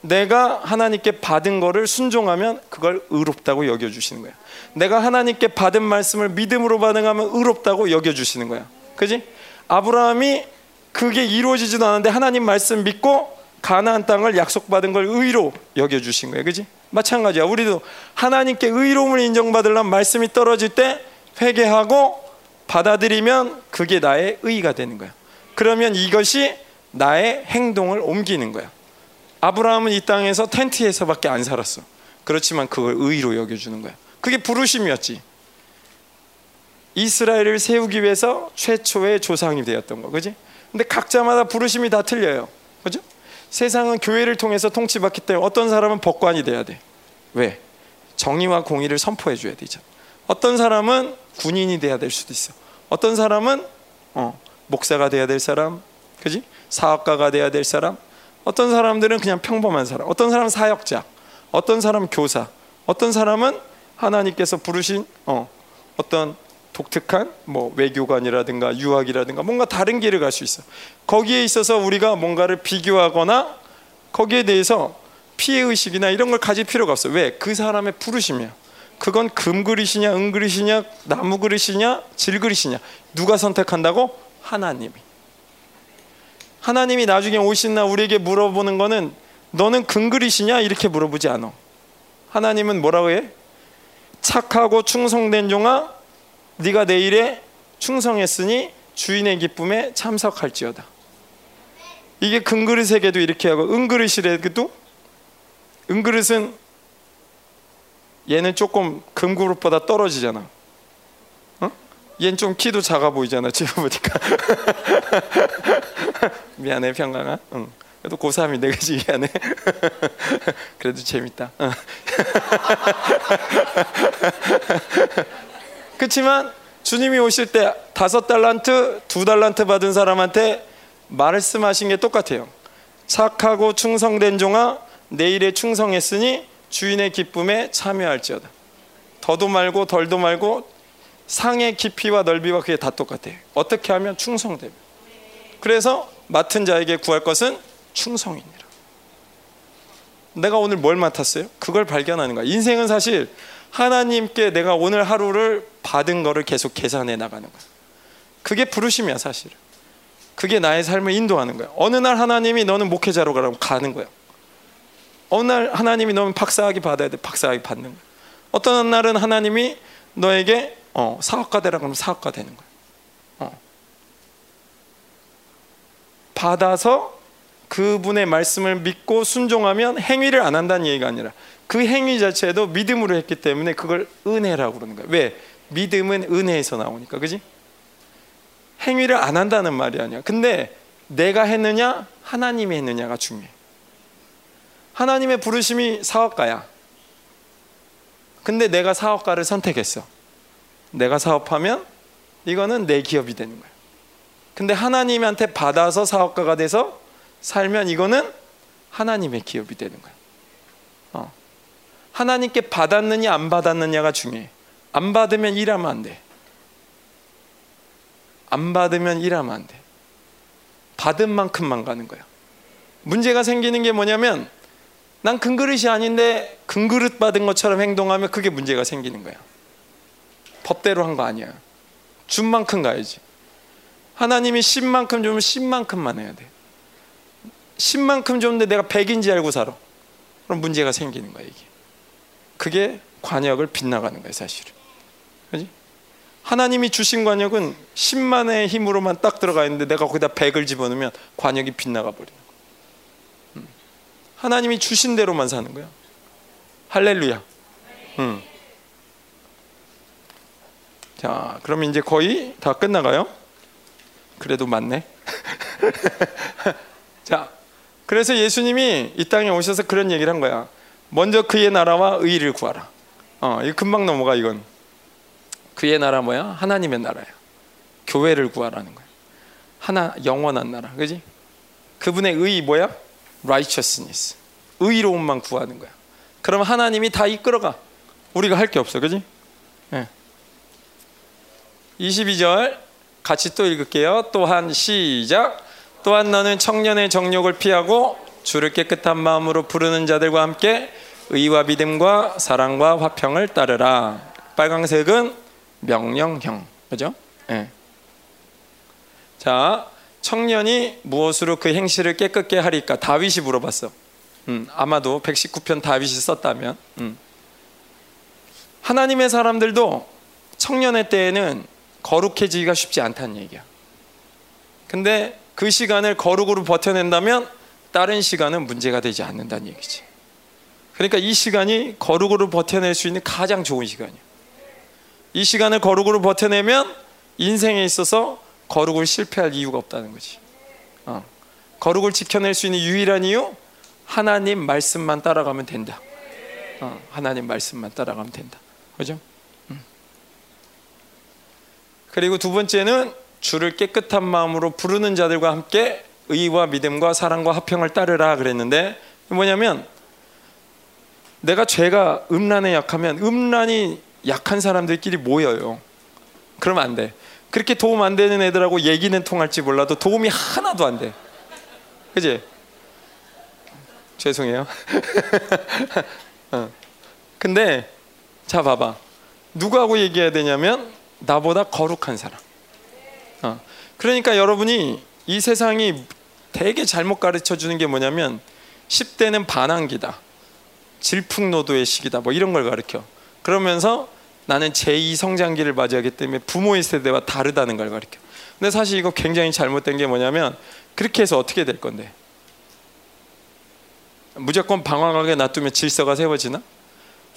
내가 하나님께 받은 거를 순종하면 그걸 의롭다고 여겨 주시는 거야. 내가 하나님께 받은 말씀을 믿음으로 반응하면 의롭다고 여겨 주시는 거야. 그지? 아브라함이 그게 이루어지지도 않았는데 하나님 말씀 믿고 가나안 땅을 약속받은 걸 의로 여겨 주신 거예요. 그지? 마찬가지야. 우리도 하나님께 의로움을 인정받으려면 말씀이 떨어질 때 회개하고 받아들이면 그게 나의 의가 되는 거야. 그러면 이것이 나의 행동을 옮기는 거야. 아브라함은 이 땅에서 텐트에서밖에 안 살았어. 그렇지만 그걸 의로 여겨 주는 거야. 그게 부르심이었지. 이스라엘을 세우기 위해서 최초의 조상이 되었던 거, 그지? 근데 각자마다 부르심이 다 틀려요, 그죠? 세상은 교회를 통해서 통치받기 때문에 어떤 사람은 법관이 돼야 돼. 왜? 정의와 공의를 선포해 줘야 되잖아. 어떤 사람은 군인이 돼야 될 수도 있어. 어떤 사람은 어, 목사가 돼야 될 사람, 그지? 사업가가 돼야 될 사람. 어떤 사람들은 그냥 평범한 사람. 어떤 사람은 사역자. 어떤 사람은 교사. 어떤 사람은 하나님께서 부르신 어, 어떤 독특한 뭐 외교관이라든가 유학이라든가 뭔가 다른 길을 갈 수 있어. 거기에 있어서 우리가 뭔가를 비교하거나 거기에 대해서 피해 의식이나 이런 걸 가질 필요가 없어. 왜? 그 사람의 부르심이야. 그건 금 그릇이냐, 은 그릇이냐, 나무 그릇이냐, 질 그릇이냐. 누가 선택한다고? 하나님이. 하나님이 나중에 오신나 우리에게 물어보는 거는 너는 금 그릇이냐 이렇게 물어보지 않아. 하나님은 뭐라고 해? 착하고 충성된 종아 네가 내 일에 충성했으니 주인의 기쁨에 참석할지어다. 이게 금그릇에게도 이렇게 하고 은그릇이라도 은그릇은 얘는 조금 금그릇보다 떨어지잖아. 어? 얘는 좀 키도 작아 보이잖아. 지금 보니까. 미안해 평강아. 응. 그래도 고3인데 그지 미안해. 그래도 재밌다. 어. 그렇지만 주님이 오실 때 다섯 달란트, 두 달란트 받은 사람한테 말씀하신 게 똑같아요. 착하고 충성된 종아, 내일에 충성했으니 주인의 기쁨에 참여할지어다. 더도 말고 덜도 말고 상의 깊이와 넓이와 그게 다 똑같아요. 어떻게 하면 충성되면. 그래서 맡은 자에게 구할 것은 충성이니라. 내가 오늘 뭘 맡았어요? 그걸 발견하는 거야. 인생은 사실 하나님께 내가 오늘 하루를 받은 거를 계속 계산해 나가는 거야. 그게 부르심이야, 사실. 그게 나의 삶을 인도하는 거야. 어느 날 하나님이 너는 목회자로 가라고 가는 거야. 어느 날 하나님이 너는 박사학위 받아야 돼. 박사학위 받는 거야. 어떤 날은 하나님이 너에게 어, 사업가 되라 그러면 사업가 되는 거야. 어. 받아서 그분의 말씀을 믿고 순종하면 행위를 안 한다는 얘기가 아니라 그 행위 자체도 믿음으로 했기 때문에 그걸 은혜라고 그러는 거야. 왜? 믿음은 은혜에서 나오니까. 그지? 행위를 안 한다는 말이 아니야. 근데 내가 했느냐, 하나님이 했느냐가 중요해. 하나님의 부르심이 사업가야. 근데 내가 사업가를 선택했어. 내가 사업하면 이거는 내 기업이 되는 거야. 근데 하나님한테 받아서 사업가가 돼서 살면 이거는 하나님의 기업이 되는 거야. 어. 하나님께 받았느냐 안 받았느냐가 중요해. 안 받으면 일하면 안 돼. 안 받으면 일하면 안 돼. 받은 만큼만 가는 거야. 문제가 생기는 게 뭐냐면 난 금그릇이 아닌데 금그릇 받은 것처럼 행동하면 그게 문제가 생기는 거야. 법대로 한 거 아니야. 준 만큼 가야지. 하나님이 10만큼 주면 10만큼만 해야 돼. 10만큼 줬는데 내가 100인지 알고 살아. 그럼 문제가 생기는 거야, 이게. 그게 관역을 빗나가는 거예요, 사실은. 그지? 하나님이 주신 관역은 10만의 힘으로만 딱 들어가 있는데 내가 거기다 100을 집어넣으면 관역이 빗나가 거야. 음. 하나님이 주신 대로만 사는 거야. 할렐루야. 음. 자, 그럼 이제 거의 다 끝나가요. 그래도 맞네. 자, 그래서 예수님이 이 땅에 오셔서 그런 얘기를 한 거야. 먼저 그의 나라와 의를 구하라. 어, 이거 금방 넘어가 이건. 그의 나라 뭐야? 하나님의 나라야. 교회를 구하라는 거야. 하나 영원한 나라, 그지? 그분의 의 뭐야? righteousness. 의로움만 구하는 거야. 그럼 하나님이 다 이끌어가. 우리가 할 게 없어, 그지? 네. 22절 같이 또 읽을게요. 또한 시작. 또한 너는 청년의 정욕을 피하고 주를 깨끗한 마음으로 부르는 자들과 함께 의와 믿음과 사랑과 화평을 따르라. 빨강색은 명령형, 그죠? 네. 자, 청년이 무엇으로 그 행실을 깨끗게 하리까? 다윗이 물어봤어. 음, 아마도 119편 다윗이 썼다면. 음. 하나님의 사람들도 청년의 때에는 거룩해지기가 쉽지 않다는 얘기야. 근데 그 시간을 거룩으로 버텨낸다면 다른 시간은 문제가 되지 않는다는 얘기지. 그러니까 이 시간이 거룩으로 버텨낼 수 있는 가장 좋은 시간이야. 이 시간을 거룩으로 버텨내면 인생에 있어서 거룩을 실패할 이유가 없다는 거지. 어. 거룩을 지켜낼 수 있는 유일한 이유 하나님 말씀만 따라가면 된다. 어. 하나님 말씀만 따라가면 된다. 그죠? 음. 그리고 두 번째는 주를 깨끗한 마음으로 부르는 자들과 함께 의와 믿음과 사랑과 화평을 따르라 그랬는데 뭐냐면 내가 죄가 음란에 약하면 음란이 약한 사람들끼리 모여요. 그러면 안 돼. 그렇게 도움 안 되는 애들하고 얘기는 통할지 몰라도 도움이 하나도 안 돼. 그지? 죄송해요. 어. 근데 자 봐봐. 누구하고 얘기해야 되냐면 나보다 거룩한 사람. 어. 그러니까 여러분이 이 세상이 되게 잘못 가르쳐 주는 게 뭐냐면 10대는 반항기다. 질풍노도의 시기다. 뭐 이런 걸 가르쳐. 그러면서 나는 제2 성장기를 맞이하기 때문에 부모의 세대와 다르다는 걸 가르쳐. 근데 사실 이거 굉장히 잘못된 게 뭐냐면 그렇게 해서 어떻게 될 건데? 무조건 방황하게 놔두면 질서가 세워지나?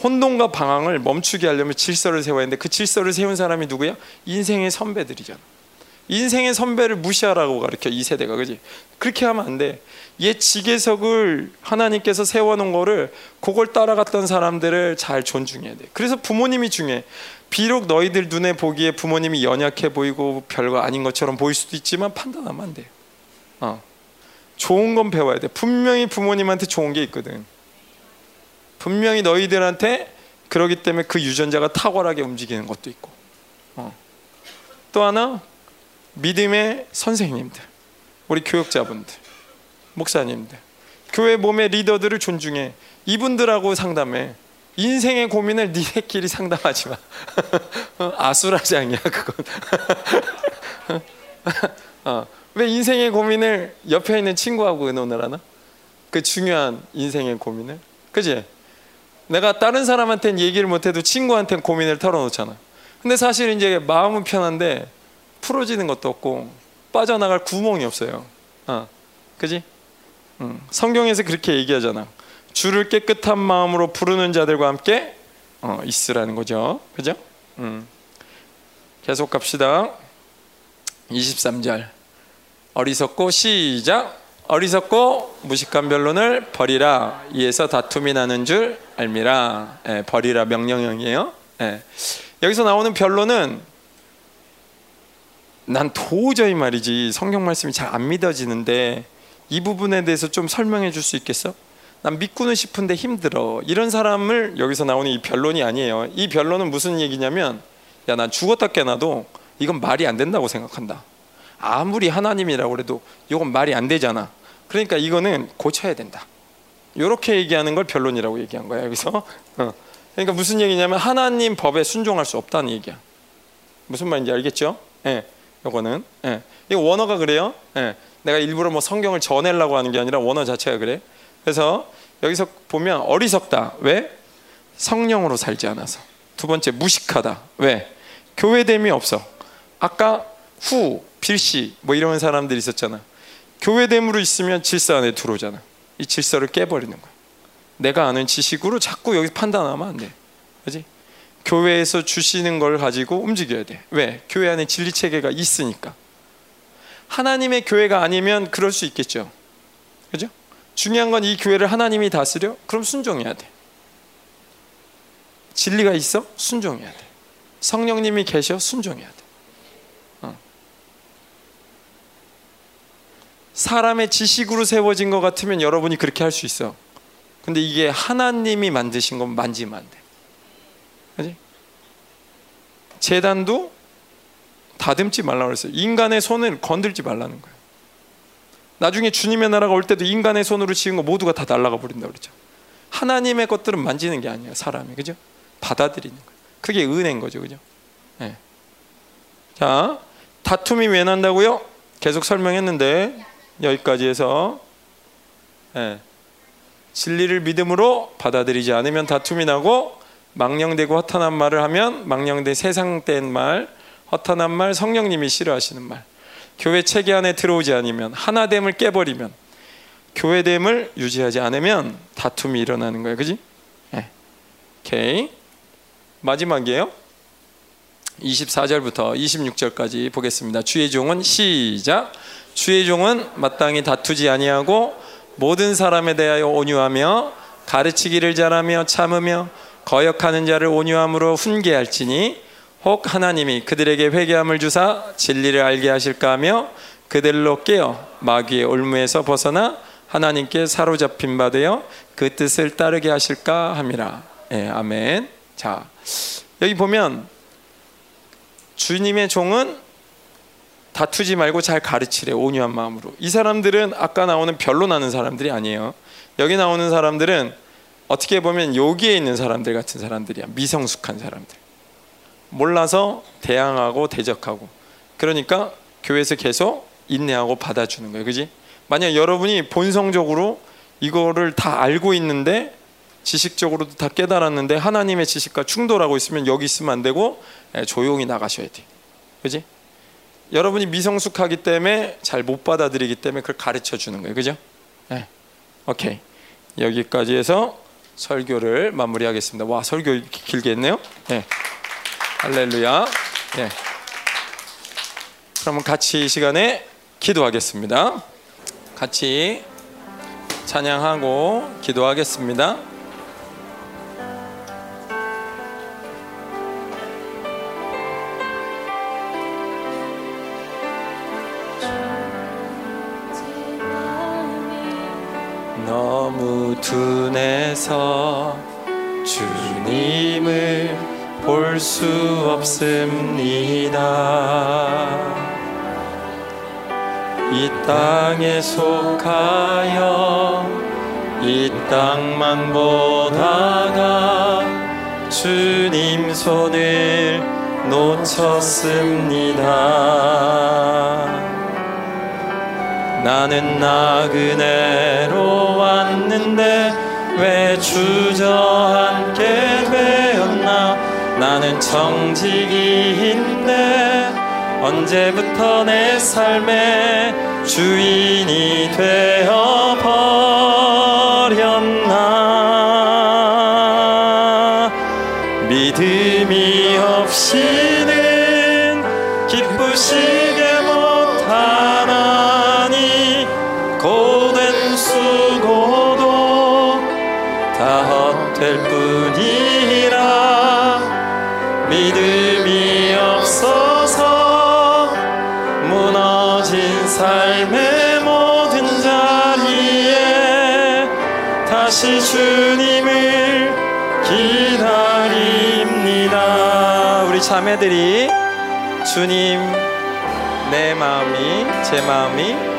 혼돈과 방황을 멈추게 하려면 질서를 세워야 하는데 그 질서를 세운 사람이 누구야? 인생의 선배들이잖아. 인생의 선배를 무시하라고 가르쳐 이 세대가 그지? 그렇게 하면 안 돼. 옛 지계석을 하나님께서 세워놓은 거를 그걸 따라갔던 사람들을 잘 존중해야 돼. 그래서 부모님이 중요해. 비록 너희들 눈에 보기에 부모님이 연약해 보이고 별거 아닌 것처럼 보일 수도 있지만 판단하면 안 돼. 어. 좋은 건 배워야 돼. 분명히 부모님한테 좋은 게 있거든. 분명히 너희들한테 그러기 때문에 그 유전자가 탁월하게 움직이는 것도 있고. 어. 또 하나 믿음의 선생님들, 우리 교육자분들, 목사님들, 교회 몸의 리더들을 존중해. 이분들하고 상담해. 인생의 고민을 니네끼리 상담하지 마. 어, 아수라장이야 그건. 어, 왜 인생의 고민을 옆에 있는 친구하고 의논을 하나? 그 중요한 인생의 고민을, 그지? 내가 다른 사람한테는 얘기를 못해도 친구한테는 고민을 털어놓잖아. 근데 사실 이제 마음은 편한데 풀어지는 것도 없고 빠져나갈 구멍이 없어요. 어, 그지? 음, 성경에서 그렇게 얘기하잖아. 주를 깨끗한 마음으로 부르는 자들과 함께 어, 있으라는 거죠. 그죠? 음. 계속 갑시다. 23절. 어리석고 시작. 어리석고 무식한 변론을 버리라. 이에서 다툼이 나는 줄 알미라. 예, 버리라 명령형이에요. 예. 여기서 나오는 변론은 난 도저히 말이지 성경 말씀이 잘 안 믿어지는데 이 부분에 대해서 좀 설명해 줄 수 있겠어? 난 믿고는 싶은데 힘들어. 이런 사람을 여기서 나오는 이 변론이 아니에요. 이 변론은 무슨 얘기냐면 야 난 죽었다 깨나도 이건 말이 안 된다고 생각한다. 아무리 하나님이라고 그래도 이건 말이 안 되잖아. 그러니까 이거는 고쳐야 된다. 이렇게 얘기하는 걸 변론이라고 얘기한 거야 여기서. 어. 그러니까 무슨 얘기냐면 하나님 법에 순종할 수 없다는 얘기야. 무슨 말인지 알겠죠? 예. 요거는 예. 이 원어가 그래요. 예. 내가 일부러 뭐 성경을 전하려고 하는 게 아니라 원어 자체가 그래. 그래서 여기서 보면 어리석다. 왜? 성령으로 살지 않아서. 두 번째 무식하다. 왜? 교회됨이 없어. 아까 후, 필시 뭐 이런 사람들이 있었잖아. 교회됨으로 있으면 질서 안에 들어오잖아. 이 질서를 깨버리는 거야. 내가 아는 지식으로 자꾸 여기 판단하면 안 돼. 그지? 교회에서 주시는 걸 가지고 움직여야 돼. 왜? 교회 안에 진리 체계가 있으니까. 하나님의 교회가 아니면 그럴 수 있겠죠. 그죠? 중요한 건 이 교회를 하나님이 다스려? 그럼 순종해야 돼. 진리가 있어? 순종해야 돼. 성령님이 계셔? 순종해야 돼. 어. 사람의 지식으로 세워진 것 같으면 여러분이 그렇게 할 수 있어. 근데 이게 하나님이 만드신 건 만지면 안 돼. 그지? 재단도 다듬지 말라고 그랬어요. 인간의 손을 건들지 말라는 거예요. 나중에 주님의 나라가 올 때도 인간의 손으로 지은 거 모두가 다 날아가 버린다고 그랬죠. 하나님의 것들은 만지는 게 아니에요. 사람이. 그죠? 받아들이는 거예요. 그게 은혜인 거죠. 그죠? 네. 자, 다툼이 왜 난다고요? 계속 설명했는데 여기까지 해서 네. 진리를 믿음으로 받아들이지 않으면 다툼이 나고 망령되고 허탄한 말을 하면 망령된 세상된 말, 허탄한 말, 성령님이 싫어하시는 말. 교회 체계 안에 들어오지 않으면 하나됨을 깨버리면 교회됨을 유지하지 않으면 다툼이 일어나는 거예요. 그지? 네. 오케이. 마지막이에요. 24절부터 26절까지 보겠습니다. 주의 종은 시작. 주의 종은 마땅히 다투지 아니하고 모든 사람에 대하여 온유하며 가르치기를 잘하며 참으며 거역하는 자를 온유함으로 훈계할지니 혹 하나님이 그들에게 회개함을 주사 진리를 알게 하실까 하며 그들로 깨어 마귀의 올무에서 벗어나 하나님께 사로잡힌 바 되어 그 뜻을 따르게 하실까 함이라. 예, 아멘. 자, 여기 보면 주님의 종은 다투지 말고 잘 가르치래 온유한 마음으로. 이 사람들은 아까 나오는 별로 나는 사람들이 아니에요. 여기 나오는 사람들은 어떻게 보면 여기에 있는 사람들 같은 사람들이야. 미성숙한 사람들. 몰라서 대항하고 대적하고. 그러니까 교회에서 계속 인내하고 받아주는 거예요. 그지? 만약 여러분이 본성적으로 이거를 다 알고 있는데 지식적으로도 다 깨달았는데 하나님의 지식과 충돌하고 있으면 여기 있으면 안 되고 예, 조용히 나가셔야 돼. 그지? 여러분이 미성숙하기 때문에 잘 못 받아들이기 때문에 그걸 가르쳐 주는 거예요. 그죠? 네. 오케이. 여기까지 해서 설교를 마무리하겠습니다. 와, 설교 길게 했네요. 네. 할렐루야. 네. 그러면 같이 이 시간에 기도하겠습니다. 같이 찬양하고 기도하겠습니다. 너무 둔해서 주님을 볼 수 없습니다. 이 땅에 속하여 이 땅만 보다가 주님 손을 놓쳤습니다. 나는 나그네로 왔는데 왜 주저앉게 되었나? 나는 청지기인데 언제부터 내 삶의 주인이 되어 버렸나? 믿음이 없이 자매들이 주님 내 마음이 제 마음이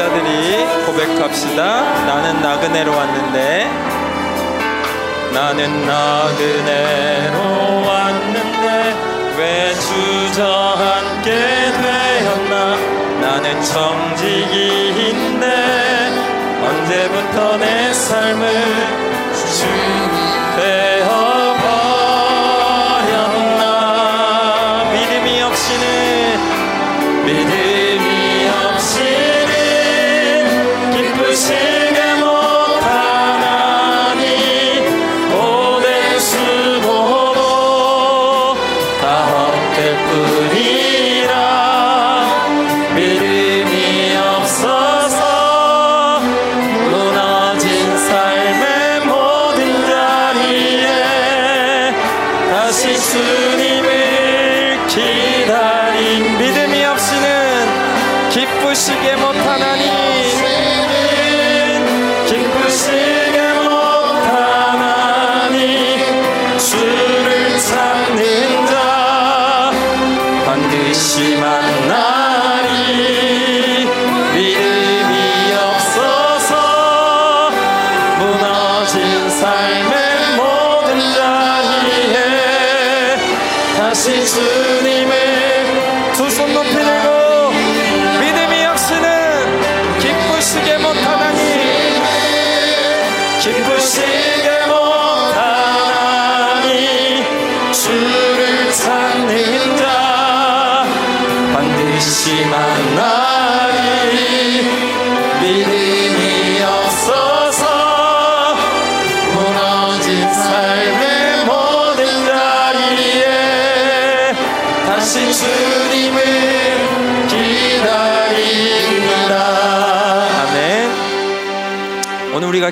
남자들이 고백합시다. 나는 나그네로 왔는데. 나는 나그네로 왔는데. 왜 주저앉게 되었나? 나는 정직이인데. 언제부터 내 삶을 되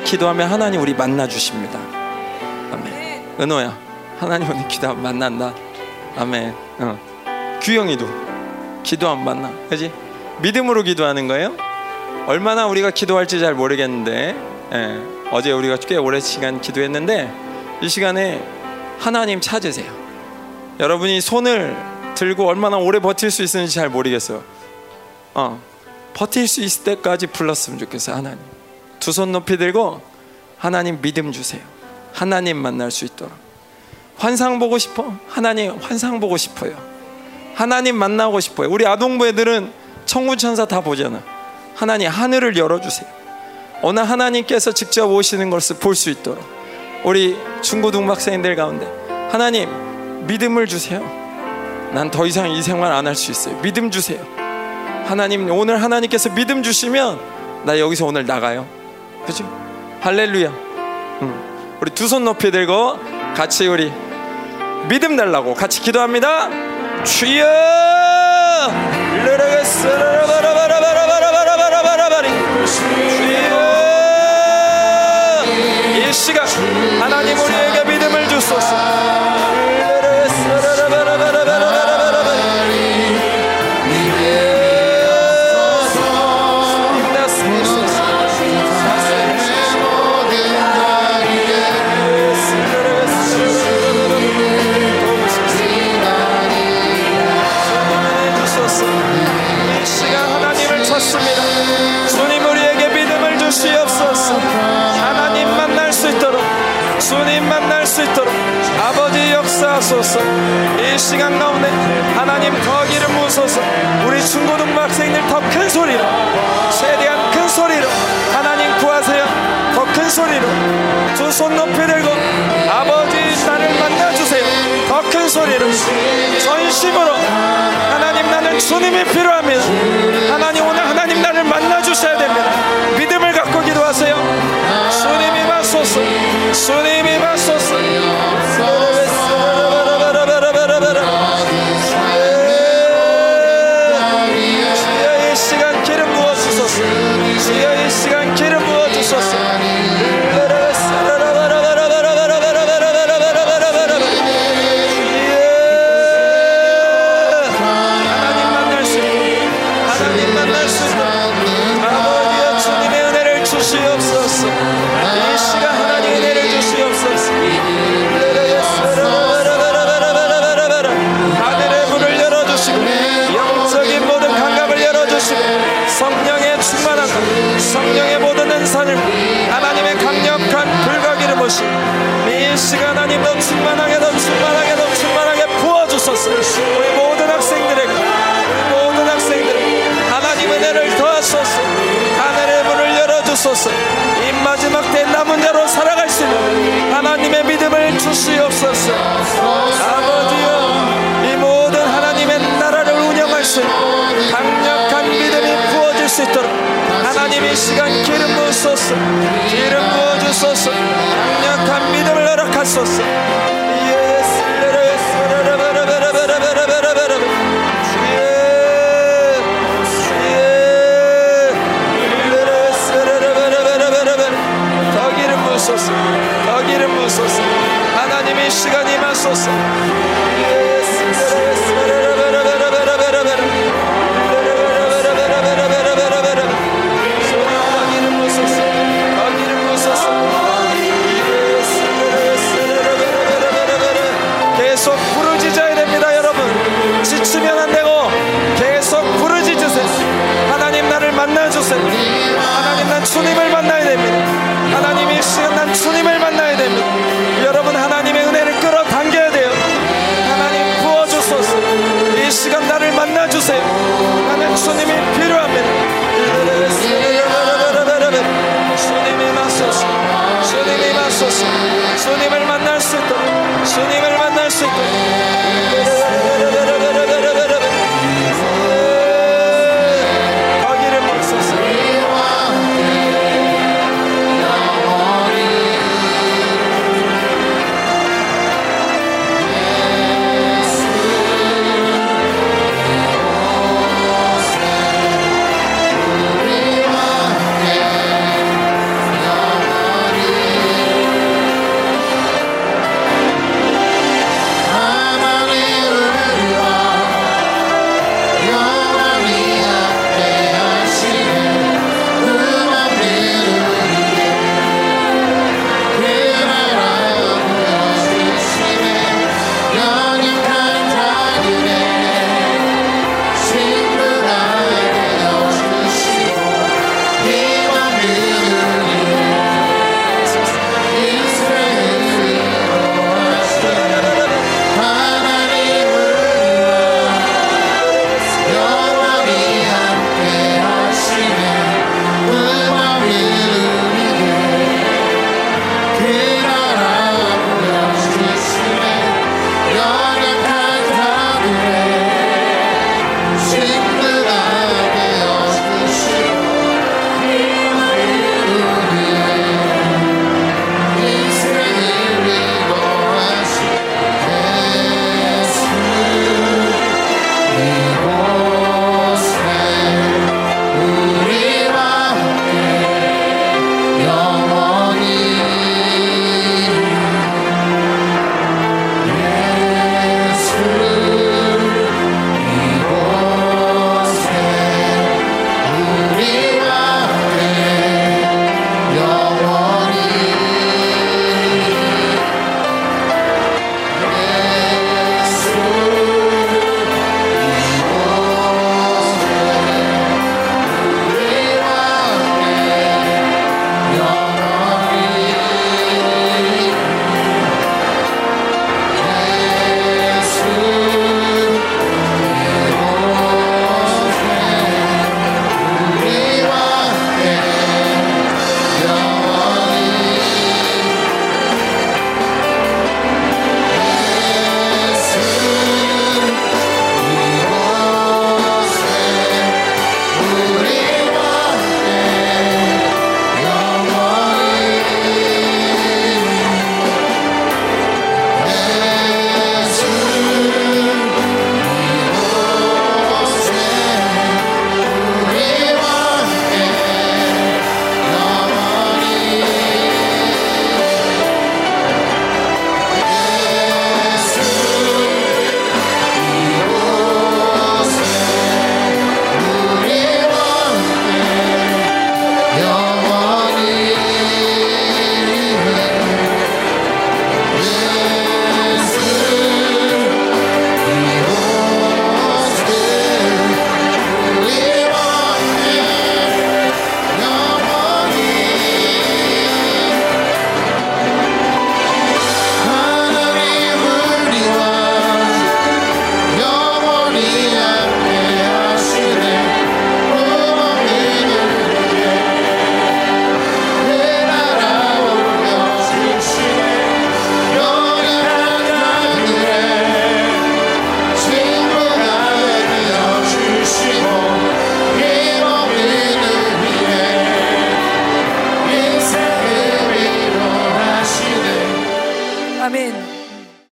기도하면 하나님 우리 만나 주십니다. 아멘. 은호야, 하나님 오늘 기도하면 만난다. 아멘. 어. 규영이도 기도하면 만나. 그지? 믿음으로 기도하는 거예요. 얼마나 우리가 기도할지 잘 모르겠는데 예, 어제 우리가 꽤 오랜 시간 기도했는데 이 시간에 하나님 찾으세요. 여러분이 손을 들고 얼마나 오래 버틸 수 있는지 잘 모르겠어요. 어, 버틸 수 있을 때까지 불렀으면 좋겠어요, 하나님. 두 손 높이 들고 하나님 믿음 주세요. 하나님 만날 수 있도록. 환상 보고 싶어? 하나님 환상 보고 싶어요. 하나님 만나고 싶어요. 우리 아동부 애들은 천군천사 다 보잖아. 하나님 하늘을 열어주세요. 오늘 하나님께서 직접 오시는 것을 볼 수 있도록 우리 중고등학생들 가운데 하나님 믿음을 주세요. 난 더 이상 이 생활 안 할 수 있어요. 믿음 주세요. 하나님 오늘 하나님께서 믿음 주시면 나 여기서 오늘 나가요. 그죠? 할렐루야. 음. 우리 두 손 높이 들고 같이 우리 믿음 달라고 같이 기도합니다. 주여! 주여! 이 시간 하나님 우리 찾습니다. 주님 우리에게 믿음을 주시옵소서. 하나님 만날 수 있도록 주님 만날 수 있도록 아버지 역사하소서. 이 시간 가운데 하나님 더 기름 부으소서. 우리 중고등부 학생들 더 큰 소리로 최대한 큰 소리로 하나님 구하세요. 더 큰 소리로 두 손 높이 들고 아버지 소리로 전심으로 하나님 나는 주님이 필요합니다. 하나님 오늘 하나님 나를 만나 주셔야 됩니다. 믿음을 갖고 기도하세요. 주님이 맞소서. 주님이 맞소서. 시간 기름 부으소서. 기름 부어주소서. 강력한 믿음을 허락하소서.